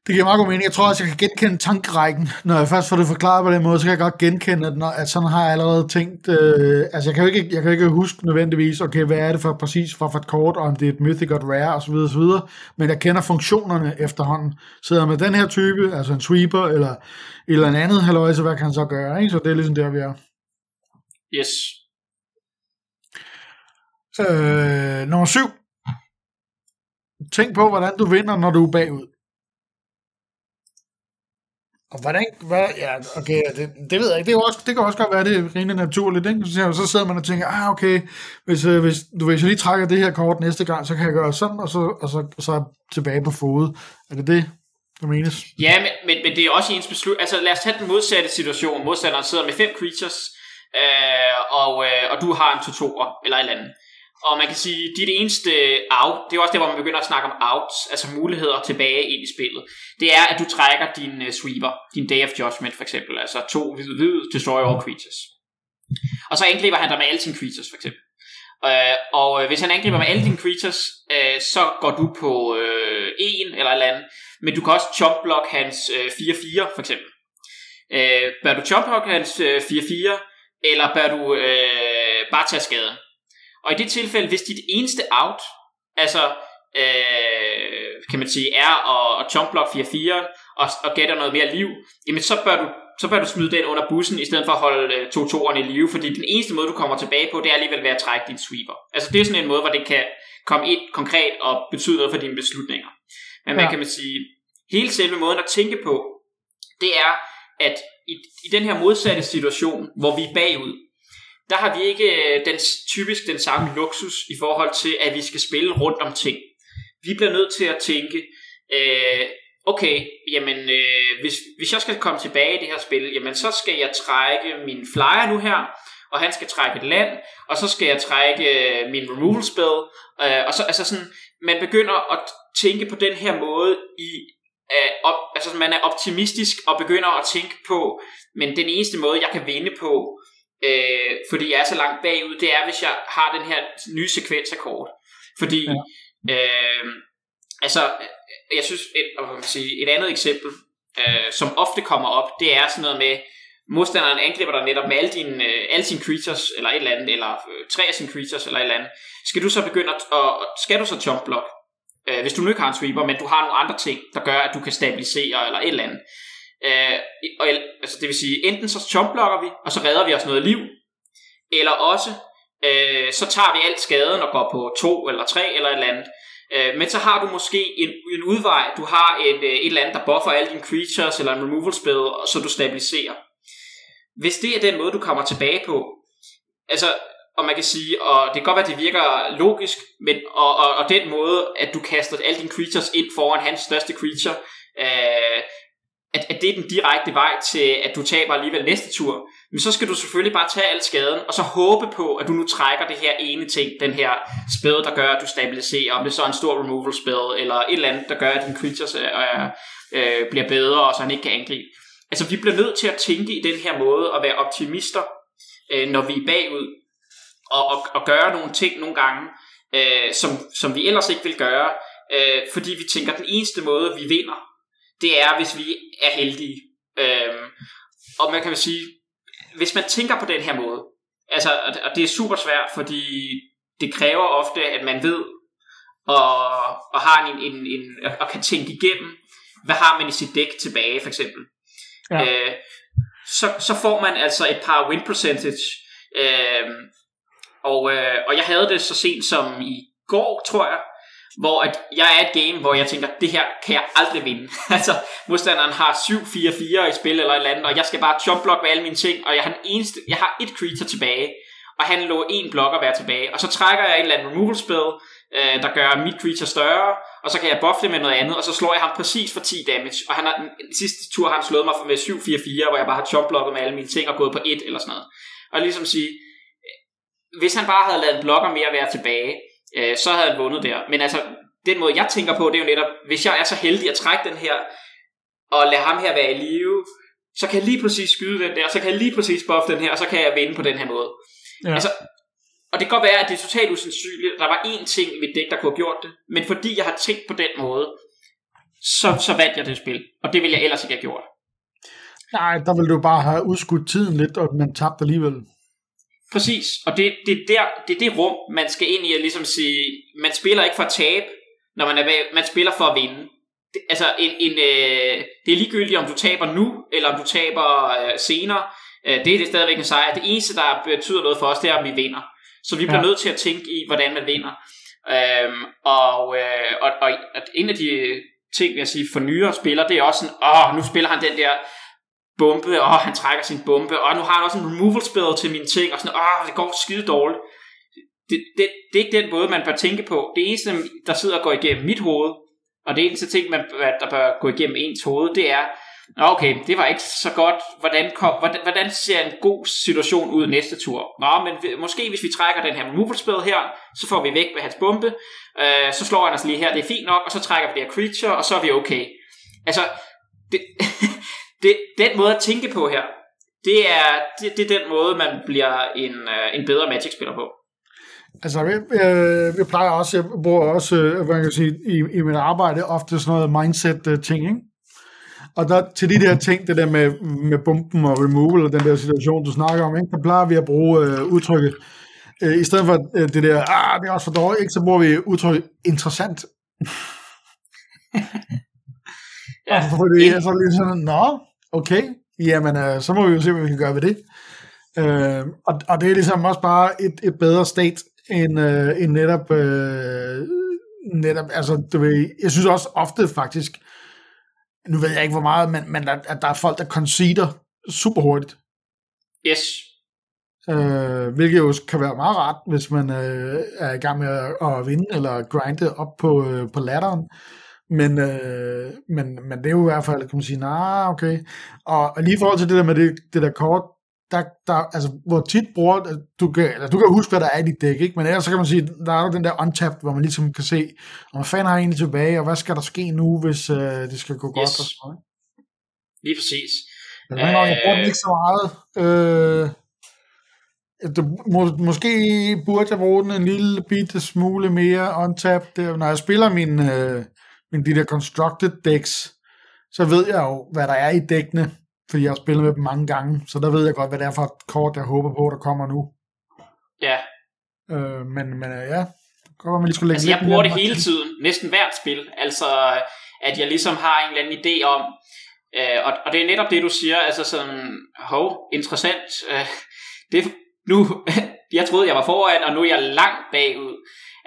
Det giver meget god mening. Jeg tror også, jeg kan genkende tankerækken. Når jeg først får det forklaret på den måde, så kan jeg godt genkende, at, når, at sådan har jeg allerede tænkt. Øh, altså, jeg kan, jo ikke, jeg kan jo ikke huske nødvendigvis, okay, hvad er det for præcis for, for et kort, og om det er et mythic og rare osv. osv. Men jeg kender funktionerne efterhånden. Sidder med den her type, altså en sweeper, eller et eller andet halløj, så hvad kan han så gøre? Ikke? Så det er ligesom der, vi er. Yes. Øh, nummer syv. Tænk på, hvordan du vinder, når du er bagud. Og hvordan, hvad, ja, okay, det, det ved jeg ikke, det, er også, det kan også godt være, det er rimelig naturligt, ikke? Så, så sidder man og tænker, ah, okay, hvis, øh, hvis, du, hvis jeg lige trækker det her kort næste gang, så kan jeg gøre sådan, og så, og så, og så tilbage på fod. Er det det, der menes? Ja, men, men, men det er også ens beslut. Altså lad os tage den modsatte situation. Modstanderen sidder med fem creatures, øh, og, øh, og du har en 2-2'er, eller et eller andet. Og man kan sige, dit eneste out, det er også der, hvor man begynder at snakke om outs, altså muligheder tilbage ind i spillet. Det er, at du trækker din uh, sweeper, din Day of Judgment for eksempel, altså to hvide, hvide destroy all creatures. Og så angriber han dig med alle sine creatures for eksempel. Uh, og øh, hvis han angriber med alle dine creatures, uh, så går du på uh, en eller et eller andet. Men du kan også chop block hans uh, 4-4 for eksempel. Uh, bør du chop block hans uh, 4-4, eller bør du uh, bare tage skaden? Og i det tilfælde, hvis dit eneste out, altså øh, kan man sige, er at, at chunk block 4-4 og, og gætter noget mere liv, jamen så bør du så bør du smide den under bussen, i stedet for at holde øh, to toerne i live, fordi den eneste måde, du kommer tilbage på, det er alligevel ved at trække din sweeper. Altså det er sådan en måde, hvor det kan komme ind konkret og betyde noget for dine beslutninger. Men ja. man kan man sige, hele selve måden at tænke på, det er, at i, i den her modsatte situation, hvor vi er bagud, der har vi ikke øh, den, typisk den samme luksus i forhold til, at vi skal spille rundt om ting. Vi bliver nødt til at tænke, øh, okay, jamen øh, hvis, hvis jeg skal komme tilbage i det her spil, jamen så skal jeg trække min flyer nu her, og han skal trække et land, og så skal jeg trække øh, min removal spell, øh, og så altså sådan, man begynder at tænke på den her måde i øh, op, altså man er optimistisk og begynder at tænke på, men den eneste måde jeg kan vinde på, øh, fordi jeg er så langt bagud, det er, hvis jeg har den her nye sekvens af kort. Fordi, ja. øh, altså, jeg synes, et, man sige, et andet eksempel, øh, som ofte kommer op, det er sådan noget med, modstanderen angriber dig netop med alle dine, øh, alle sine creatures, eller et eller andet, eller øh, tre af sine creatures, eller et eller andet. Skal du så begynde at, og, skal du så jump block, øh, hvis du nu ikke har en sweeper, men du har nogle andre ting, der gør, at du kan stabilisere, eller et eller andet. Øh, og, altså det vil sige, enten så chompblokker vi, og så redder vi os noget liv, eller også øh, så tager vi alt skaden og går på to eller tre eller et eller andet. Øh, men så har du måske en, en udvej, du har et, øh, et eller andet, der buffer alle dine creatures, eller en removal spell, så du stabiliserer. Hvis det er den måde, du kommer tilbage på, altså, og man kan sige, og det kan godt være, at det virker logisk, men, og, og, og den måde, at du kaster alle dine creatures ind foran hans største creature, øh, at, at det er den direkte vej til, at du taber alligevel næste tur, men så skal du selvfølgelig bare tage al skaden, og så håbe på, at du nu trækker det her ene ting, den her spil, der gør, at du stabiliserer, om det så er en stor removal spell, eller et eller andet, der gør, at din creatures øh, øh, bliver bedre, og så han ikke kan angribe. Altså, vi bliver nødt til at tænke i den her måde, og være optimister, øh, når vi er bagud, og, og, og gøre nogle ting nogle gange, øh, som, som vi ellers ikke vil gøre, øh, fordi vi tænker, at den eneste måde, vi vinder, det er, hvis vi er heldige. Øhm, og man kan vel sige, hvis man tænker på den her måde, altså, og det er super svært, fordi det kræver ofte, at man ved, og, og har en, en, en, og kan tænke igennem, hvad har man i sit dæk tilbage, for eksempel. Ja. Øh, så, så får man altså et par win percentage, øh, og, øh, og jeg havde det så sent som i går, tror jeg, hvor at jeg er et game, hvor jeg tænker, det her kan jeg aldrig vinde. altså, modstanderen har 7-4-4 i spil eller et eller andet, og jeg skal bare jump block med alle mine ting, og jeg har, den eneste, jeg har et creature tilbage, og han lå en blokker at være tilbage, og så trækker jeg et eller andet removal spell, øh, der gør mit creature større, og så kan jeg buffe det med noget andet, og så slår jeg ham præcis for 10 damage, og han har, den sidste tur har han slået mig med 7-4-4, hvor jeg bare har jump blocket med alle mine ting og gået på 1 eller sådan noget. Og ligesom sige, hvis han bare havde lavet en mere være tilbage, øh, så havde han vundet der. Men altså, den måde jeg tænker på, det er jo netop, hvis jeg er så heldig at trække den her, og lade ham her være i live, så kan jeg lige præcis skyde den der, så kan jeg lige præcis buffe den her, og så kan jeg vinde på den her måde. Ja. Altså, og det kan godt være, at det er totalt usandsynligt. Der var én ting i mit dæk, der kunne have gjort det. Men fordi jeg har tænkt på den måde, så, så vandt jeg det spil. Og det ville jeg ellers ikke have gjort. Nej, der ville du bare have udskudt tiden lidt, og man tabte alligevel. Præcis, og det, det, er der, det er det rum, man skal ind i at ligesom sige, man spiller ikke for at tabe, når man er bag, man spiller for at vinde. Det, altså, en, en, øh, det er ligegyldigt, om du taber nu, eller om du taber øh, senere. Øh, det er det stadigvæk en sejr. Det eneste, der betyder noget for os, det er, om vi vinder. Så vi bliver ja. nødt til at tænke i, hvordan man vinder. Øhm, og, øh, og, og, og en af de ting, jeg siger, for nyere spillere, det er også sådan, åh, nu spiller han den der bombe, og han trækker sin bombe, og nu har han også en removal spell til mine ting, og sådan, åh, det går skide dårligt. Det, det, det er ikke den måde, man bør tænke på. Det eneste, der sidder og går igennem mit hoved, og det eneste ting, man, der bør gå igennem ens hoved, det er, okay, det var ikke så godt. Hvordan, kom, hvordan, hvordan ser en god situation ud næste tur? Nå, men måske hvis vi trækker den her removal spell her, så får vi væk med hans bombe, øh, så slår han os lige her, det er fint nok, og så trækker vi det her creature, og så er vi okay. Altså, det, det, den måde at tænke på her, det er, det, det er den måde, man bliver en, uh, en bedre Magic-spiller på. Altså, vi, øh, vi plejer også, jeg bruger også, øh, hvad kan jeg sige, i, i mit arbejde, ofte sådan noget mindset-ting, ikke? Og der, til de der ting, det der med, med bomben og removal, og den der situation, du snakker om, ikke? der plejer vi at bruge øh, udtrykket, øh, i stedet for øh, det der, ah, det er også for dårligt, ikke? så bruger vi udtrykket interessant. ja, fordi så er det lige sådan, nå, okay, jamen øh, så må vi jo se, hvad vi kan gøre ved det. Øh, og, og det er ligesom også bare et, et bedre stat, end, øh, end netop, øh, netop, altså du ved, jeg synes også ofte faktisk, nu ved jeg ikke hvor meget, men, men at, at der er folk, der conceder super hurtigt. Yes. Øh, hvilket jo kan være meget rart, hvis man øh, er i gang med at, at vinde eller grinde op på, øh, på ladderen. Men, øh, men, men det er jo i hvert fald, kan man sige, nah, okay. Og, og lige i forhold til det der med det, det der kort, der, der, altså, hvor tit bruger, du kan, eller du kan huske, hvad der er i dit dæk, ikke? men ellers så kan man sige, der er jo den der untapped, hvor man ligesom kan se, hvad fanden har egentlig tilbage, og hvad skal der ske nu, hvis øh, det skal gå godt yes. og sådan noget. Lige præcis. Men øh, jeg bruger den ikke så meget. Øh, det, må, måske burde jeg bruge den en lille bitte smule mere untapped, når jeg spiller min, øh, min de der constructed decks, så ved jeg jo, hvad der er i dækkene, fordi jeg har spillet med dem mange gange, så der ved jeg godt, hvad det er for et kort, jeg håber på, der kommer nu. Ja. Øh, men, men øh, ja, godt, man lige skulle lægge altså, jeg bruger det hele tiden, næsten hvert spil, altså at jeg ligesom har en eller anden idé om, øh, og, og det er netop det, du siger, altså sådan, hov, interessant, øh, det, nu, jeg troede, jeg var foran, og nu er jeg langt bagud.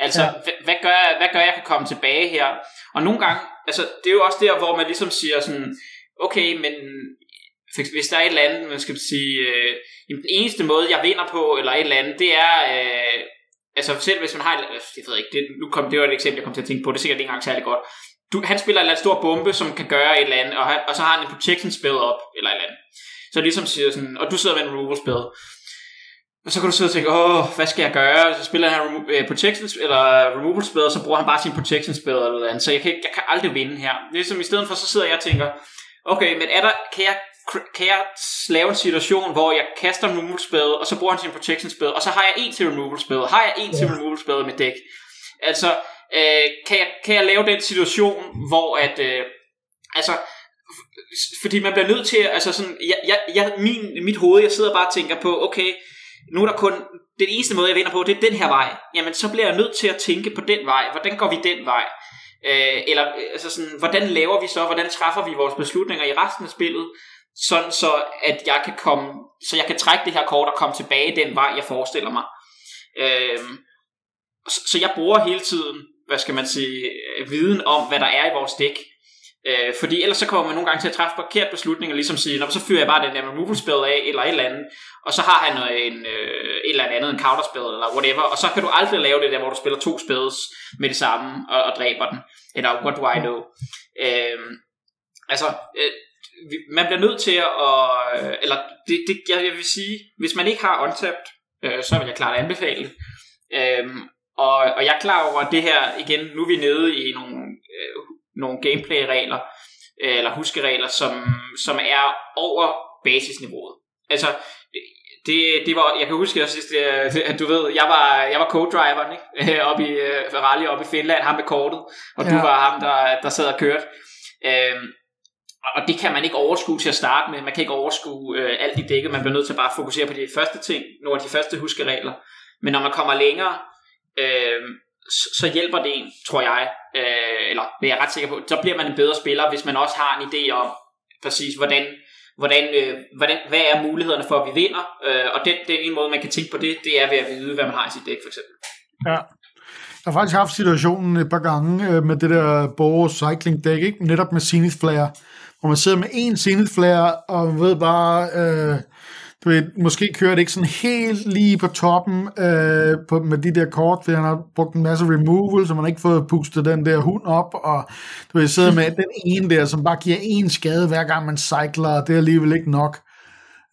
Altså, ja. hvad, gør jeg, hvad gør jeg, kan komme tilbage her? Og nogle gange, altså, det er jo også der, hvor man ligesom siger sådan, okay, men hvis der er et eller andet, man skal sige, øh, den eneste måde, jeg vinder på, eller et eller andet, det er, øh, altså selv hvis man har, jeg ved ikke, det, nu kom, det var et eksempel, jeg kom til at tænke på, det er sikkert ikke engang særlig godt. Du, han spiller en eller anden stor bombe, som kan gøre et eller andet, og, han, og så har han en protection spell op, eller et eller andet. Så ligesom siger sådan, og du sidder med en removal spell. Og så kan du sidde og tænke, åh, hvad skal jeg gøre? Så spiller han uh, protection, eller removal spell, og så bruger han bare sin protection spell, eller andet. Så jeg kan, jeg kan aldrig vinde her. Ligesom i stedet for, så sidder jeg og tænker, okay, men er der, kan jeg kan jeg lave en situation, hvor jeg kaster en removal spell, og så bruger han sin protection spell, og så har jeg en til removal spell, har jeg en til removal spell med dæk. Altså, øh, kan, jeg, kan jeg lave den situation, hvor at, øh, altså, fordi man bliver nødt til, altså sådan, jeg, jeg, jeg, min, mit hoved, jeg sidder bare og tænker på, okay, nu er der kun, den eneste måde, jeg vinder på, det er den her vej. Jamen, så bliver jeg nødt til at tænke på den vej. Hvordan går vi den vej? Øh, eller øh, altså sådan, hvordan laver vi så, hvordan træffer vi vores beslutninger i resten af spillet, sådan så at jeg kan komme, så jeg kan trække det her kort og komme tilbage den vej, jeg forestiller mig. Øh, så jeg bruger hele tiden, hvad skal man sige, øh, viden om, hvad der er i vores dæk, Øh, fordi ellers så kommer man nogle gange til at træffe forkert beslutninger, ligesom sige, Nå, så fyrer jeg bare den der removal spell af, eller et eller andet, og så har han øh, en, øh, et eller andet, en counterspell, eller whatever, og så kan du aldrig lave det der, hvor du spiller to spells med det samme, og, og dræber den, eller what do I know. Øh, altså, øh, man bliver nødt til at, øh, eller det, det, jeg vil sige, hvis man ikke har untapped, øh, så vil jeg klart anbefale det. Øh, og, og jeg er klar over, at det her, igen, nu er vi nede i nogle øh, nogle gameplay-regler, øh, eller huskeregler, som, som er over basisniveauet. Altså, det, det var, jeg kan huske, at du ved, jeg var, jeg var co-driveren, ikke? Oppe i uh, rally oppe i Finland, ham med kortet, og ja. du var ham, der, der sad og kørte. Øh, og det kan man ikke overskue til at starte med. Man kan ikke overskue øh, alt i dækket. Man bliver nødt til bare at fokusere på de første ting, nogle af de første huskeregler. Men når man kommer længere, øh, så, hjælper det en, tror jeg, øh, eller det er jeg ret sikker på, så bliver man en bedre spiller, hvis man også har en idé om præcis, hvordan, hvordan, øh, hvordan, hvad er mulighederne for, at vi vinder. Øh, og den, den ene måde, man kan tænke på det, det er ved at vide, hvad man har i sit dæk, for eksempel. Ja. Jeg har faktisk haft situationen et par gange øh, med det der Borg Cycling Deck, ikke? netop med Zenith Flare, hvor man sidder med en Zenith Flare, og ved bare, øh, du ved, måske kører det ikke sådan helt lige på toppen øh, på, med de der kort, fordi han har brugt en masse removal, så man har ikke fået pustet den der hund op, og du ved, sidder med den ene der, som bare giver en skade, hver gang man cykler, og det er alligevel ikke nok.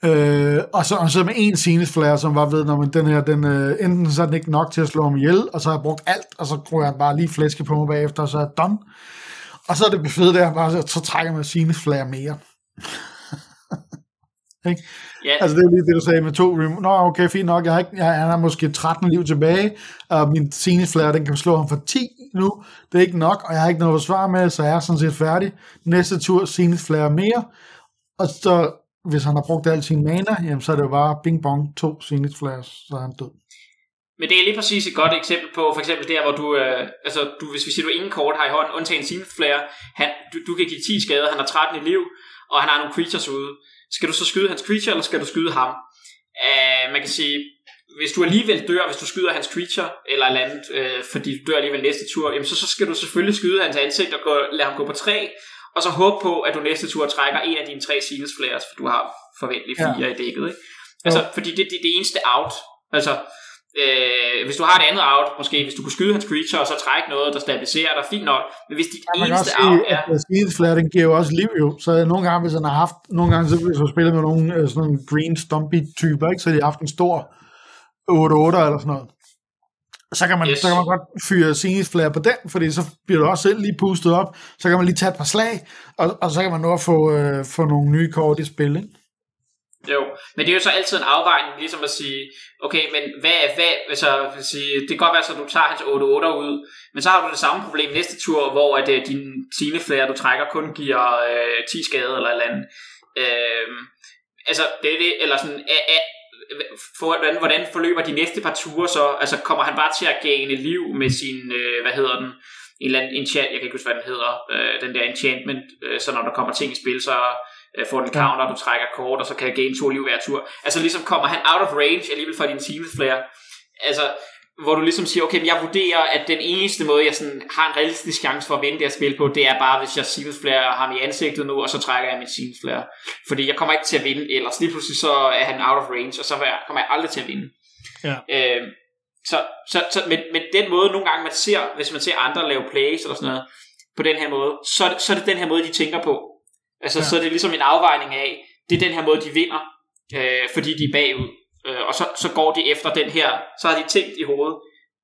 Øh, og så, og så med en Zenith Flare, som var ved, når man den her, den, øh, enten så er den ikke nok til at slå ham ihjel, og så har jeg brugt alt, og så tror jeg bare lige flæske på mig bagefter, og så er jeg done. Og så er det fedt der, bare, så, så trækker man Zenith Flare mere ikke? Ja. Altså det er lige det, du sagde med to rem- Nå, okay, fint nok. Jeg har, ikke, jeg, han har måske 13 liv tilbage, og min Zenith Flare, den kan slå ham for 10 nu. Det er ikke nok, og jeg har ikke noget at svare med, så jeg er sådan set færdig. Næste tur, Zenith Flare mere. Og så, hvis han har brugt al sin mana, jamen, så er det jo bare bing bong, to Zenith Flares, så er han død. Men det er lige præcis et godt eksempel på, for eksempel der, hvor du, øh, altså du, hvis vi siger, du ingen kort har i hånden, undtagen sin flare, han, du, du kan give 10 skader, han har 13 i liv, og han har nogle creatures ude. Skal du så skyde hans creature, eller skal du skyde ham? Uh, man kan sige, hvis du alligevel dør, hvis du skyder hans creature, eller et andet, øh, fordi du dør alligevel næste tur, jamen så, så skal du selvfølgelig skyde hans ansigt og gå, lade ham gå på tre, og så håbe på, at du næste tur trækker en af dine tre Seals Flares, for du har forventeligt fire ja. i dækket. Ikke? Altså, ja. fordi det er det, det eneste out. Altså, Øh, hvis du har et andet out, måske hvis du kunne skyde hans creature, og så trække noget, der stabiliserer dig, fint nok. Men hvis dit ja, eneste sige, out er... At Speed Flatting giver jo også liv jo, så nogle gange, hvis han har haft, nogle gange, så hvis du spillet med nogle øh, sådan nogle green stumpy typer, ikke, så har de haft en stor 8-8 eller sådan noget. Så kan, man, yes. så kan man godt fyre Zenith Flare på den, fordi så bliver du også selv lige pustet op, så kan man lige tage et par slag, og, og så kan man nå at få, øh, få nogle nye kort i spil, ikke? Jo, men det er jo så altid en afvejning, ligesom at sige, okay, men hvad, hvad, altså, vil sige, det kan godt være, at du tager hans 8-8 ud, men så har du det samme problem næste tur, hvor at, uh, din tineflære, du trækker, kun giver øh, 10 skade eller et eller andet. Øh, altså, det er det, eller sådan, a, a, for, hvordan, hvordan forløber de næste par ture så? Altså, kommer han bare til at gane liv med sin, øh, hvad hedder den, en eller anden enchant, jeg kan ikke huske, hvad den hedder, øh, den der enchantment, øh, så når der kommer ting i spil, så får en counter, du trækker kort, og så kan gain to liv hver tur. Altså ligesom kommer han out of range alligevel fra din Zenith Flare. Altså, hvor du ligesom siger, okay, men jeg vurderer, at den eneste måde, jeg sådan har en realistisk chance for at vinde det her spil på, det er bare, hvis jeg Zenith Flare har ham i ansigtet nu, og så trækker jeg min Zenith Flare. Fordi jeg kommer ikke til at vinde, ellers lige pludselig så er han out of range, og så kommer jeg aldrig til at vinde. Ja. Øh, så, så, så med, med den måde, nogle gange man ser, hvis man ser andre lave plays eller sådan noget, på den her måde, så, så er det den her måde, de tænker på. Altså, ja. så er det ligesom en afvejning af, det er den her måde, de vinder, øh, fordi de er bagud. Øh, og så, så går de efter den her, så har de tænkt i hovedet,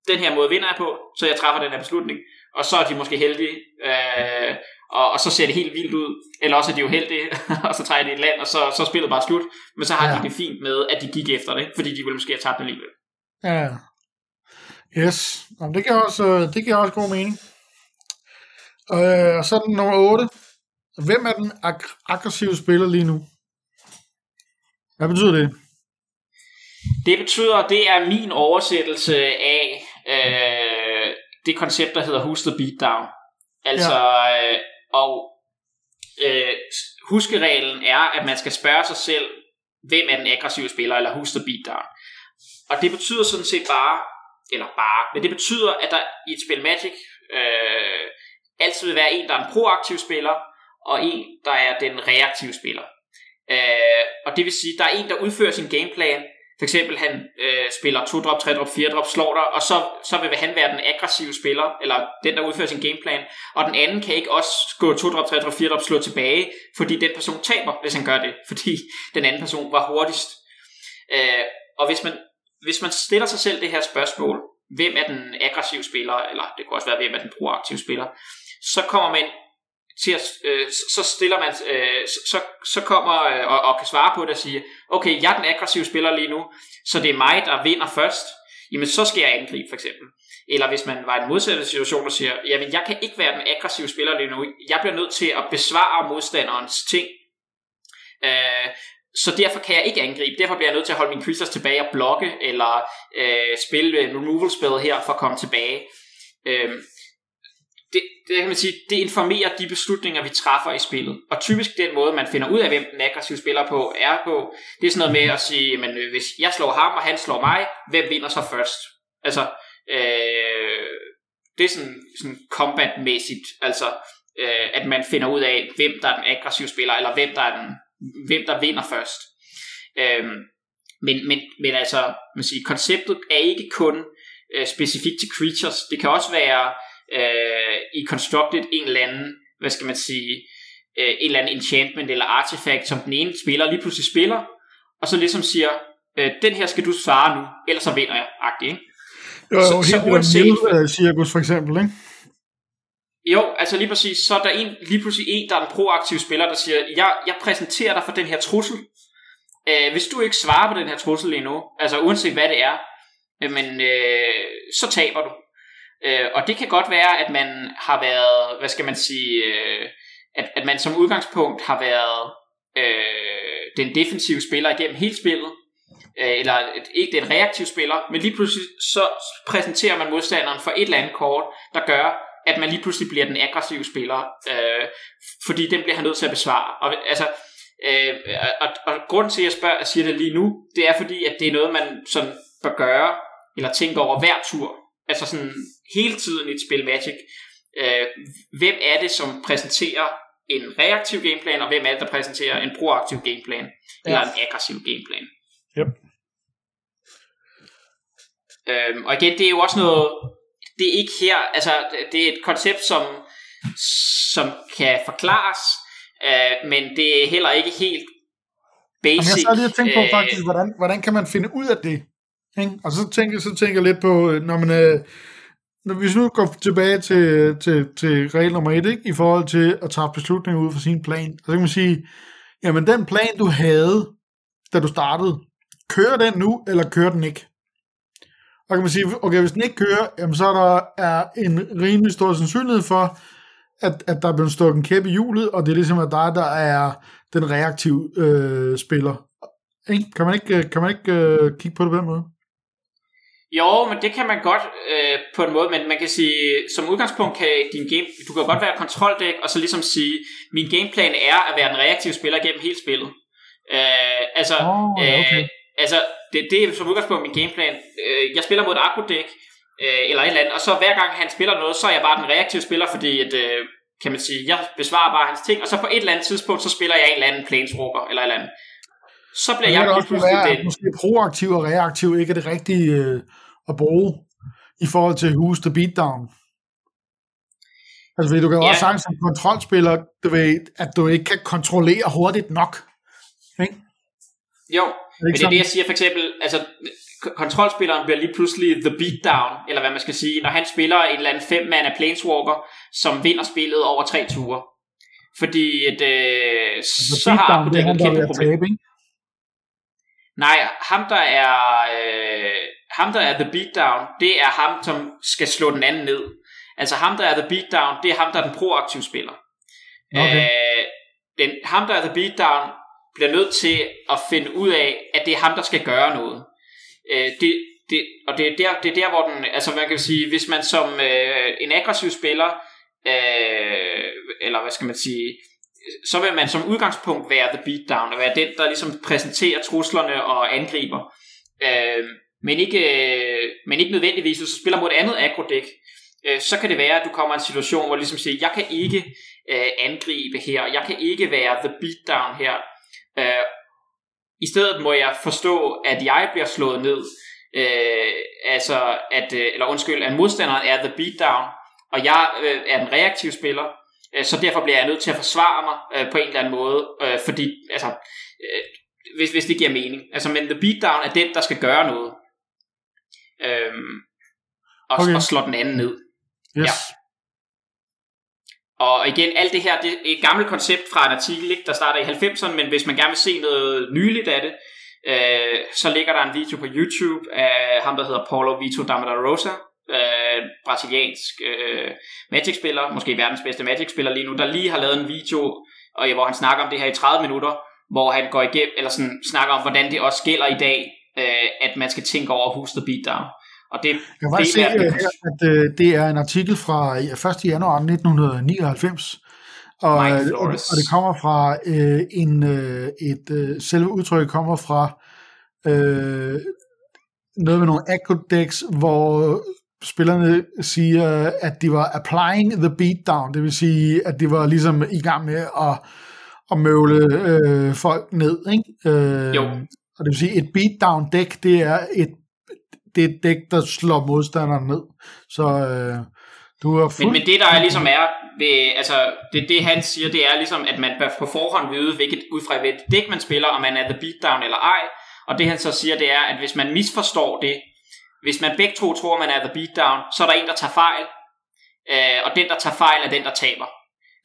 den her måde vinder jeg på, så jeg træffer den her beslutning. Og så er de måske heldige, øh, og, og så ser det helt vildt ud. Eller også er de uheldige, og så trækker de et land, og så, så er spillet bare slut. Men så har ja. de det fint med, at de gik efter det, fordi de ville måske have tabt alligevel. Ja. Yes. Jamen, det, giver også, det giver også god mening. Øh, og så nummer 8. Hvem er den ag- aggressive spiller lige nu? Hvad betyder det? Det betyder, det er min oversættelse af øh, det koncept, der hedder Who's the Beatdown. Altså, ja. øh, og øh, huskereglen er, at man skal spørge sig selv, hvem er den aggressive spiller, eller Who's the Beatdown. Og det betyder sådan set bare, eller bare, men det betyder, at der i et spil Magic øh, altid vil være en, der er en proaktiv spiller, og en, der er den reaktive spiller. Øh, og det vil sige, der er en, der udfører sin gameplan. For eksempel, han øh, spiller 2 drop, 3 drop, 4 drop, slår dig, og så, så vil han være den aggressive spiller, eller den, der udfører sin gameplan. Og den anden kan ikke også gå 2 drop, 3 drop, 4 drop, slå tilbage, fordi den person taber, hvis han gør det, fordi den anden person var hurtigst. Øh, og hvis man, hvis man stiller sig selv det her spørgsmål, hvem er den aggressive spiller, eller det kunne også være, hvem er den proaktive spiller, så kommer man til at, øh, så stiller man, øh, så, så kommer øh, og, og kan svare på det og sige, okay, jeg er den aggressive spiller lige nu, så det er mig, der vinder først, jamen så skal jeg angribe for eksempel. eller hvis man var i en modsatte situation og siger, jamen jeg kan ikke være den aggressive spiller lige nu, jeg bliver nødt til at besvare modstanderens ting, øh, så derfor kan jeg ikke angribe, derfor bliver jeg nødt til at holde mine creatures tilbage og blokke, eller øh, spille removal spell her for at komme tilbage. Øh, det, det kan man sige, det informerer de beslutninger, vi træffer i spillet. Og typisk den måde, man finder ud af, hvem den aggressive spiller på, er på, det er sådan noget med at sige, men øh, hvis jeg slår ham, og han slår mig, hvem vinder så først? Altså, øh, det er sådan, sådan combat-mæssigt, altså, øh, at man finder ud af, hvem der er den aggressive spiller, eller hvem der, er den, hvem der vinder først. Øh, men, men, men altså, man siger, konceptet er ikke kun øh, specifikt til creatures, det kan også være øh, i Constructed en eller anden, hvad skal man sige, øh, en eller anden enchantment eller artifact, som den ene spiller lige pludselig spiller, og så ligesom siger, øh, den her skal du svare nu, ellers så vinder jeg, agtig, ikke? Jo, jo, så, helt så uanset, cirkus for eksempel, ikke? Jo, altså lige præcis, så er der en, lige pludselig en, der er en proaktiv spiller, der siger, jeg, jeg præsenterer dig for den her trussel. Øh, hvis du ikke svarer på den her trussel lige nu, altså uanset hvad det er, øh, men, øh, så taber du. Øh, og det kan godt være, at man har været, hvad skal man sige, øh, at, at man som udgangspunkt har været øh, den defensive spiller igennem hele spillet, øh, eller et, ikke den reaktive spiller, men lige pludselig så præsenterer man modstanderen for et eller andet kort, der gør, at man lige pludselig bliver den aggressive spiller, øh, fordi den bliver han nødt til at besvare. Og, altså, øh, og, og grunden til, at jeg spørger, at siger det lige nu, det er fordi, at det er noget, man sådan bør gøre, eller tænke over hver tur. Altså sådan hele tiden i et spil Magic. Øh, hvem er det, som præsenterer en reaktiv gameplan, og hvem er det, der præsenterer en proaktiv gameplan, ja. eller en aggressiv gameplan. Yep. Øhm, og igen, det er jo også noget, det er ikke her, altså det er et koncept, som, som kan forklares, øh, men det er heller ikke helt basic. Jamen, jeg så lige tænkt på øh, faktisk, hvordan, hvordan kan man finde ud af det? Ikke? Og så tænker, så tænker jeg lidt på, øh, når man, øh, når vi nu går tilbage til, til, til regel nummer et, ikke? i forhold til at tage beslutninger ud fra sin plan, så kan man sige, jamen den plan, du havde, da du startede, kører den nu, eller kører den ikke? Og kan man sige, okay, hvis den ikke kører, jamen så er der er en rimelig stor sandsynlighed for, at, at der er blevet stukket en kæppe i hjulet, og det er ligesom, at dig, der er den reaktive øh, spiller. Ikke? Kan man ikke, kan man ikke øh, kigge på det på den måde? Jo, men det kan man godt øh, på en måde, men man kan sige, som udgangspunkt kan din game, du kan godt være kontroldæk, og så ligesom sige, min gameplan er at være den reaktive spiller gennem hele spillet. Øh, altså, oh, okay. øh, altså det, det er som udgangspunkt min gameplan. Øh, jeg spiller mod et akrodæk, øh, eller et eller andet, og så hver gang han spiller noget, så er jeg bare den reaktive spiller, fordi at, øh, kan man sige, jeg besvarer bare hans ting, og så på et eller andet tidspunkt, så spiller jeg en eller anden planeswalker, eller et eller andet. Så bliver jeg lige pludselig være, den. Måske proaktiv og reaktiv ikke er det rigtige øh, at bruge i forhold til hus the beatdown. Altså, fordi du kan jo ja. også sagtens som kontrolspiller, du ved, at du ikke kan kontrollere hurtigt nok. Ikke? Jo, det men det er det, jeg siger for eksempel, altså kontrolspilleren bliver lige pludselig the beatdown, eller hvad man skal sige, når han spiller en eller anden fem man af Planeswalker, som vinder spillet over tre ture. Fordi at, øh, altså, så har Akko et kæmpe problem. Tabe, ikke? Nej, ham der er øh, ham der er the beatdown, det er ham, som skal slå den anden ned. Altså ham der er the beatdown, det er ham der er den proaktive spiller. Okay. Øh, den, ham der er the beatdown bliver nødt til at finde ud af, at det er ham der skal gøre noget. Øh, det, det, og det er, der, det er der, hvor den, altså man kan sige, hvis man som øh, en aggressiv spiller, øh, eller hvad skal man sige, så vil man som udgangspunkt være the beatdown, og være den, der ligesom præsenterer truslerne og angriber. Øh, men, ikke, øh, men ikke nødvendigvis, hvis du spiller mod et andet agrodæk, øh, så kan det være, at du kommer i en situation, hvor ligesom siger, jeg kan ikke øh, angribe her, jeg kan ikke være the beatdown her. Øh, I stedet må jeg forstå, at jeg bliver slået ned, øh, altså at, øh, eller undskyld, at modstanderen er the beatdown, og jeg øh, er den reaktive spiller, så derfor bliver jeg nødt til at forsvare mig øh, på en eller anden måde, øh, fordi, altså, øh, hvis, hvis det giver mening. Altså, men the beatdown er den, der skal gøre noget. Øhm, og, okay. og slår den anden ned. Yes. Ja. Og igen, alt det her, det er et gammelt koncept fra en artikel, ikke, der starter i 90'erne, men hvis man gerne vil se noget nyligt af det, øh, så ligger der en video på YouTube af ham, der hedder Paulo Vito Rosa, øh, brasiliansk øh, Magic-spiller, måske verdens bedste Magic-spiller lige nu, der lige har lavet en video, og, hvor han snakker om det her i 30 minutter, hvor han går igennem, eller sådan, snakker om, hvordan det også gælder i dag, øh, at man skal tænke over huske the beatdown. Og det, jeg kan se, at, at øh, det er en artikel fra 1. januar 1999, og, og, og det kommer fra øh, en øh, et øh, selve udtryk kommer fra øh, noget med nogle acrodex, hvor spillerne siger, at de var applying the beatdown, det vil sige, at de var ligesom i gang med at, at møvle øh, folk ned. Ikke? Øh, jo. Og det vil sige, et beatdown dæk, det er et, det er et dæk, der slår modstanderen ned. Så øh, du er fuld... men, men det der er ligesom er, ved, altså det, det han siger, det er ligesom, at man på forhånd vide, hvilket, ud fra hvilket dæk man spiller, om man er the beatdown eller ej, og det han så siger, det er, at hvis man misforstår det, hvis man begge to tror, man er the beatdown, så er der en, der tager fejl, øh, og den, der tager fejl, er den, der taber.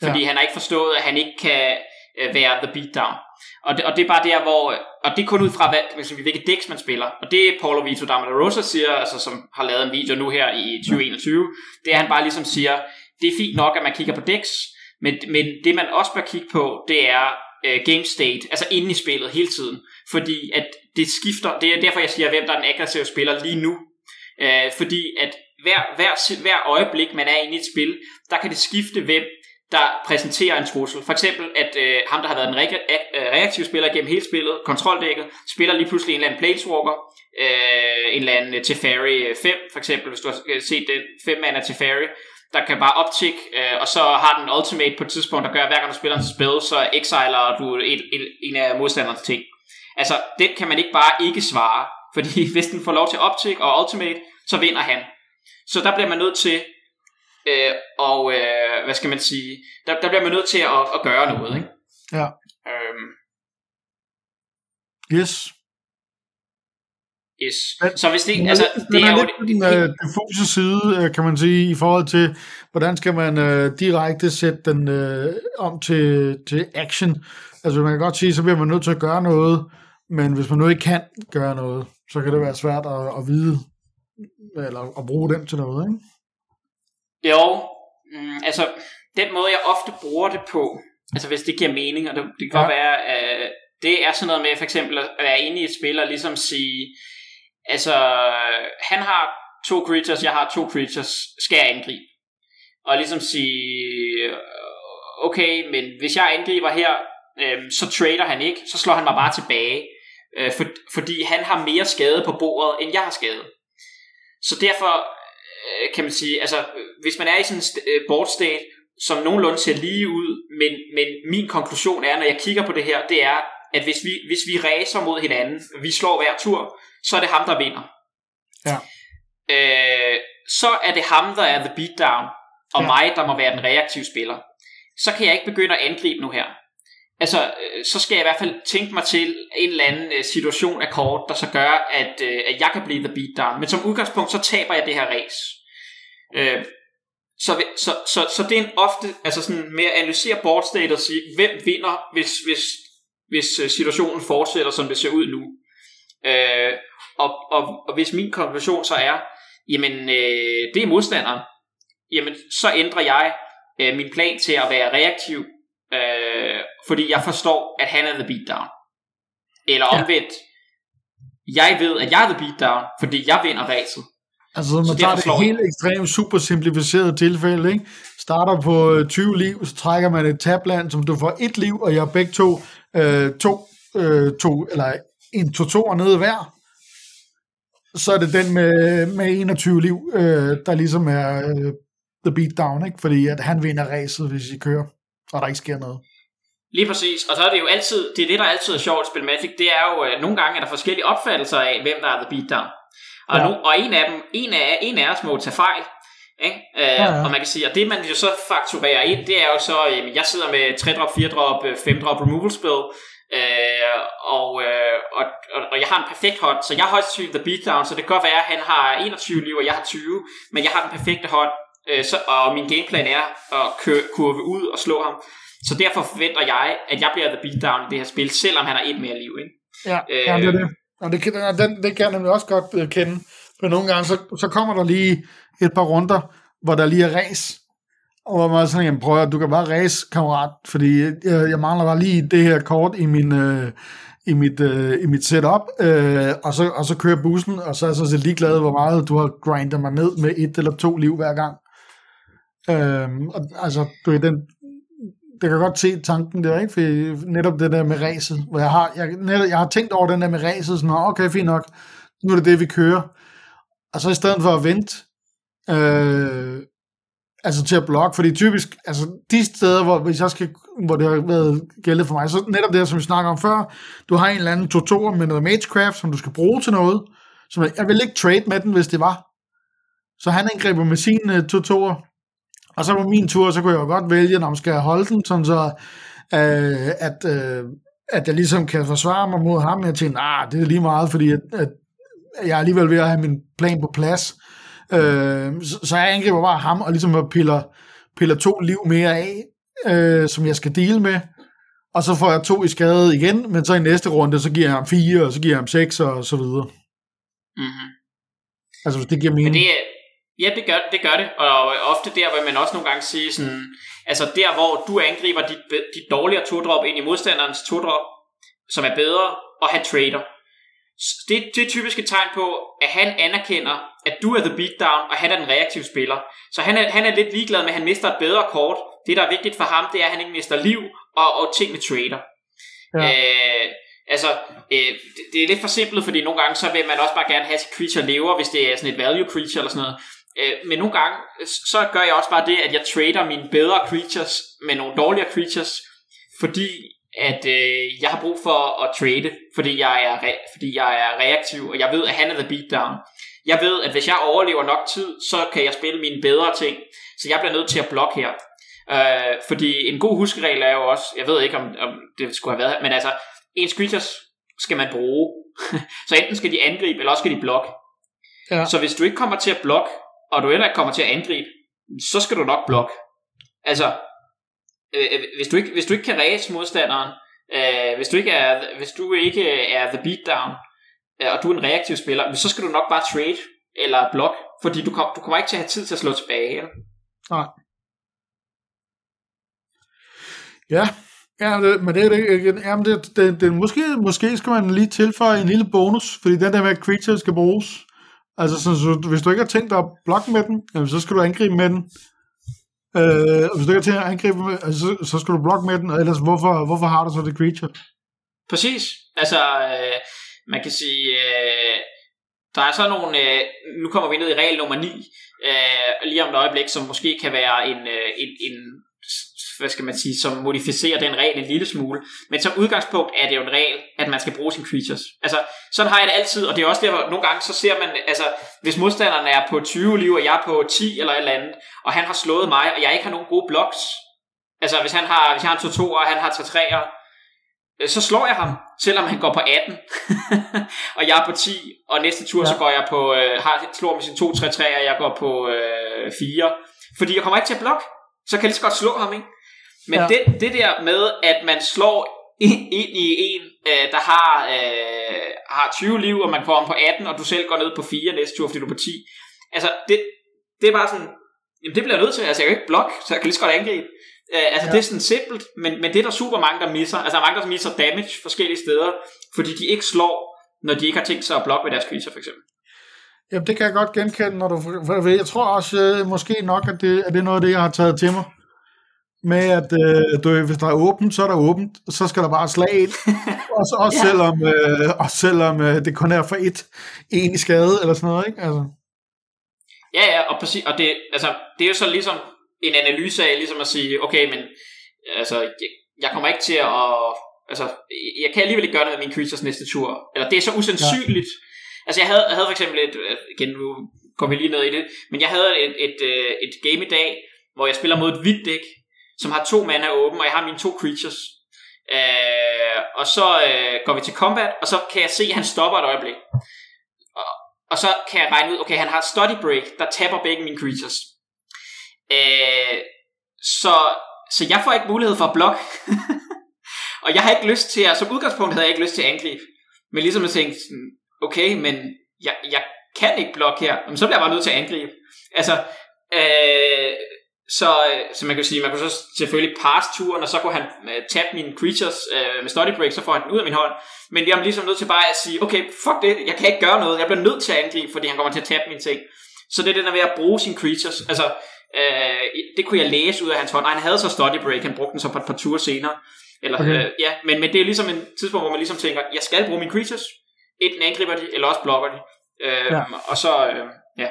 Fordi ja. han har ikke forstået, at han ikke kan øh, være the beatdown. Og det, og det er bare der, hvor... Og det er kun ud fra, hvad, hvilket dæks man spiller. Og det Paulo Vito Rosa siger, altså, som har lavet en video nu her i 2021, det er, at han bare ligesom siger, det er fint nok, at man kigger på dæks, men, men det man også bør kigge på, det er uh, game state, altså inde i spillet hele tiden. Fordi at det skifter, det er derfor jeg siger, hvem der er den aggressive spiller lige nu. Øh, fordi at hver, hver, hver øjeblik, man er inde i et spil, der kan det skifte, hvem der præsenterer en trussel. For eksempel, at øh, ham, der har været en re- øh, reaktiv spiller gennem hele spillet, kontroldækket, spiller lige pludselig en eller anden Planeswalker, øh, en eller anden øh, Teferi øh, 5, for eksempel, hvis du har set den 5 mana Teferi, der kan bare optik, øh, og så har den ultimate på et tidspunkt, der gør, at hver gang du spiller en spil, så exiler du en, en, en af modstanderens ting. Altså, den kan man ikke bare ikke svare, fordi hvis den får lov til optik og ultimate, så vinder han. Så der bliver man nødt til Øh, og øh, hvad skal man sige, der, der bliver man nødt til at, at gøre noget, ikke? Ja. Øhm. Yes. Yes. Så hvis det, altså, det, det er, er jo... Den uh, diffuse side, uh, kan man sige, i forhold til, hvordan skal man uh, direkte sætte den uh, om til, til action. Altså man kan godt sige, så bliver man nødt til at gøre noget, men hvis man nu ikke kan gøre noget, så kan det være svært at, at vide, eller at bruge den til noget, ikke? Jo, mm, altså den måde jeg ofte bruger det på, altså hvis det giver mening, og det, det kan ja. være, at det er sådan noget med for eksempel at være inde i et spil og ligesom sige, altså han har to creatures, jeg har to creatures, skal jeg angribe? Og ligesom sige, okay, men hvis jeg angriber her, øh, så trader han ikke, så slår han mig bare tilbage, øh, for, fordi han har mere skade på bordet, end jeg har skade. Så derfor Øh, kan man sige, altså hvis man er i sådan en øh, board state, som nogenlunde ser lige ud, men, men min konklusion er, når jeg kigger på det her, det er, at hvis vi, hvis vi racer mod hinanden, vi slår hver tur, så er det ham, der vinder. Ja. Øh, så er det ham, der er the beatdown, og ja. mig, der må være den reaktive spiller. Så kan jeg ikke begynde at angribe nu her. Altså, øh, så skal jeg i hvert fald tænke mig til en eller anden øh, situation af kort, der så gør, at, øh, at jeg kan blive the beatdown. Men som udgangspunkt, så taber jeg det her race. Øh, så, så, så, så det er en ofte, altså sådan med at analysere board state og sige, hvem vinder, hvis, hvis, hvis situationen fortsætter, som det ser ud nu. Øh, og, og, og hvis min konklusion så er, jamen øh, det er modstanderen, jamen så ændrer jeg øh, min plan til at være reaktiv, øh, fordi jeg forstår, at han er the beatdown. Eller omvendt, ja. jeg ved, at jeg er the beatdown, fordi jeg vinder racet. Altså, man så tager det helt ekstremt super simplificeret tilfælde, ikke? Starter på 20 øh, liv, så trækker man et tabland, som du får et liv, og jeg har begge to, øh, to, øh, to, eller en to to nede hver. Så er det den med, med 21 liv, øh, der ligesom er øh, the beatdown, ikke? Fordi at han vinder racet, hvis I kører, og der ikke sker noget. Lige præcis, og så er det jo altid, det er det, der altid er sjovt at spille Magic, det er jo, øh, nogle gange er der forskellige opfattelser af, hvem der er the beatdown. Og, ja. nu, og en af dem, en af, en af os må tage fejl. Ikke? Øh, ja, ja. Og man kan sige, at det man jo så fakturerer ind, det er jo så, at jeg sidder med 3 drop, 4 drop, 5 drop removal spell, øh, og, øh, og, og, og jeg har en perfekt hånd, så jeg har højst the beatdown, så det kan godt være, at han har 21 liv, og jeg har 20, men jeg har den perfekte hånd, øh, så, og min gameplan er at køre, kurve ud og slå ham. Så derfor forventer jeg, at jeg bliver the beatdown i det her spil, selvom han har et mere liv. Ikke? Ja, øh, ja det er det. Og det, den, den kan jeg nemlig også godt øh, kende, Men nogle gange, så, så kommer der lige et par runder, hvor der lige er race, og hvor man sådan, jamen prøv at, du kan bare race, kammerat, fordi jeg, jeg mangler bare lige det her kort i min... Øh, i mit, øh, i mit setup, øh, og, så, og så kører bussen, og så er jeg så set ligeglad, hvor meget du har grindet mig ned med et eller to liv hver gang. Øh, og, altså, du er den, det kan godt se tanken der, ikke? For netop det der med racet, hvor jeg har, jeg, netop, jeg har tænkt over den der med racet, sådan, okay, fint nok, nu er det det, vi kører. Og så i stedet for at vente, øh, altså til at blokke, fordi typisk, altså de steder, hvor, hvis jeg skal, hvor det har været gældet for mig, så netop det, som vi snakker om før, du har en eller anden tutor med noget Magecraft, som du skal bruge til noget, som jeg vil ikke trade med den, hvis det var. Så han angriber med sin uh, tutor, og så på min tur, så kunne jeg jo godt vælge, man skal holde den, sådan så, uh, at, uh, at jeg ligesom kan forsvare mig mod ham. Jeg tænkte, ah, det er lige meget, fordi at, at jeg er alligevel ved at have min plan på plads. Øh, så, så jeg angriber bare ham, og ligesom piller, piller to liv mere af, øh, som jeg skal dele med. Og så får jeg to i skade igen, men så i næste runde, så giver jeg ham fire, og så giver jeg ham seks, og så videre. Mm-hmm. Altså, hvis det giver mening. Men det, ja, det gør, det gør det, og ofte der vil man også nogle gange sige sådan, altså der, hvor du angriber dit, dit dårligere to-drop ind i modstanderens to-drop, som er bedre, og han trader. Det, det er typisk et tegn på, at han anerkender, at du er the beatdown, og han er den reaktive spiller. Så han er, han er lidt ligeglad med, at han mister et bedre kort. Det, der er vigtigt for ham, det er, at han ikke mister liv og, og ting med trader. Ja. Øh, altså, øh, det, det er lidt for simpelt, fordi nogle gange, så vil man også bare gerne have, at creature lever, hvis det er sådan et value creature eller sådan noget. Øh, men nogle gange, så gør jeg også bare det, at jeg trader mine bedre creatures med nogle dårligere creatures, fordi at øh, jeg har brug for at trade, fordi jeg, er re- fordi jeg er reaktiv, og jeg ved, at han er the beatdown. Jeg ved, at hvis jeg overlever nok tid, så kan jeg spille mine bedre ting. Så jeg bliver nødt til at blokke her. Øh, fordi en god huskeregel er jo også, jeg ved ikke, om, om det skulle have været men altså, en creatures skal man bruge. så enten skal de angribe, eller også skal de blokke. Ja. Så hvis du ikke kommer til at blokke, og du heller ikke kommer til at angribe, så skal du nok blokke. Altså, øh, øh, hvis, du ikke, hvis du ikke kan ræse modstanderen, øh, hvis, du ikke er, hvis du ikke er the beatdown, øh, og du er en reaktiv spiller, så skal du nok bare trade eller blok, fordi du, kom, du kommer ikke til at have tid til at slå tilbage. Eller? Nej. Ja, ja det, men det er det, jamen det, det, det, måske, måske skal man lige tilføje en lille bonus, fordi den der med, at creature skal bruges. Altså, så, så, hvis du ikke har tænkt dig at blokke med den, jamen, så skal du angribe med den. Øh, hvis du ikke har tænkt dig at angribe med, altså, så, så skal du blokke med den, og ellers hvorfor, hvorfor har du så det creature? Præcis. Altså, øh, man kan sige, øh, der er så nogle, øh, nu kommer vi ned i regel nummer 9, øh, lige om et øjeblik, som måske kan være en, øh, en, en hvad skal man sige, som modificerer den regel en lille smule. Men som udgangspunkt er det jo en regel, at man skal bruge sine creatures. Altså, sådan har jeg det altid, og det er også der, hvor nogle gange så ser man, altså, hvis modstanderen er på 20 liv, og jeg er på 10 eller et eller andet, og han har slået mig, og jeg ikke har nogen gode blocks, altså hvis han har, hvis jeg har en 2-2, og han har 3-3'er, øh, så slår jeg ham, selvom han går på 18, og jeg er på 10, og næste tur ja. så går jeg på, øh, har, slår med sin 2-3-3, og jeg går på øh, 4, fordi jeg kommer ikke til at blokke, så kan jeg lige så godt slå ham, ikke? Men ja. det, det der med, at man slår ind i en, øh, der har, øh, har 20 liv, og man får ham på 18, og du selv går ned på 4 næste tur, fordi du er på 10. Altså, det, det er bare sådan, jamen det bliver jeg nødt til, altså jeg kan ikke blokke, så jeg kan lige så godt angribe. Øh, altså ja. det er sådan simpelt, men, men det er der super mange, der misser. Altså der er mange, der misser damage forskellige steder, fordi de ikke slår, når de ikke har tænkt sig at blokke med deres creature, for eksempel. Jamen, det kan jeg godt genkende, når du... Jeg tror også, øh, måske nok, at det, at det er noget af det, jeg har taget til mig med, at øh, du, hvis der er åbent, så er der åbent, så skal der bare slag ind. også, også, ja. selvom, øh, også selvom øh, det kun er for et, en i skade, eller sådan noget, ikke? Altså. Ja, ja, og, præcis, og det, altså, det er jo så ligesom en analyse af, ligesom at sige, okay, men altså, jeg, jeg kommer ikke til at, altså, jeg kan alligevel ikke gøre noget med mine creatures næste tur, eller det er så usandsynligt. Ja. Altså, jeg havde, jeg havde for eksempel et, igen, nu kommer vi lige ned i det, men jeg havde et, et, et, et game i dag, hvor jeg spiller mod et hvidt dæk, som har to mana åben, og jeg har mine to creatures. Øh, og så øh, går vi til combat, og så kan jeg se, at han stopper et øjeblik. Og, og så kan jeg regne ud, okay, han har study break, der taber begge mine creatures. Øh, så, så jeg får ikke mulighed for at blokke. og jeg har ikke lyst til at, som udgangspunkt havde jeg ikke lyst til at angribe. Men ligesom jeg tænkte, okay, men jeg, jeg kan ikke blokke her, Men så bliver jeg bare nødt til at angribe. Altså, øh, så, så man kan sige, man kunne så selvfølgelig pass turen, og så kunne han uh, tabe mine creatures uh, med study break, så får han den ud af min hånd. Men jeg er ligesom nødt til bare at sige, okay, fuck det, jeg kan ikke gøre noget, jeg bliver nødt til at angribe, fordi han kommer til at tabe mine ting. Så det er det der ved at bruge sine creatures. Altså, uh, det kunne jeg læse ud af hans hånd. Nej, han havde så study break, han brugte den så på et par ture senere. Eller, okay. uh, ja, men, men det er ligesom en tidspunkt, hvor man ligesom tænker, jeg skal bruge mine creatures. Enten angriber de, eller også blokker de. Uh, ja. Og så, uh, ja.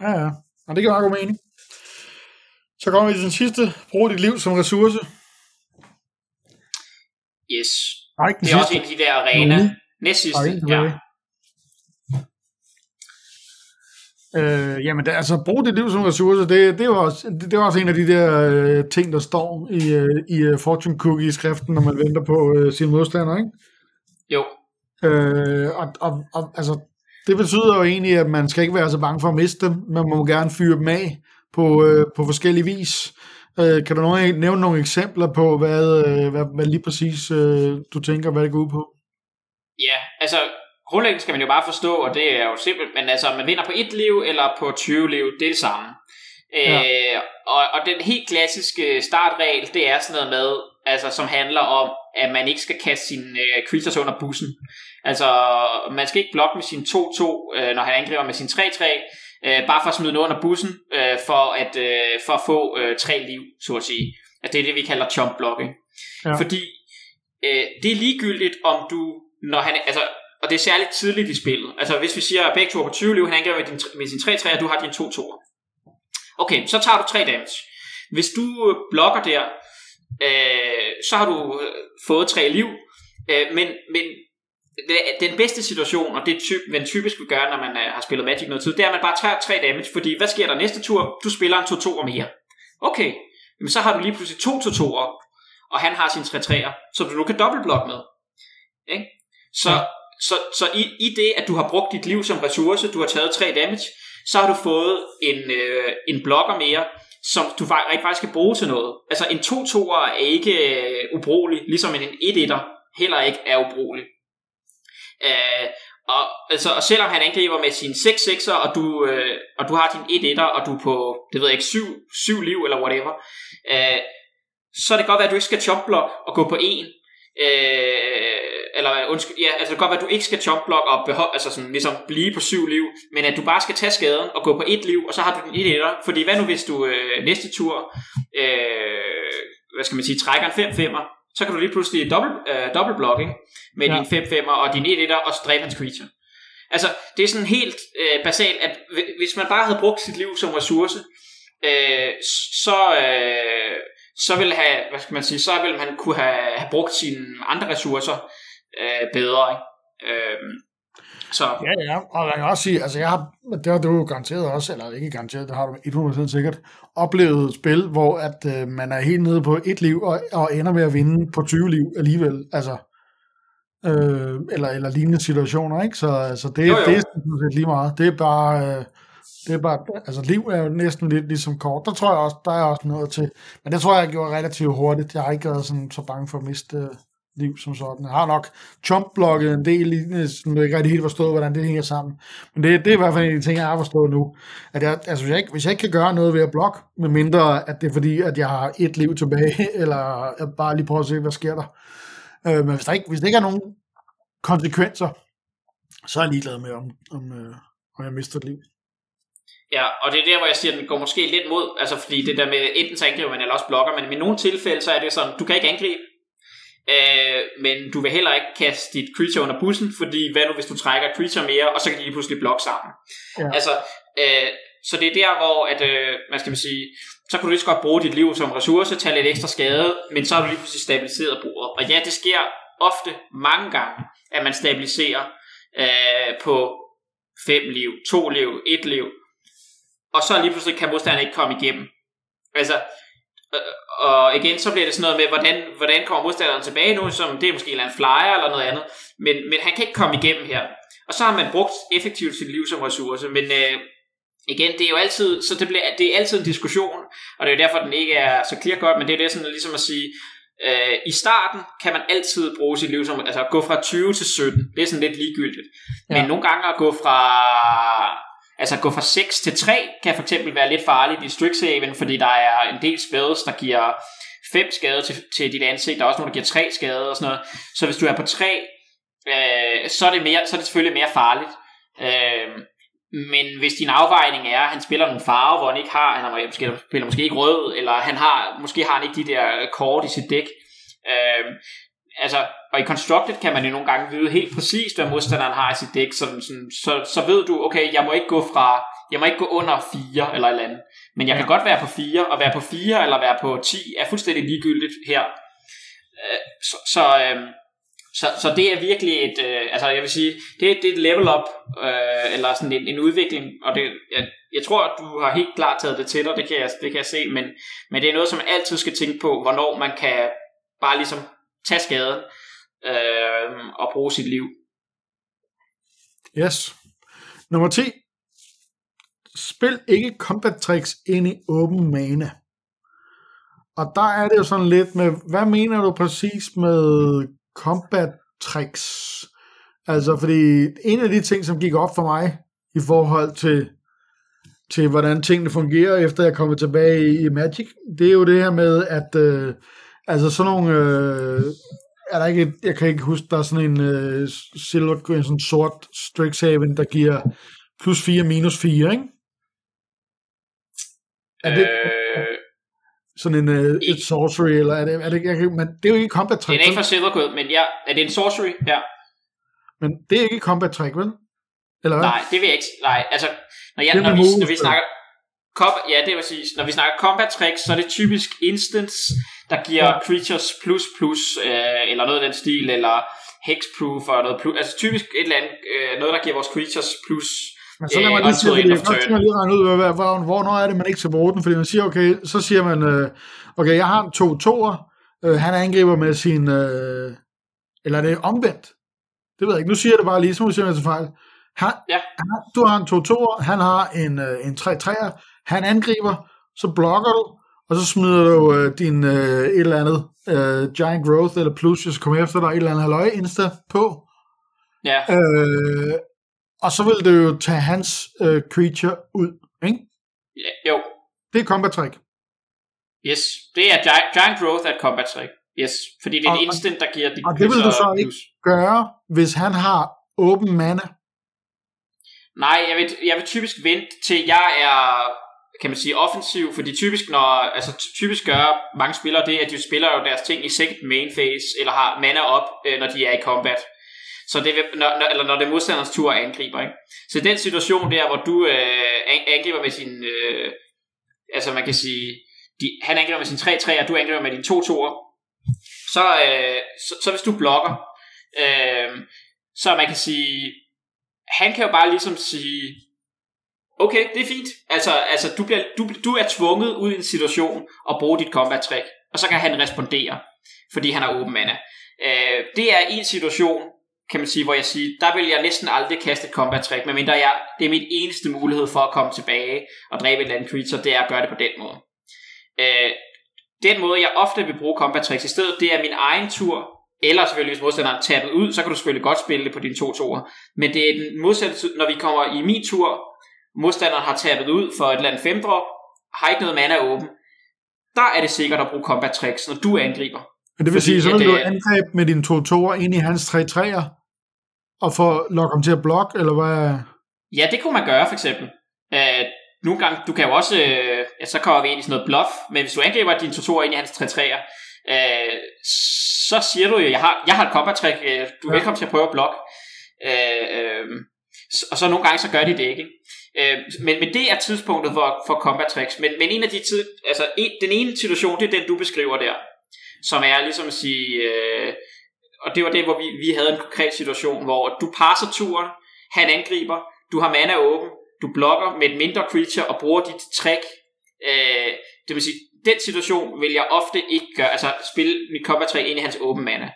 Ja, ja. Og det kan meget god mening. Så kommer vi til den sidste. Brug dit liv som ressource. Yes. Nej, ikke det er sidste. også en af de der arena. Næst sidste, ja. Øh, jamen, det, altså, brug dit liv som ressource, det, det, var også, det, det var også en af de der øh, ting, der står i, øh, i uh, Fortune Cookie-skriften, når man venter på øh, sine modstandere, ikke? Jo. Øh, og, og, og altså, det betyder jo egentlig, at man skal ikke være så bange for at miste dem, man må gerne fyre dem af på, øh, på forskellige vis. Øh, kan du nogle, nævne nogle eksempler på, hvad, øh, hvad, hvad lige præcis øh, du tænker, hvad det går ud på? Ja, altså grundlæggende skal man jo bare forstå, og det er jo simpelt, men altså man vinder på et liv eller på 20 liv, det er det samme. Ja. Øh, og, og den helt klassiske startregel, det er sådan noget med, altså som handler om, at man ikke skal kaste sine øh, creatures under bussen. Altså, man skal ikke blokke med sin 2-2, øh, når han angriber med sin 3-3, øh, bare for at smide noget under bussen, øh, for, at, øh, for at få øh, tre liv, så at sige. At det er det, vi kalder chump blocking. Ja. Fordi øh, det er ligegyldigt, om du, når han, altså, og det er særligt tidligt i spillet. Altså hvis vi siger, at begge to på 20 liv, han angriber med, din, med sin 3 3 og du har din 2 2 Okay, så tager du 3 damage. Hvis du øh, blokker der, øh, så har du øh, fået 3 liv, øh, men, men den bedste situation, og det typ, man typisk vil gøre, når man uh, har spillet Magic noget tid, det er, at man bare tager 3 damage, fordi hvad sker der næste tur? Du spiller en 2-2'er mere. Okay, men så har du lige pludselig to 2-2'er, og han har sin 3-3'er, så du nu kan dobbeltblokke med. Ikke? Så, ja. så, så i, i det, at du har brugt dit liv som ressource, du har taget 3 damage, så har du fået en, øh, en blokker mere, som du rigtig faktisk skal bruge til noget. Altså en 2-2'er er ikke øh, ubrugelig, ligesom en 1-1'er heller ikke er ubrugelig. Øh, og, altså, og selvom han angriber med sine 6-6'er, og du, øh, og du har din 1-1'er, og du er på, det ved jeg ikke, 7, 7 liv eller whatever, øh, så er det godt være, at du ikke skal chop og gå på 1. Øh, eller undskyld, ja, altså det kan godt være, at du ikke skal chop og behold, altså sådan, ligesom blive på 7 liv, men at du bare skal tage skaden og gå på 1 liv, og så har du din 1 1'er. Fordi hvad nu, hvis du øh, næste tur, øh, hvad skal man sige, trækker en 5-5'er, så kan du lige pludselig dobbelt, øh, dobbelt blocking med ja. din 5-5'er og din 1-1'er og dræbe hans creature. Altså, det er sådan helt øh, basalt, at hvis man bare havde brugt sit liv som ressource, øh, så, øh, så ville have, hvad skal man sige, så ville man kunne have, have brugt sine andre ressourcer øh, bedre. Ikke? Øh, så. Ja, ja, og jeg kan også sige, altså jeg har, det har du jo garanteret også, eller ikke garanteret, det har du 100% sikkert, oplevet spil, hvor at øh, man er helt nede på et liv, og, og ender med at vinde på 20 liv alligevel, altså, øh, eller, eller lignende situationer, ikke? Så altså, det, jo, jo. det er sådan lige meget. Det er bare, øh, det er bare, altså liv er jo næsten lidt ligesom kort. Der tror jeg også, der er også noget til, men det tror jeg, jeg gjorde relativt hurtigt. Jeg har ikke været sådan, så bange for at miste, øh, liv som sådan. Jeg har nok chomp-blokket en del, som jeg ikke rigtig helt forstået, hvordan det hænger sammen. Men det, det er i hvert fald en af de ting, jeg har forstået nu. At jeg, altså, hvis, jeg ikke, hvis jeg ikke kan gøre noget ved at blokke, med mindre at det er fordi, at jeg har et liv tilbage, eller jeg bare lige prøver at se, hvad sker der. Øh, men hvis der, ikke, hvis der ikke er nogen konsekvenser, så er jeg ligeglad med, om, om, øh, om jeg mister et liv. Ja, og det er der, hvor jeg siger, at den går måske lidt mod, altså fordi det der med, enten så angriber man, eller også blokker, men i nogle tilfælde, så er det sådan, du kan ikke angribe, Øh, men du vil heller ikke kaste dit creature under bussen, fordi hvad nu hvis du trækker creature mere, og så kan de lige pludselig blokke sammen. Ja. Altså, øh, så det er der, hvor at, øh, hvad skal man sige, så kan du lige så godt bruge dit liv som ressource, tage lidt ekstra skade, men så har du lige pludselig stabiliseret bordet. Og ja, det sker ofte mange gange, at man stabiliserer øh, på fem liv, to liv, et liv, og så lige pludselig kan modstanderen ikke komme igennem. Altså, og igen, så bliver det sådan noget med, hvordan, hvordan kommer modstanderen tilbage nu, som det er måske en flyer eller noget andet, men, men han kan ikke komme igennem her. Og så har man brugt effektivt sit liv som ressource, men øh, igen, det er jo altid, så det, bliver, det er altid en diskussion, og det er jo derfor, den ikke er så clear cut, men det er det sådan ligesom at sige, Øh, I starten kan man altid bruge sit liv som, altså gå fra 20 til 17, det er sådan lidt ligegyldigt. Ja. Men nogle gange at gå fra, altså gå fra 6 til 3, kan for eksempel være lidt farligt i Strixhaven, fordi der er en del spells, der giver 5 skade til, til dit ansigt, der er også nogle, der giver 3 skade og sådan noget. Så hvis du er på 3, øh, så, er det mere, så er det selvfølgelig mere farligt. Øh, men hvis din afvejning er, at han spiller nogle farver, hvor han ikke har, han har, måske, spiller måske ikke rød, eller han har, måske har han ikke de der kort i sit dæk. Øh, altså, og i Constructed kan man jo nogle gange vide helt præcist, hvad modstanderen har i sit dæk, så, sådan, så, så ved du, okay, jeg må ikke gå fra, jeg må ikke gå under 4 eller et eller andet. Men jeg kan godt være på 4, og være på 4 eller være på 10 er fuldstændig ligegyldigt her. Øh, så, så, øh, så, så det er virkelig et, øh, altså jeg vil sige, det, det er et level up, øh, eller sådan en, en udvikling, og det, jeg, jeg tror, at du har helt klart taget det til dig, det kan jeg, det kan jeg se, men, men det er noget, som man altid skal tænke på, hvornår man kan bare ligesom tage skaden øh, og bruge sit liv. Yes. Nummer 10. Spil ikke combat tricks ind i åben mana. Og der er det jo sådan lidt med, hvad mener du præcis med combat tricks. Altså, fordi en af de ting, som gik op for mig i forhold til, til hvordan tingene fungerer, efter jeg kommer tilbage i Magic, det er jo det her med, at øh, altså sådan nogle, øh, er der ikke, jeg kan ikke huske, der er sådan en øh, silver, sådan en sort Strixhaven, der giver plus 4, minus 4, ikke? Er det, øh, sådan en uh, et sorcery, eller er det, er det, jeg, men det er jo ikke combat trick. Det er ikke for Silvergood, men ja, er det en sorcery? Ja. Men det er ikke combat trick, vel? Eller hvad? Nej, det vil jeg ikke. Nej, altså, når, jeg, når, vi, når vi snakker, Comp, ja, det vil sige, når vi snakker combat tricks, så er det typisk instance, der giver ja. creatures plus plus, øh, eller noget af den stil, eller hexproof, og noget plus, altså typisk et eller andet, øh, noget, der giver vores creatures plus men så lad mig lige sige, det, jeg kan lige regne ud, hvor, hvor, hvornår er det, man ikke skal bruge den, fordi man siger, okay, så siger man, øh, okay, jeg har to toer, øh, han angriber med sin, øh, eller er det omvendt? Det ved jeg ikke, nu siger jeg det bare lige, så må jeg sige, fejl. Han, ja. han, du har en to toer, han har en, øh, en tre træer, han angriber, så blokker du, og så smider du øh, din øh, et eller andet øh, Giant Growth eller Plus, hvis kommer efter dig, et eller andet halvøje insta på. Ja. Øh, og så vil det jo tage hans øh, creature ud, ikke? Ja, jo. Det er combat trick. Yes, det er giant, giant growth af combat trick. Yes, fordi det er og, en instant, der giver de Og det vil du så ikke gøre, hvis han har åben mana? Nej, jeg vil, jeg vil typisk vente til jeg er kan man sige offensiv, fordi typisk når, altså typisk gør mange spillere det, at de spiller jo deres ting i second main phase, eller har mana op, øh, når de er i combat. Så det, når, når, eller når det er modstanderens tur angriber. Ikke? Så den situation der, hvor du øh, angriber med sin... Øh, altså man kan sige... De, han angriber med sin 3-3, og du angriber med dine 2 2 så, øh, så, så hvis du blokker, øh, så man kan sige... Han kan jo bare ligesom sige... Okay, det er fint. Altså, altså du, bliver, du, du er tvunget ud i en situation og bruge dit combat trick, og så kan han respondere, fordi han har åben mana. Øh, det er en situation, kan man sige, hvor jeg siger, der vil jeg næsten aldrig kaste et combat trick, medmindre jeg, det er min eneste mulighed for at komme tilbage og dræbe et eller andet creature, det er at gøre det på den måde. Øh, den måde, jeg ofte vil bruge combat tricks i stedet, det er min egen tur, eller selvfølgelig hvis modstanderen taber ud, så kan du selvfølgelig godt spille det på dine to toer. Men det er den modsatte, når vi kommer i min tur, modstanderen har tabet ud for et eller andet femdrop, har ikke noget mana åben, der er det sikkert at bruge combat tricks, når du angriber. Men det vil Fordi sige, så vil du angreb med dine to toer ind i hans tre træer, og få lokke ham til at blokke, eller hvad? Ja, det kunne man gøre for eksempel. Uh, nogle gange, du kan jo også, uh, ja, så kommer vi ind i sådan noget bluff, men hvis du angriber din 2 ind i hans 3 træer, uh, så siger du jo, jeg har, jeg har et combat trick, uh, du er ja. velkommen til at prøve at blokke. Uh, uh, og så nogle gange, så gør de det ikke. Øh, men, men det er tidspunktet for, for combat tricks. Men, men en af de tid, altså en, den ene situation, det er den, du beskriver der. Som er ligesom at sige, øh, og det var det, hvor vi, vi havde en konkret situation, hvor du passer turen, han angriber, du har mana åben, du blokker med et mindre creature og bruger dit trick. Øh, det vil sige, den situation vil jeg ofte ikke gøre, altså spille mit combat trick ind i hans åben mana.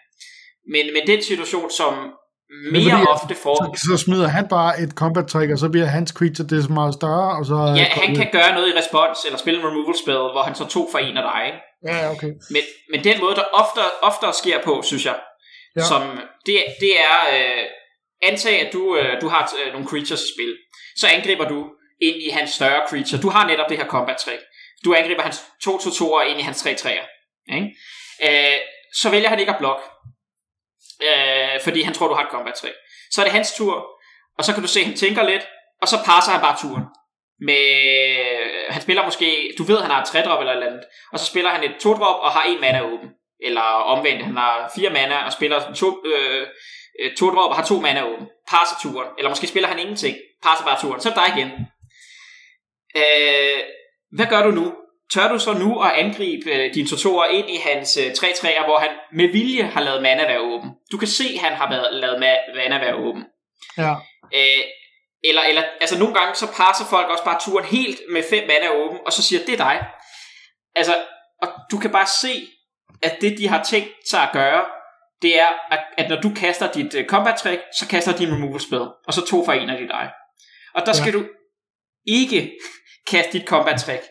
Men, men den situation, som mere fordi, ofte får... Så, så smider han bare et combat trick, og så bliver hans creature det meget større, og så... Ja, han kan gøre noget i respons, eller spille en removal spell, hvor han så to for en af dig. Ja, okay. Men, men den måde, der ofte, oftere sker på, synes jeg, ja. som, det, det er, øh, antag, at du, øh, du har øh, nogle creatures i spil, så angriber du ind i hans større creature. Du har netop det her combat trick. Du angriber hans 2-2-2'er ind i hans 3-3'er. Ikke? Øh, så vælger han ikke at blokke, øh, fordi han tror, du har et combat 3. Så er det hans tur, og så kan du se, at han tænker lidt, og så passer han bare turen. Med, han spiller måske, du ved, han har et 3-drop eller et eller andet, og så spiller han et 2-drop og har en mana åben. Eller omvendt, han har fire mana og spiller to, øh, øh to drop og har to mana åben. Passer turen. Eller måske spiller han ingenting. Passer bare turen. Så er det dig igen. Øh, hvad gør du nu? Tør du så nu at angribe øh, dine Totorer ind i hans øh, 3-3'er, hvor han med vilje har lavet mana være åben? Du kan se, at han har været, lavet ma- mana være åben. Ja. Øh, eller, eller, altså nogle gange så passer folk også bare turen helt med fem mana åben, og så siger, det er dig. Altså, og du kan bare se, at det de har tænkt sig at gøre, det er, at, at når du kaster dit uh, combat trick, så kaster din removal spell, og så to for en af dit dig. Og der skal ja. du ikke kaste dit combat trick.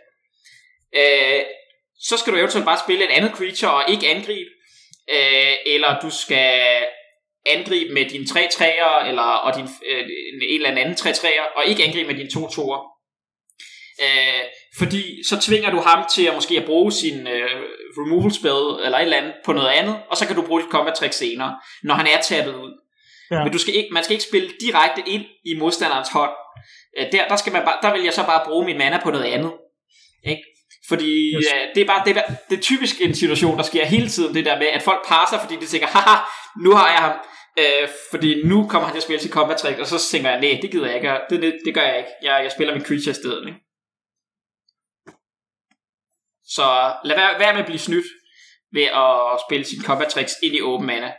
Uh, så skal du eventuelt bare spille et andet creature og ikke angribe, uh, eller du skal angribe med dine 3 træer eller og din, uh, en eller anden 3 træer og ikke angribe med dine to toer. Uh, fordi så tvinger du ham til at måske at bruge sin uh, removal spell eller et eller andet på noget andet, og så kan du bruge dit combat trick senere, når han er tabet ud. Ja. Men du skal ikke, man skal ikke spille direkte ind i modstanderens hånd. Uh, der, der, skal man bare, der vil jeg så bare bruge min mana på noget andet. Fordi yes. uh, det er bare det, det er typisk en situation, der sker hele tiden, det der med, at folk passer, fordi de tænker, haha, nu har jeg ham, Uh, fordi nu kommer han til at spille sit combat trick, og så tænker jeg, nej, det gider jeg ikke, det, det, det gør jeg ikke. Jeg, jeg spiller min creature i stedet. Ikke? Så lad være, være med at blive snydt ved at spille sine combat tricks ind i open mana.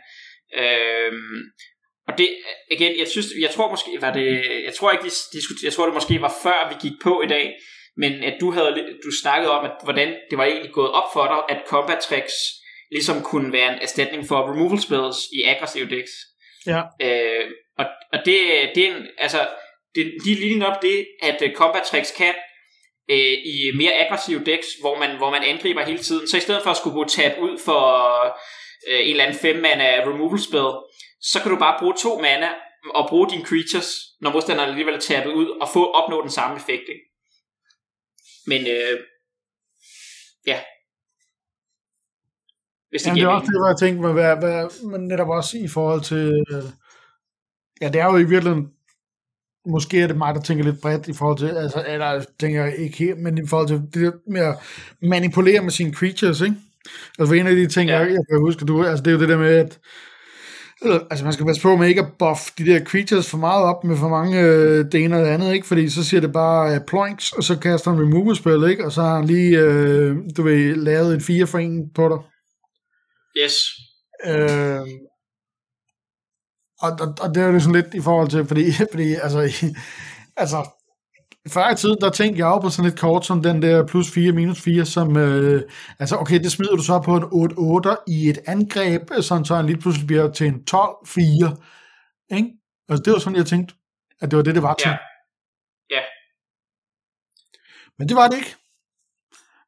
Øhm, og det, igen, jeg synes, jeg tror måske, var det, jeg tror ikke, de diskuterede, jeg tror det måske var før vi gik på i dag, men at du havde, du snakkede om, at hvordan det var egentlig gået op for dig, at combat tricks ligesom kunne være en erstatning for removal spells i aggressive decks. Ja. Øh, og, og det, det er en, altså, det, de er lige nok det, at combat tricks kan, øh, i mere aggressive decks, hvor man, hvor man angriber hele tiden. Så i stedet for at skulle gå tab ud for øh, en eller anden 5 mana removal spell, så kan du bare bruge to mana og bruge dine creatures, når modstanderen alligevel er tabet ud, og få opnå den samme effekt. Ikke? Men øh, ja. Hvis det, Jamen, det er også det, hvor jeg tænkte mig, hvad, hvad, men netop også i forhold til, øh, ja, det er jo i virkeligheden måske er det mig, der tænker lidt bredt i forhold til, altså, eller tænker jeg ikke helt, men i forhold til det med at manipulere med sine creatures, ikke? Altså, for en af de ting, ja. jeg, jeg kan huske, du, altså, det er jo det der med, at altså man skal passe på med ikke at buff de der creatures for meget op med for mange øh, det ene og det andet, ikke? Fordi så siger det bare øh, ploinks, og så kaster han removal spell, ikke? Og så har han lige, øh, du ved, lavet en fire for en på dig. Yes. Øh, og, og, og det er jo sådan lidt i forhold til, fordi, fordi altså, altså før i tiden, der tænkte jeg jo på sådan et kort som den der plus 4, minus 4, som, øh, altså okay, det smider du så på en 8-8 i et angreb, sådan så han lige pludselig bliver til en 12-4, ikke? Altså det var sådan, jeg tænkte, at det var det, det var til. Ja. ja. Men det var det ikke.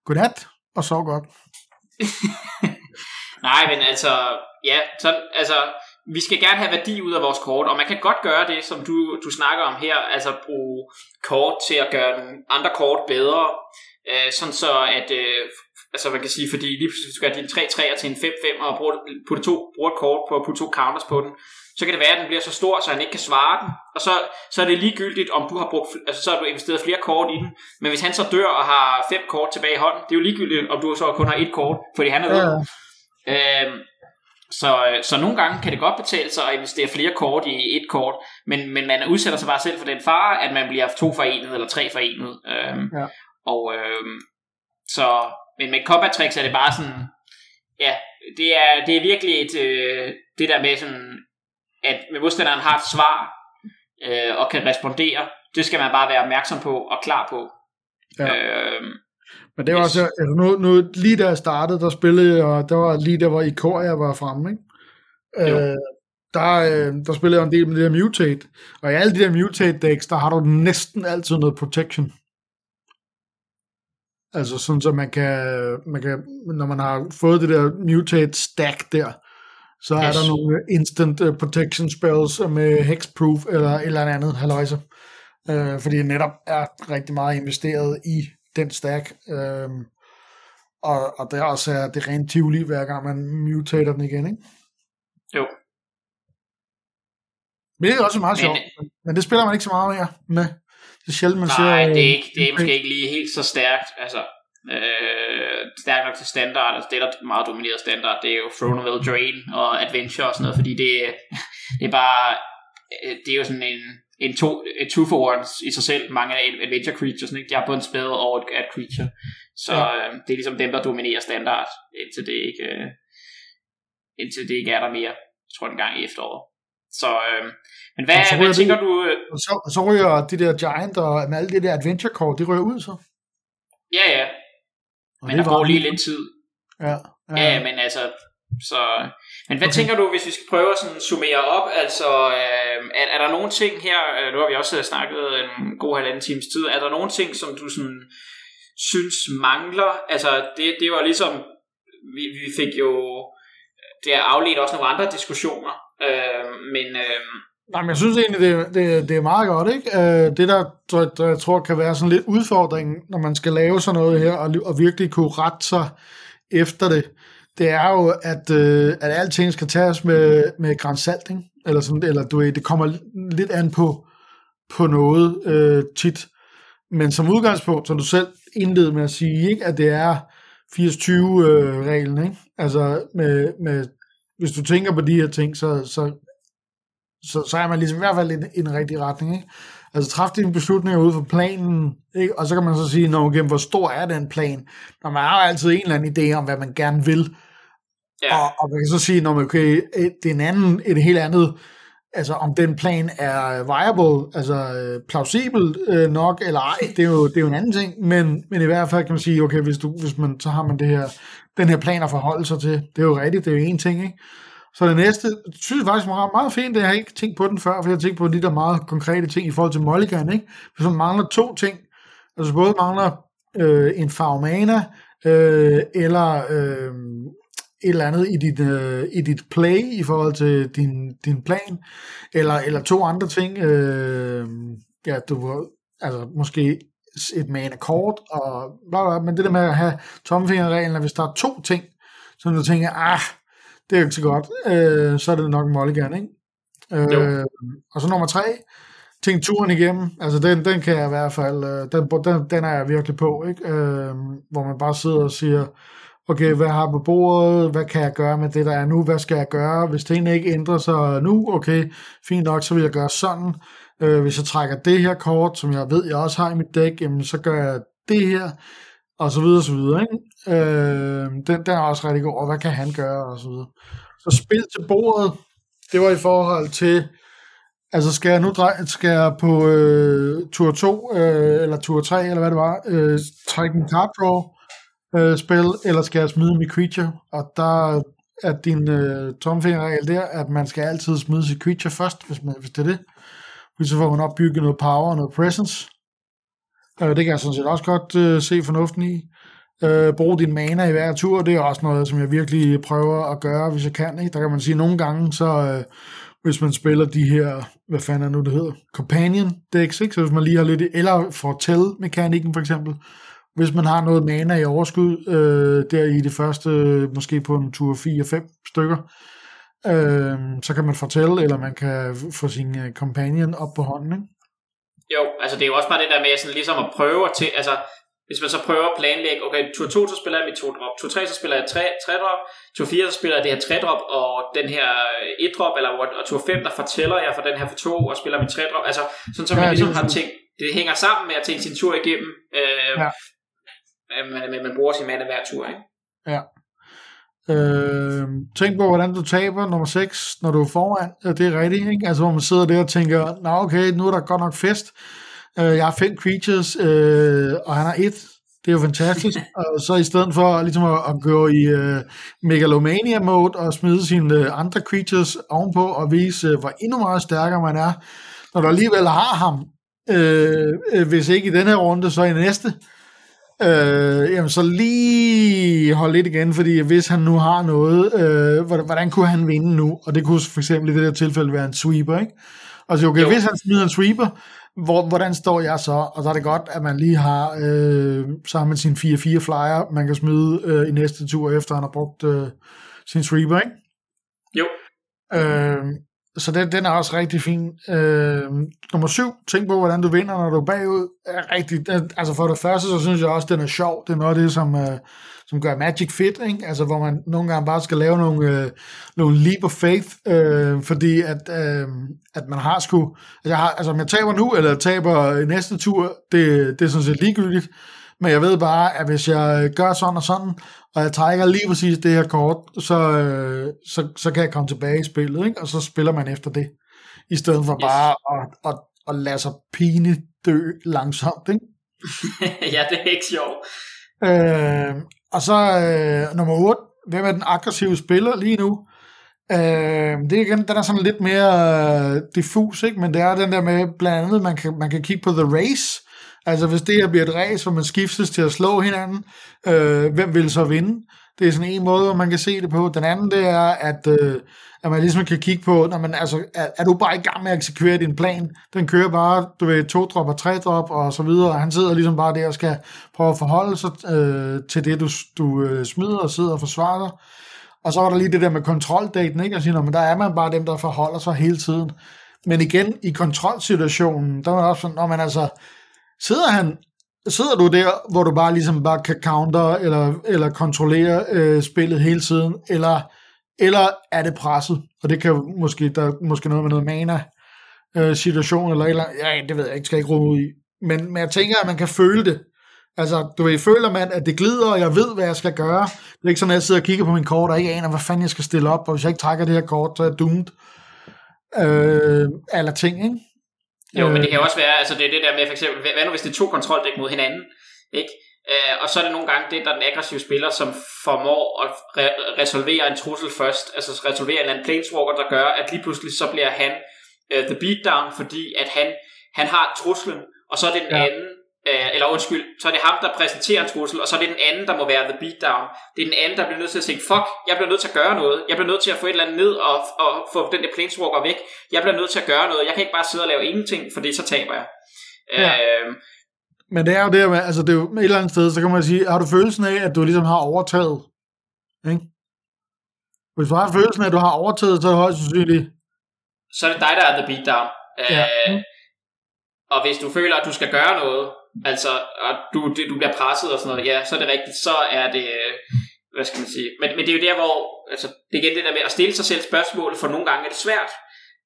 Godnat, og så godt. Nej, men altså, ja, sådan, altså, vi skal gerne have værdi ud af vores kort, og man kan godt gøre det, som du, du snakker om her, altså bruge kort til at gøre nogle andre kort bedre, øh, sådan så at, øh, altså man kan sige, fordi lige pludselig hvis du gør din 3 3 til en 5-5 og bruger, putter to, bruger et kort på at putte to counters på den, så kan det være, at den bliver så stor, så han ikke kan svare den, og så, så er det ligegyldigt, om du har brugt, altså så har du investeret flere kort i den, men hvis han så dør og har fem kort tilbage i hånden, det er jo ligegyldigt, om du så kun har et kort, fordi han er ja. Øh, så, så nogle gange kan det godt betale sig at investere flere kort i et kort, men, men man udsætter sig bare selv for den fare, at man bliver to for enet eller tre for enet. Øhm, ja. Og øhm, så, men med combat tricks er det bare sådan, ja, det er, det er virkelig et, øh, det der med sådan, at med modstanderen har et svar, øh, og kan respondere, det skal man bare være opmærksom på og klar på. Ja. Øhm, men det var yes. også, altså nu, nu, lige da jeg startede, der spillede jeg, og der var lige der, hvor Ikoria var fremme, ikke? Øh, der, øh, der spillede jeg en del med det der Mutate, og i alle de der Mutate decks, der har du næsten altid noget protection. Altså sådan, så man kan, man kan, når man har fået det der mutate stack der, så yes. er der nogle instant uh, protection spells med hexproof eller et eller andet haløjse. Uh, fordi netop er rigtig meget investeret i den stack. Uh, og, og der også er det rent tivoli, hver gang man mutater den igen, ikke? Jo. Men det er også meget sjovt. Men, det spiller man ikke så meget mere med. Det er sjældent, man nej, ser... Nej, det er, ikke, det er måske ikke lige helt så stærkt. Altså, øh, stærkt nok til standard. Altså, det, der er meget domineret standard, det er jo Throne of Eldraine og Adventure og sådan noget, fordi det, det er bare... Øh, det er jo sådan en, en to, et two for ones i sig selv, mange af adventure creatures, ikke? de har både en spell og et, et creature. Så ja. øh, det er ligesom dem, der dominerer standard, indtil det ikke, øh, indtil det ikke er der mere, jeg tror en gang i efteråret. Så, øh, men hvad, så hvad tænker du? Øh? Så, så ryger de der Giant og med alle de der Adventure Core, de ryger ud så? Ja, ja. Og men der går lige lidt tid. Ja, ja, ja. men altså, så... Men hvad okay. tænker du, hvis vi skal prøve at sådan summere op? Altså, øh, er, er der nogle ting her, øh, nu har vi også snakket en god halvanden times tid, er der nogle ting, som du sådan synes mangler? Altså, det, det var ligesom, vi, vi fik jo, det er afledt også nogle andre diskussioner, øh, men... Øh, Nej, men jeg synes egentlig, det, det, det er meget godt, ikke? Øh, det, der, der, der jeg tror kan være sådan lidt udfordring, når man skal lave sådan noget her, og, og virkelig kunne rette sig efter det, det er jo, at, øh, at alting skal tages med, med grænsalt, ikke? Eller, sådan, eller du ved, det kommer lidt an på, på noget øh, tit. Men som udgangspunkt, som du selv indledte med at sige, ikke, at det er 80-20-reglen, øh, ikke? Altså, med, med, hvis du tænker på de her ting, så, så, så, så er man ligesom i hvert fald i, en rigtig retning, ikke? Altså træf dine beslutninger ud fra planen, ikke? og så kan man så sige, når okay, hvor stor er den plan? Når man har jo altid en eller anden idé om, hvad man gerne vil. Ja. Og, og man kan så sige, når man, okay, øh, det er en anden, et helt andet altså om den plan er viable, altså øh, plausibel øh, nok eller ej, det er, jo, det er jo en anden ting, men, men i hvert fald kan man sige, okay, hvis, du, hvis man, så har man det her, den her plan at forholde sig til, det er jo rigtigt, det er jo en ting, ikke? Så det næste, synes jeg faktisk var meget fint, det jeg har ikke tænkt på den før, for jeg har tænkt på de der meget konkrete ting i forhold til Mulligan, ikke? Hvis man mangler to ting, altså både mangler øh, en farmana, øh, eller øh, et eller andet i dit, øh, i dit play i forhold til din, din plan, eller, eller to andre ting, øh, ja, du altså måske et mana kort, og bla, bla, men det der med at have tomfingerreglen, hvis der er to ting, som du tænker, ah, det er jo ikke så godt, øh, så er det nok en mulligan, ikke? Øh, og så nummer tre, tænk turen igennem, altså den, den kan jeg i hvert fald, øh, den, den, den er jeg virkelig på, ikke? Øh, hvor man bare sidder og siger, okay, hvad har på bordet, hvad kan jeg gøre med det, der er nu, hvad skal jeg gøre, hvis tingene ikke ændrer sig nu, okay, fint nok, så vil jeg gøre sådan, øh, hvis jeg trækker det her kort, som jeg ved, jeg også har i mit dæk, jamen, så gør jeg det her, og så videre, og så videre, ikke? Øh, den, den er også rigtig god, og hvad kan han gøre, og så videre. Så spil til bordet, det var i forhold til, altså skal jeg nu dreje, skal jeg på øh, tur 2, øh, eller tur 3, eller hvad det var, øh, trække en card draw, øh, spil, eller skal jeg smide mit creature? Og der er din øh, tomfingerregel der, at man skal altid smide sit creature først, hvis, man, hvis det er det. Fordi så får man opbygget noget power og noget presence. Øh, det kan jeg sådan set også godt øh, se fornuften i. Øh, brug din mana i hver tur, det er også noget, som jeg virkelig prøver at gøre, hvis jeg kan. Ikke? Der kan man sige, at nogle gange, så øh, hvis man spiller de her, hvad fanden er nu det hedder, companion decks, ikke? så hvis man lige har lidt, eller fortæl mekanikken for eksempel, hvis man har noget mana i overskud, øh, der i det første, måske på en tur 4-5 stykker, øh, så kan man fortælle, eller man kan få sin uh, companion op på hånden, ikke? Jo, altså det er jo også bare det der med sådan ligesom at prøve at til, altså hvis man så prøver at planlægge, okay, tur 2 så spiller jeg mit 2 drop, tur 3 så spiller jeg 3, 3 drop, tur 4 så spiller jeg det her 3 drop, og den her 1 drop, eller og tur 5 der fortæller jeg for den her for 2, og spiller mit 3 drop, altså sådan som ja, man ligesom har tænkt, det hænger sammen med at tænke sin tur igennem, øh, ja man, man, man bruger sin mand hver tur, ikke? Ja. Øh, tænk på, hvordan du taber nummer 6, når du er foran. Ja, det er rigtigt, ikke? Altså, hvor man sidder der og tænker, nå okay, nu er der godt nok fest. Øh, jeg har fem creatures, øh, og han har et. Det er jo fantastisk. og så i stedet for ligesom at, at gå i øh, megalomania-mode og smide sine øh, andre creatures ovenpå og vise, øh, hvor endnu meget stærkere man er, når du alligevel har ham, øh, øh, hvis ikke i denne her runde, så i næste, øh, jamen så lige hold lidt igen, fordi hvis han nu har noget, øh, hvordan, kunne han vinde nu? Og det kunne for eksempel i det der tilfælde være en sweeper, ikke? Og så okay, jo. hvis han smider en sweeper, hvor, hvordan står jeg så? Og så er det godt, at man lige har, øh, så har man sin 4-4 flyer, man kan smide øh, i næste tur, efter han har brugt øh, sin sweeper, ikke? Jo. Øh, så den, den er også rigtig fin. Øh, nummer syv, tænk på, hvordan du vinder, når du er bagud. Er rigtig, altså for det første, så synes jeg også, den er sjov. Det er noget af det, som, øh, som gør Magic fit, ikke? Altså, hvor man nogle gange bare skal lave nogle, øh, nogle leap of faith, øh, fordi at, øh, at man har sgu... Altså, jeg har, altså, om jeg taber nu, eller taber næste tur, det, det er sådan set ligegyldigt. Men jeg ved bare, at hvis jeg gør sådan og sådan, og jeg trækker lige præcis det her kort, så, øh, så, så kan jeg komme tilbage i spillet, ikke? og så spiller man efter det, i stedet for yes. bare at, at, at lade sig pine dø langsomt. Ikke? ja, det er ikke sjovt. Øh, og så øh, nummer 8, hvem er den aggressive spiller lige nu? Øh, det er igen, den er sådan lidt mere øh, diffus, ikke? men det er den der med, blandt andet, man kan, man kan kigge på The Race, Altså hvis det her bliver et race, hvor man skiftes til at slå hinanden, øh, hvem vil så vinde? Det er sådan en måde, hvor man kan se det på. Den anden, det er, at, øh, at man ligesom kan kigge på, når man, altså, er, er du bare i gang med at eksekvere din plan? Den kører bare, du ved, to drop og tre drop og så videre, og han sidder ligesom bare der og skal prøve at forholde sig øh, til det, du, du øh, smider og sidder og forsvarer dig. Og så var der lige det der med kontroldaten, ikke? Og sige, men der er man bare dem, der forholder sig hele tiden. Men igen, i kontrolsituationen, der var også sådan, når man altså, Sidder han sidder du der, hvor du bare ligesom bare kan counter eller, eller kontrollere øh, spillet hele tiden, eller, eller er det presset? Og det kan måske, der er måske noget med noget mana øh, situation, eller, eller ja, det ved jeg ikke, skal jeg ikke rumme ud i. Men, men jeg tænker, at man kan føle det. Altså, du ved, føler man, at det glider, og jeg ved, hvad jeg skal gøre. Det er ikke sådan, at jeg sidder og kigger på min kort, og ikke aner, hvad fanden jeg skal stille op, og hvis jeg ikke trækker det her kort, så er jeg doomed. Øh, eller ting, ikke? Jo, øh, men det kan også være, altså det er det der med for eksempel, hvad nu hvis det er to kontroldæk mod hinanden, ikke? Øh, og så er det nogle gange det, der er den aggressive spiller, som formår at re- resolvere en trussel først, altså resolvere en eller anden planeswalker, der gør, at lige pludselig så bliver han uh, the beatdown, fordi at han, han har truslen, og så er det den ja. anden, øh, eller undskyld, så er det ham, der præsenterer en trussel, og så er det den anden, der må være the beatdown. Det er den anden, der bliver nødt til at sige, fuck, jeg bliver nødt til at gøre noget. Jeg bliver nødt til at få et eller andet ned og, og få den der planeswalker væk. Jeg bliver nødt til at gøre noget. Jeg kan ikke bare sidde og lave ingenting, for det så taber jeg. Ja. Øh, men det er jo det med, altså det er jo et eller andet sted, så kan man sige, har du følelsen af, at du ligesom har overtaget? Ikke? Hvis du har følelsen af, at du har overtaget, så er det højst sandsynligt. Så er det dig, der er the beatdown. Ja. Øh, og hvis du føler, at du skal gøre noget, Altså, og du, det, du bliver presset og sådan noget, ja, så er det rigtigt, så er det, øh, hvad skal man sige, men, men det er jo der, hvor, altså, det er igen det der med at stille sig selv spørgsmål, for nogle gange er det svært,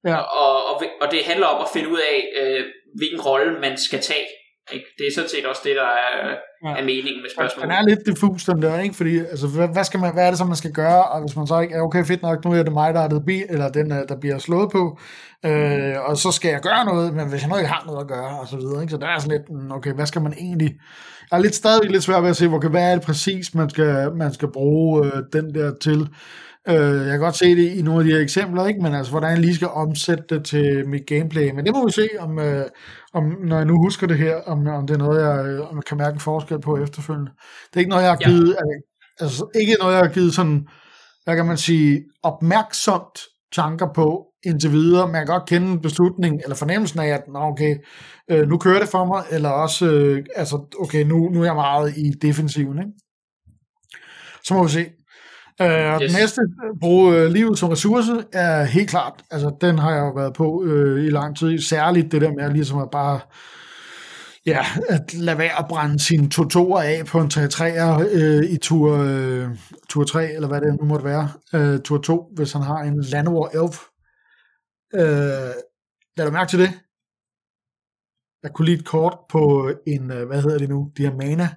ja. og, og, og det handler om at finde ud af, øh, hvilken rolle man skal tage, ikke? Det er sådan set også det, der er, ja. er meningen med spørgsmålet. Den er lidt diffus, den der, ikke? Fordi, altså, hvad, hvad, skal man, hvad er det så, man skal gøre? Og hvis man så ikke er okay, fedt nok, nu er det mig, der er det bil, eller den, øh, der bliver slået på, øh, og så skal jeg gøre noget, men hvis jeg nu ikke har noget at gøre, og så videre, ikke? Så der er sådan lidt, mm, okay, hvad skal man egentlig... Jeg er lidt stadig lidt svært ved at se, okay, hvad er det præcis, man skal, man skal bruge øh, den der til. Øh, jeg kan godt se det i nogle af de her eksempler, ikke? men altså, hvordan jeg lige skal omsætte det til mit gameplay. Men det må vi se, om, øh, om når jeg nu husker det her, om, om det er noget, jeg, om jeg kan mærke en forskel på efterfølgende. Det er ikke noget, jeg har givet, ja. altså, ikke noget, jeg har givet sådan, hvad kan man sige, opmærksomt tanker på indtil videre, jeg kan godt kende beslutningen, eller fornemmelsen af, at okay, øh, nu kører det for mig, eller også, øh, altså, okay, nu, nu er jeg meget i defensiven, ikke? Så må vi se. Øh, yes. Den næste, bruge øh, livet som ressource, er helt klart, altså den har jeg jo været på øh, i lang tid, særligt det der med ligesom at bare, ja, at lade være at brænde sine to toer af på en 3-3'er øh, i tur, øh, tur 3, eller hvad det nu måtte være, øh, tur 2, hvis han har en Llanowar Elf. Øh, lad du mærke til det? Jeg kunne lige et kort på en, øh, hvad hedder det nu, de her mana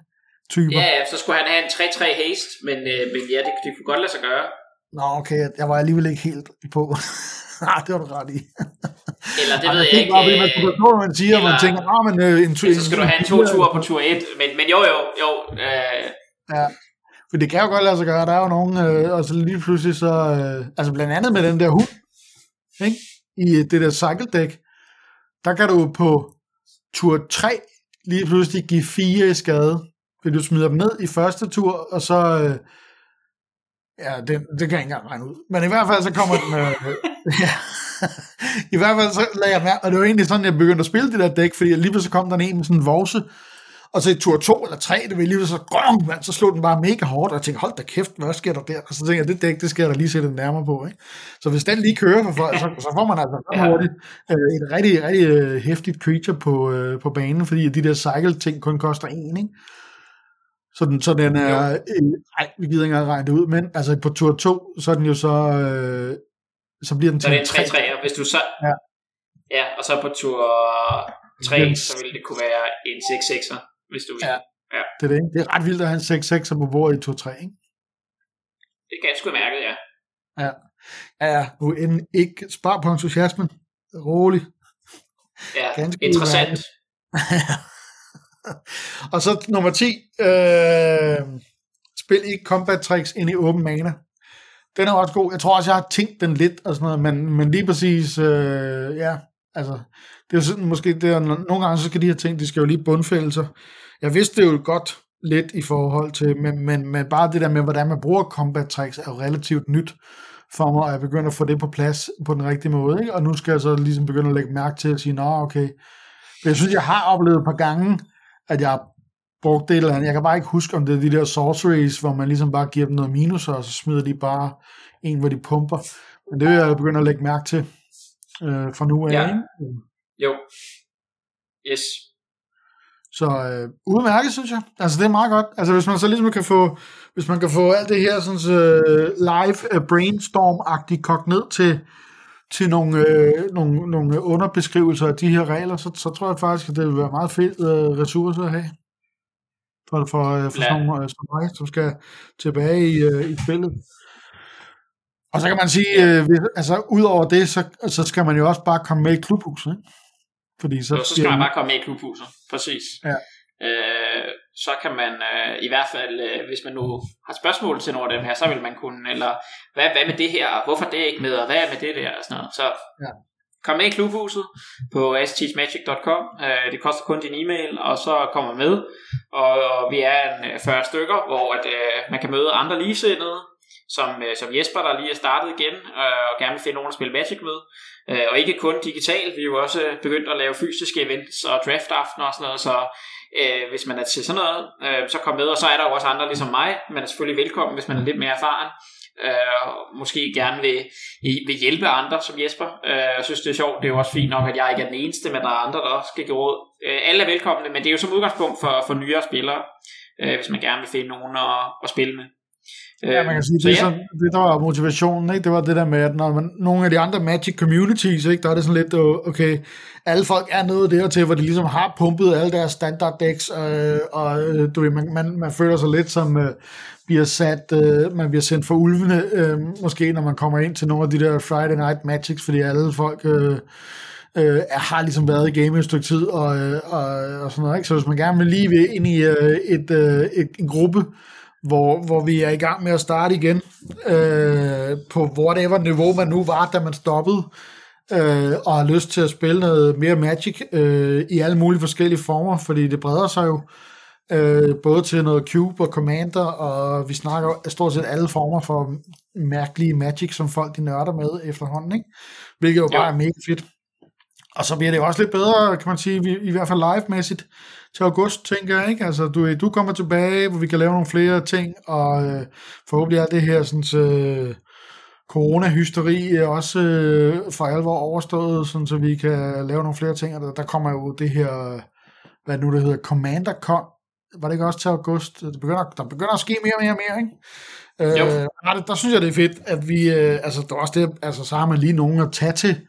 typer. Ja, så skulle han have en 3-3 haste, men, øh, men ja, det, det kunne godt lade sig gøre. Nå, okay, jeg var alligevel ikke helt på. Nej, det var du ret i. Eller det ved jeg ikke. Bare, man skulle forstå, man siger, eller, man tænker, ah, men øh, en tur... Så skal du have en to ture på tur 1, men, men jo, jo, jo. Øh. Ja, for det kan jo godt lade sig gøre. Der er jo nogen, øh, og så lige pludselig så... Øh, altså blandt andet med den der hund, ikke? i det der cycle deck, der kan du på tur 3 lige pludselig give 4 i skade Fordi du smider dem ned i første tur, og så... Øh, ja, det, det kan jeg ikke engang regne ud. Men i hvert fald så kommer den... Øh, ja. I hvert fald så lagde jeg mærke, og det var egentlig sådan, jeg begyndte at spille det der dæk, fordi lige så kom der en med sådan en vorse, og så i tur 2 eller 3, det var lige så grøn, man, så slog den bare mega hårdt, og jeg tænkte, hold da kæft, hvad sker der der? Og så tænkte jeg, det dæk, det skal jeg da lige sætte nærmere på. Ikke? Så hvis den lige kører for folk, så, så får man altså ja. hurtigt øh, et rigtig, rigtig øh, hæftigt creature på, øh, på banen, fordi de der cycle-ting kun koster en, ikke? Så den, så den er, øh, vi gider ikke engang regne det ud, men altså på tur 2, så er den jo så, øh, så bliver den til så en 3 3 hvis du så, ja. ja, og så på tur 3, så vil det kunne være en 6 6'er hvis du vil. Ja. ja. Det, er det, det er ret vildt at have en 6-6 på bordet i 2-3, ikke? Det er ganske mærket, ja. Ja. Ja, nu end ikke spar på entusiasmen. Rolig. Ja, ganske interessant. og så nummer 10. Øh, spil ikke combat tricks ind i åben mana. Den er også god. Jeg tror også, jeg har tænkt den lidt, og sådan noget, men, men lige præcis, øh, ja, altså, det er sådan, måske, det er, nogle gange så skal de her ting, de skal jo lige bundfælde sig. Jeg vidste det jo godt lidt i forhold til, men, men, men bare det der med, hvordan man bruger combat tricks, er jo relativt nyt for mig, og jeg begynder at få det på plads på den rigtige måde, ikke? og nu skal jeg så ligesom begynde at lægge mærke til at sige, nå okay, men jeg synes, jeg har oplevet et par gange, at jeg har brugt det eller andet. Jeg kan bare ikke huske, om det er de der sorceries, hvor man ligesom bare giver dem noget minus, og så smider de bare en, hvor de pumper. Men det vil jeg begynde at lægge mærke til øh, fra nu af. Ja. Jo. Yes. Så øh, udmærket, synes jeg. Altså, det er meget godt. Altså, hvis man så ligesom kan få, hvis man kan få alt det her sådan, uh, live uh, brainstorm-agtigt kogt ned til, til nogle, øh, nogle, nogle underbeskrivelser af de her regler, så, så tror jeg faktisk, at det vil være meget fedt uh, ressourcer at have. For, for, uh, for sådan nogle uh, som mig, som skal tilbage i, uh, i spillet. Og så kan man sige, øh, hvis, altså ud over det, så, så skal man jo også bare komme med i klubhuset. Ikke? Fordi så, jo, så skal man bare komme med i klubhuset, præcis. Ja. Øh, så kan man øh, i hvert fald, øh, hvis man nu har spørgsmål til nogle af dem her, så vil man kunne, eller hvad, hvad med det her, hvorfor det ikke med, og hvad er med det der, og sådan noget. Så ja. kom med i klubhuset på stmagic.com. Øh, det koster kun din e-mail, og så kommer med. Og, og vi er en 40 øh, stykker, hvor at, øh, man kan møde andre ligesindede, som, øh, som Jesper, der lige er startet igen, øh, og gerne vil finde nogen at spille Magic med. Øh, og ikke kun digitalt, vi er jo også begyndt at lave fysiske events og draft aften og sådan noget, så øh, hvis man er til sådan noget, øh, så kom med, og så er der jo også andre ligesom mig, man er selvfølgelig velkommen, hvis man er lidt mere erfaren, øh, og måske gerne vil, vil hjælpe andre som Jesper. Øh, jeg synes, det er sjovt, det er jo også fint nok, at jeg ikke er den eneste, men der er andre, der også skal give råd. Øh, alle er velkomne, men det er jo som udgangspunkt for, for nyere spillere, øh, hvis man gerne vil finde nogen at, at spille med. Ja, man kan sige, det, ja. sådan, det der var motivationen, ikke? det var det der med, at når man, nogle af de andre Magic communities, ikke? der er det sådan lidt, okay, alle folk er nået der til, hvor de ligesom har pumpet alle deres standard decks, øh, og øh, du ved, man, man, man føler sig lidt som, øh, bliver sat, øh, man bliver sendt for ulvene, øh, måske når man kommer ind til nogle af de der Friday Night Magics, fordi alle folk... Øh, øh, har ligesom været i game et stykke tid, og, øh, og, og sådan noget, ikke? Så hvis man gerne vil lige vil ind i øh, et, øh, et, en gruppe, hvor, hvor vi er i gang med at starte igen øh, på whatever niveau man nu var, da man stoppede, øh, og har lyst til at spille noget mere Magic øh, i alle mulige forskellige former, fordi det breder sig jo øh, både til noget Cube og Commander, og vi snakker stort set alle former for mærkelige Magic, som folk de nørder med efterhånden, ikke? hvilket jo bare ja. er mega fedt. Og så bliver det jo også lidt bedre, kan man sige, i, i hvert fald live-mæssigt, til august, tænker jeg, ikke? Altså, du, du kommer tilbage, hvor vi kan lave nogle flere ting, og øh, forhåbentlig er det her sådan, øh, corona-hysteri også øh, for alvor overstået, sådan, så vi kan lave nogle flere ting, og der, der kommer jo det her, hvad nu det hedder, Commander Con, var det ikke også til august? Det begynder, der begynder at ske mere og mere og mere, ikke? Øh, der, der synes jeg, det er fedt, at vi, øh, altså, der er også det, altså, så har man lige nogen at tage til,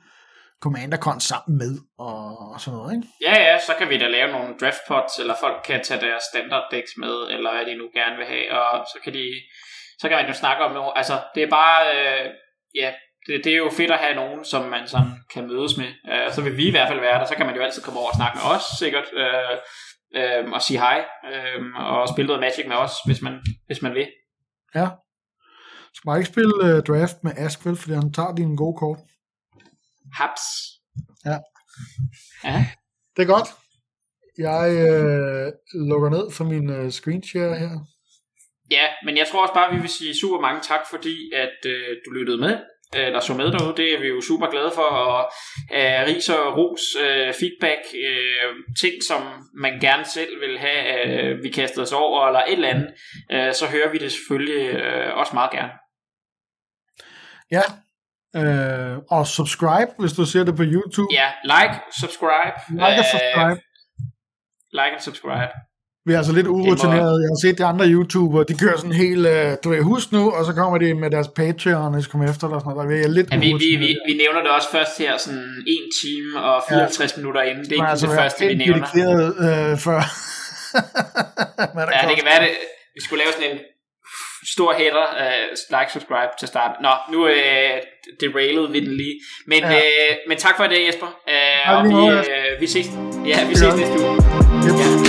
Commander-Con sammen med, og, og sådan noget, ikke? Ja, ja, så kan vi da lave nogle draft pots, eller folk kan tage deres standard decks med, eller hvad de nu gerne vil have, og så kan de, så kan man jo snakke om noget, altså det er bare, øh, ja, det, det er jo fedt at have nogen, som man sådan kan mødes med, uh, så vil vi i hvert fald være der, så kan man jo altid komme over og snakke med os, sikkert, uh, uh, og sige hej, uh, og spille noget Magic med os, hvis man, hvis man vil. Ja. Skal man ikke spille uh, draft med Askvel, fordi han tager dine gode kort? Haps. Ja. ja. Det er godt. Jeg øh, lukker ned for min øh, screenshare her. Ja, men jeg tror også bare, at vi vil sige super mange tak, fordi at øh, du lyttede med, øh, der så med derude. Det er vi jo super glade for, og øh, ris og ros, øh, feedback, øh, ting, som man gerne selv vil have, øh, vi kastede os over, eller et eller andet, øh, så hører vi det selvfølgelig øh, også meget gerne. Ja, øh, og subscribe, hvis du ser det på YouTube. Ja, like, subscribe. Like og subscribe. Like and subscribe. Vi er altså lidt urutineret. Jeg har set de andre YouTubere, de kører sådan helt, uh, du ved, husk nu, og så kommer de med deres Patreon, og så kommer efter, eller sådan noget. Der er lidt ja, vi, vi, vi, vi, nævner det også først her, sådan 1 time og 54 ja. minutter inden. Det er ikke altså, det første, vi nævner. Øh, før. ja, det kan være det. Vi skulle lave sådan en stor header, uh, like, subscribe til start. Nå, nu uh, derailede vi den lige. Men, ja. uh, men tak for det, Jesper. Uh, og vi, uh, vi ses, ja, vi ses næste uge. Yep. Ja.